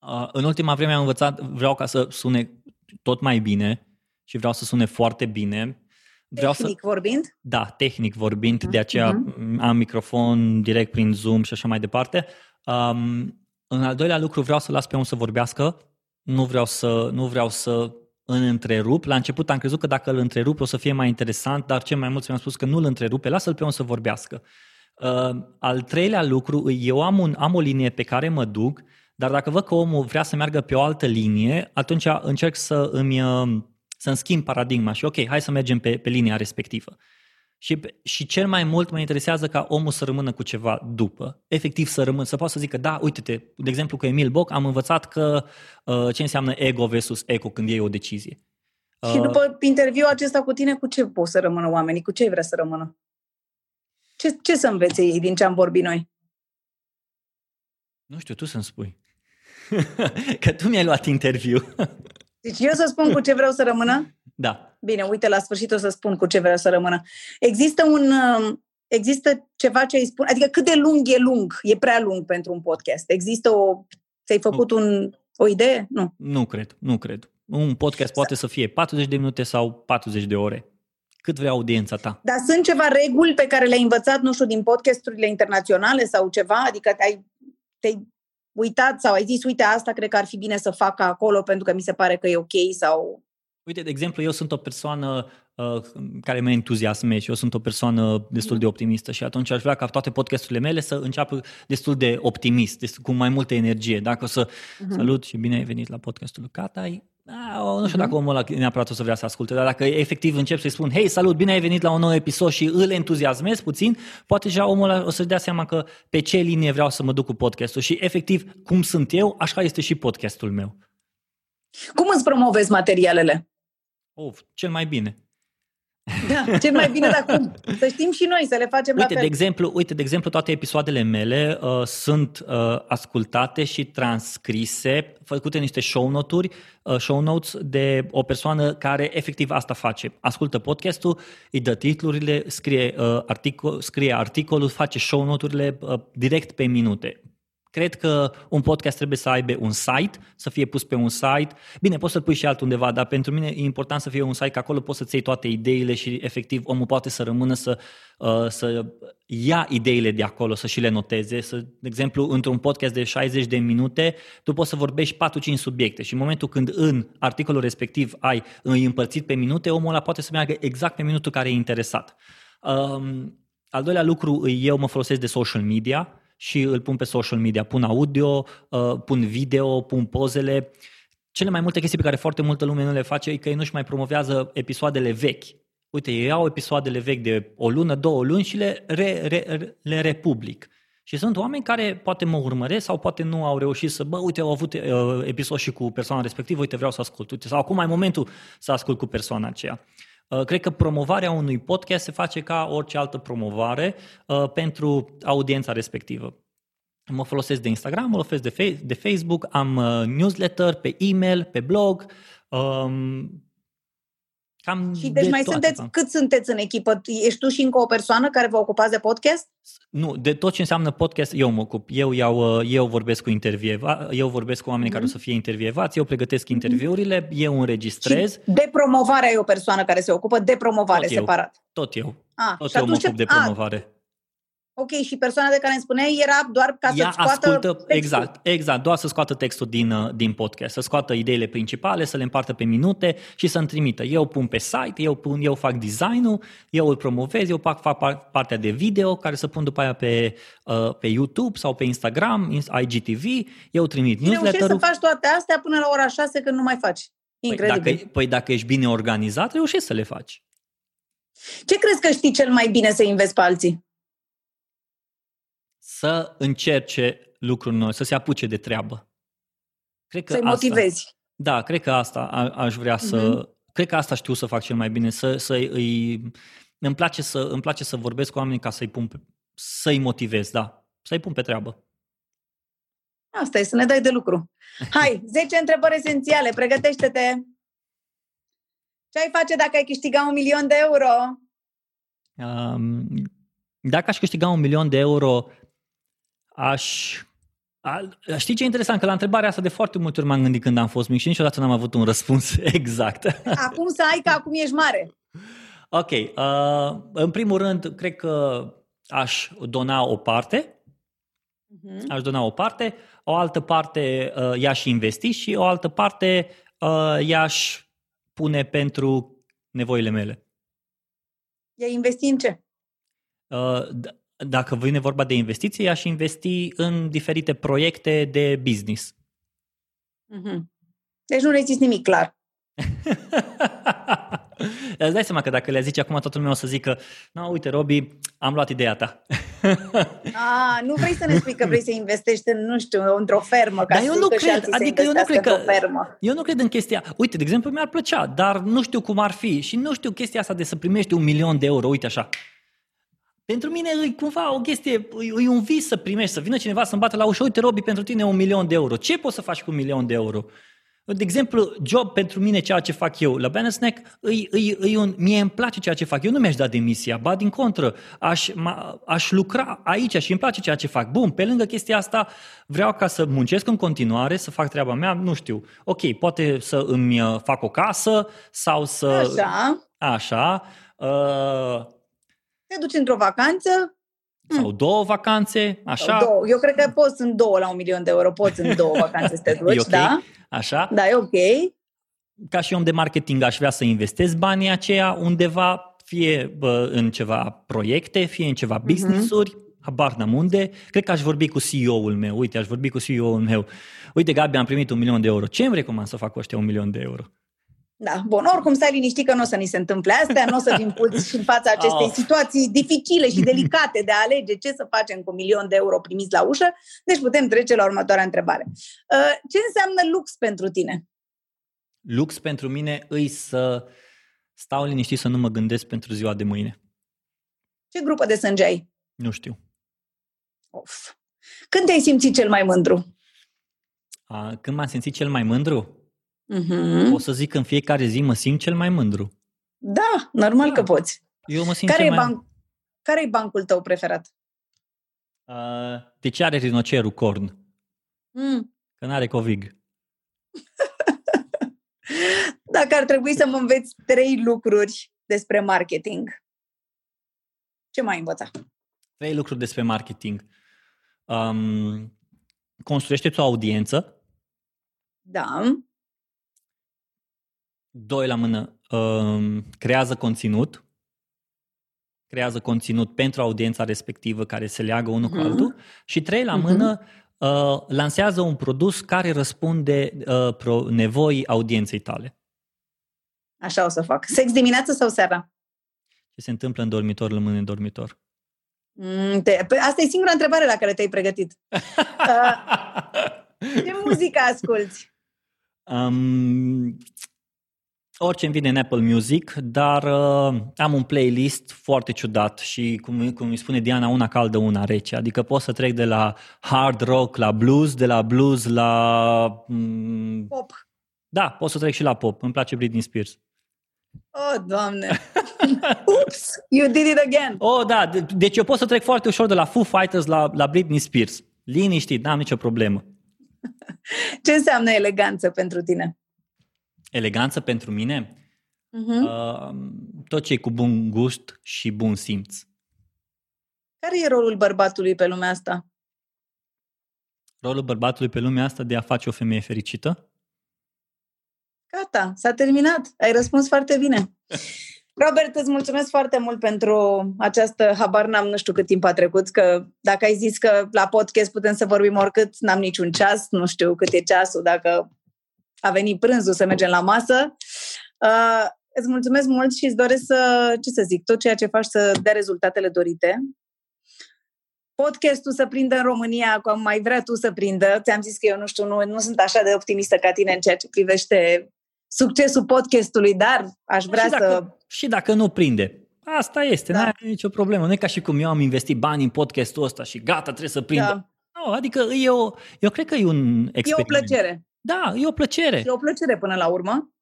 Uh, în ultima vreme am învățat, vreau ca să sune tot mai bine și vreau să sune foarte bine. Vreau tehnic să... vorbind? Da, tehnic vorbind, uh-huh. de aceea uh-huh. am microfon direct prin Zoom și așa mai departe. Um, în al doilea lucru vreau să las pe unul să vorbească, nu vreau să, nu vreau să îl întrerup. La început am crezut că dacă îl întrerup o să fie mai interesant, dar cei mai mulți mi-au spus că nu îl întrerupe, lasă-l pe unul să vorbească. Uh, al treilea lucru, eu am, un, am o linie pe care mă duc dar dacă văd că omul vrea să meargă pe o altă linie, atunci încerc să îmi, uh, să-mi schimb paradigma și ok, hai să mergem pe, pe linia respectivă. Și, și cel mai mult mă interesează ca omul să rămână cu ceva după. Efectiv să rămână, să poată să zică, da, uite-te, de exemplu cu Emil Boc am învățat că uh, ce înseamnă ego versus eco când iei o decizie. Uh, și după interviul acesta cu tine, cu ce pot să rămână oamenii? Cu ce vrea să rămână? Ce, ce să învețe ei din ce am vorbit noi? Nu știu, tu să-mi spui. că tu mi-ai luat interviu. deci eu să spun cu ce vreau să rămână? Da. Bine, uite, la sfârșit o să spun cu ce vreau să rămână. Există un... Um, există ceva ce îi spun, adică cât de lung e lung, e prea lung pentru un podcast. Există o, ți-ai făcut nu. un, o idee? Nu. Nu cred, nu cred. Un podcast poate să fie 40 de minute sau 40 de ore. Cât vrea audiența ta? Dar sunt ceva reguli pe care le-ai învățat, nu știu, din podcasturile internaționale sau ceva? Adică te-ai, te-ai uitat sau ai zis, uite, asta cred că ar fi bine să facă acolo pentru că mi se pare că e ok sau... Uite, de exemplu, eu sunt o persoană uh, care mă entuziasme și eu sunt o persoană destul de optimistă și atunci aș vrea ca toate podcasturile mele să înceapă destul de optimist, cu mai multă energie. Dacă o să uh-huh. salut și bine ai venit la podcastul lui Catai, A, nu știu dacă omul ăla neapărat o să vrea să asculte, dar dacă efectiv încep să-i spun, hei, salut, bine ai venit la un nou episod și îl entuziasmez puțin, poate deja omul ăla o să-și dea seama că pe ce linie vreau să mă duc cu podcastul și efectiv, cum sunt eu, așa este și podcastul meu. Cum îți promovezi materialele? Of, cel mai bine. Da, cel mai bine, dar cum? Să știm și noi, să le facem uite, la fel. De exemplu, uite, de exemplu, toate episoadele mele uh, sunt uh, ascultate și transcrise, făcute niște show noturi, uh, show notes de o persoană care efectiv asta face. Ascultă podcastul, îi dă titlurile, scrie, uh, articol, scrie articolul, face show noturile uh, direct pe minute. Cred că un podcast trebuie să aibă un site, să fie pus pe un site. Bine, poți să-l pui și altundeva, dar pentru mine e important să fie un site, că acolo poți să-ți iei toate ideile și efectiv omul poate să rămână să, uh, să ia ideile de acolo, să și le noteze. Să, de exemplu, într-un podcast de 60 de minute, tu poți să vorbești 4-5 subiecte și în momentul când în articolul respectiv ai îi împărțit pe minute, omul ăla poate să meargă exact pe minutul care e interesat. Um, al doilea lucru, eu mă folosesc de social media, și îl pun pe social media. Pun audio, uh, pun video, pun pozele. Cele mai multe chestii pe care foarte multă lume nu le face e că ei nu-și mai promovează episoadele vechi. Uite, ei iau episoadele vechi de o lună, două luni și le, re, re, le republic. Și sunt oameni care poate mă urmăresc sau poate nu au reușit să, bă, uite, au avut uh, episod și cu persoana respectivă, uite, vreau să ascult, uite, sau acum e momentul să ascult cu persoana aceea. Uh, cred că promovarea unui podcast se face ca orice altă promovare uh, pentru audiența respectivă. Mă folosesc de Instagram, mă folosesc de, de Facebook, am uh, newsletter pe e-mail, pe blog, um, Cam și deci de mai toate, sunteți, cât sunteți în echipă? Ești tu și încă o persoană care vă ocupați de podcast? Nu, de tot ce înseamnă podcast eu mă ocup. Eu, iau, uh, eu vorbesc cu intervieva, eu vorbesc cu oamenii mm-hmm. care o să fie intervievați, eu pregătesc mhm. interviurile, eu înregistrez. Și de promovare ai o persoană care se ocupă de promovare tot separat. Eu, tot eu. A, tot eu mă ocup de promovare. A, Ok, și persoana de care îmi spuneai era doar ca să scoată ascultă, textul. Exact, exact, doar să scoată textul din, uh, din podcast, să scoată ideile principale, să le împartă pe minute și să-mi trimită. Eu pun pe site, eu, pun, eu fac design-ul, eu îl promovez, eu fac, fac partea de video care să pun după aia pe, uh, pe YouTube sau pe Instagram, IGTV, eu trimit newsletter-ul. Reușești să faci toate astea până la ora 6 când nu mai faci. Incredibil. Păi dacă, păi dacă ești bine organizat, reușești să le faci. Ce crezi că știi cel mai bine să investi pe alții? Să încerce lucruri noi, să se apuce de treabă. Cred că Să-i asta, motivezi. Da, cred că asta a, aș vrea să... Mm-hmm. Cred că asta știu să fac cel mai bine, să, să îi... Îmi place să, îmi place să vorbesc cu oamenii ca să-i pun, pe, să-i motivez, da, să-i pun pe treabă. Asta e, să ne dai de lucru. Hai, 10 întrebări esențiale, pregătește-te! Ce ai face dacă ai câștiga un milion de euro? Um, dacă aș câștiga un milion de euro, aș... A, știi ce e interesant? Că la întrebarea asta de foarte multe ori m-am gândit când am fost mic și niciodată n-am avut un răspuns exact. Acum să ai că acum ești mare. Ok. Uh, în primul rând, cred că aș dona o parte. Uh-huh. Aș dona o parte. O altă parte uh, i-aș investi și o altă parte uh, i-aș pune pentru nevoile mele. I-ai investi în ce? Uh, dacă vine vorba de investiții, aș investi în diferite proiecte de business. Mm-hmm. Deci nu reziți nimic clar. Îți dai seama că dacă le zici acum, toată lumea o să zică nu, uite, Robi, am luat ideea ta. A, nu vrei să ne spui că vrei să investești în, nu știu, într-o fermă, ca dar să eu nu cred, adică eu nu cred că, fermă. Eu nu cred în chestia, uite, de exemplu, mi-ar plăcea, dar nu știu cum ar fi și nu știu chestia asta de să primești un milion de euro, uite așa, pentru mine e cumva o chestie, e un vis să primești, să vină cineva să-mi bată la ușă, uite Robi, pentru tine un milion de euro. Ce poți să faci cu un milion de euro? De exemplu, job pentru mine, ceea ce fac eu la Bannersnack, îi, îi, îi un, mie îmi place ceea ce fac. Eu nu mi-aș da demisia, ba din contră, aș, ma, aș lucra aici și îmi place ceea ce fac. Bun, pe lângă chestia asta, vreau ca să muncesc în continuare, să fac treaba mea, nu știu, ok, poate să îmi uh, fac o casă sau să... Așa. Așa. Uh, te duci într-o vacanță. Sau hmm. două vacanțe, așa. Două. Eu cred că poți în două la un milion de euro, poți în două vacanțe să te duci, okay. da? Așa. Da, e ok. Ca și om de marketing aș vrea să investez banii aceia undeva, fie bă, în ceva proiecte, fie în ceva mhm. business-uri, mm-hmm. habar n-am unde, cred că aș vorbi cu CEO-ul meu, uite, aș vorbi cu CEO-ul meu, uite, Gabi, am primit un milion de euro, ce îmi recomand să fac cu ăștia un milion de euro? Da, bun, oricum stai liniștit că nu o să ni se întâmple astea, nu o să fim puți în fața acestei oh. situații dificile și delicate de a alege ce să facem cu un milion de euro primiți la ușă, deci putem trece la următoarea întrebare. Uh, ce înseamnă lux pentru tine? Lux pentru mine îi să stau liniștit să nu mă gândesc pentru ziua de mâine. Ce grupă de sânge ai? Nu știu. Of. Când te-ai simțit cel mai mândru? A, când m-am simțit cel mai mândru? Uh-huh. O să zic că în fiecare zi mă simt cel mai mândru. Da, normal da. că poți. Eu mă simt care, cel e mai... ban- care e bancul tău preferat? Uh, de ce are rinocerul corn? Mm. Că n-are covig. Dacă ar trebui să mă înveți trei lucruri despre marketing, ce mai învăța? Trei lucruri despre marketing. Um, construiește-ți o audiență. Da. Doi la mână, um, creează conținut. Creează conținut pentru audiența respectivă care se leagă unul uh-huh. cu altul. Și trei la uh-huh. mână, uh, lansează un produs care răspunde uh, pro nevoii audienței tale. Așa o să fac. Sex dimineața sau seara? Ce se întâmplă în dormitor, rămâne în dormitor. Mm, te, păi asta e singura întrebare la care te-ai pregătit. uh, ce muzică asculti? Um, orice îmi vine în Apple Music, dar uh, am un playlist foarte ciudat și, cum, cum îi spune Diana, una caldă, una rece. Adică pot să trec de la hard rock la blues, de la blues la... Um, pop. Da, pot să trec și la pop. Îmi place Britney Spears. Oh, doamne! Oops! You did it again! Oh, da. Deci eu pot să trec foarte ușor de la Foo Fighters la, la Britney Spears. Liniștit, n-am nicio problemă. Ce înseamnă eleganță pentru tine? Eleganță pentru mine? Uh-huh. Uh, tot ce e cu bun gust și bun simț. Care e rolul bărbatului pe lumea asta? Rolul bărbatului pe lumea asta de a face o femeie fericită? Gata, s-a terminat. Ai răspuns foarte bine. Robert, îți mulțumesc foarte mult pentru această habar n-am nu știu cât timp a trecut, că dacă ai zis că la podcast putem să vorbim oricât, n-am niciun ceas, nu știu cât e ceasul, dacă a venit prânzul să mergem la masă. Uh, îți mulțumesc mult și îți doresc să, ce să zic, tot ceea ce faci să dea rezultatele dorite. Podcastul să prindă în România, cum mai vrea tu să prindă. Ți-am zis că eu nu știu, nu, nu sunt așa de optimistă ca tine în ceea ce privește succesul podcastului, dar aș vrea și dacă, să... Și dacă nu prinde, Asta este, da. nu nicio problemă. Nu e ca și cum eu am investit bani în podcastul ăsta și gata, trebuie să prindă. Da. No, adică e o, eu cred că e un experiment. E o plăcere. Da, e o plăcere. E o plăcere până la urmă.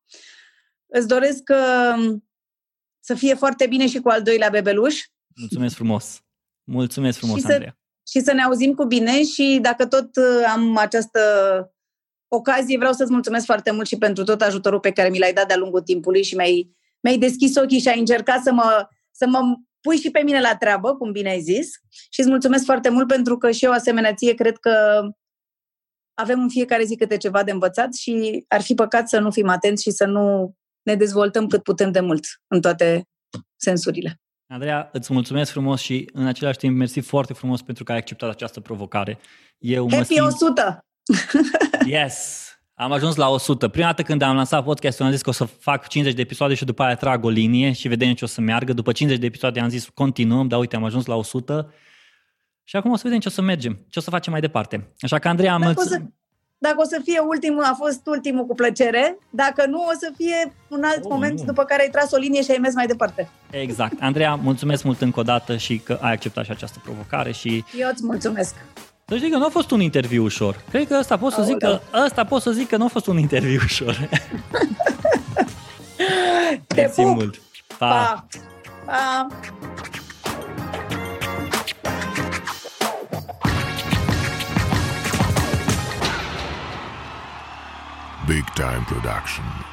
Îți doresc că um, să fie foarte bine și cu al doilea bebeluș. Mulțumesc frumos. Mulțumesc frumos, și Andreea. Să, și să ne auzim cu bine și dacă tot uh, am această ocazie, vreau să-ți mulțumesc foarte mult și pentru tot ajutorul pe care mi l-ai dat de-a lungul timpului și mi-ai, mi-ai deschis ochii și ai încercat să mă, să mă pui și pe mine la treabă, cum bine ai zis. Și îți mulțumesc foarte mult pentru că și eu, asemenea ție, cred că avem în fiecare zi câte ceva de învățat și ar fi păcat să nu fim atenți și să nu ne dezvoltăm cât putem de mult în toate sensurile. Andreea, îți mulțumesc frumos și în același timp mersi foarte frumos pentru că ai acceptat această provocare. Eu Happy mă simt... 100! Yes! Am ajuns la 100. Prima dată când am lansat podcastul am zis că o să fac 50 de episoade și după aia trag o linie și vedem ce o să meargă. După 50 de episoade am zis continuăm, dar uite am ajuns la 100 și acum o să vedem ce o să mergem, ce o să facem mai departe. Așa că Andreea... Dacă, o să, dacă o să fie ultimul, a fost ultimul cu plăcere, dacă nu, o să fie un alt oh, moment nu. după care ai tras o linie și ai mers mai departe. Exact. Andreea, mulțumesc mult încă o dată și că ai acceptat și această provocare și... Eu îți mulțumesc. Să știi că nu a fost un interviu ușor. Cred că ăsta pot să zic că, ăsta pot să zic că nu a fost un interviu ușor. Te pup. mult. Pa. pa. pa. Big Time Production.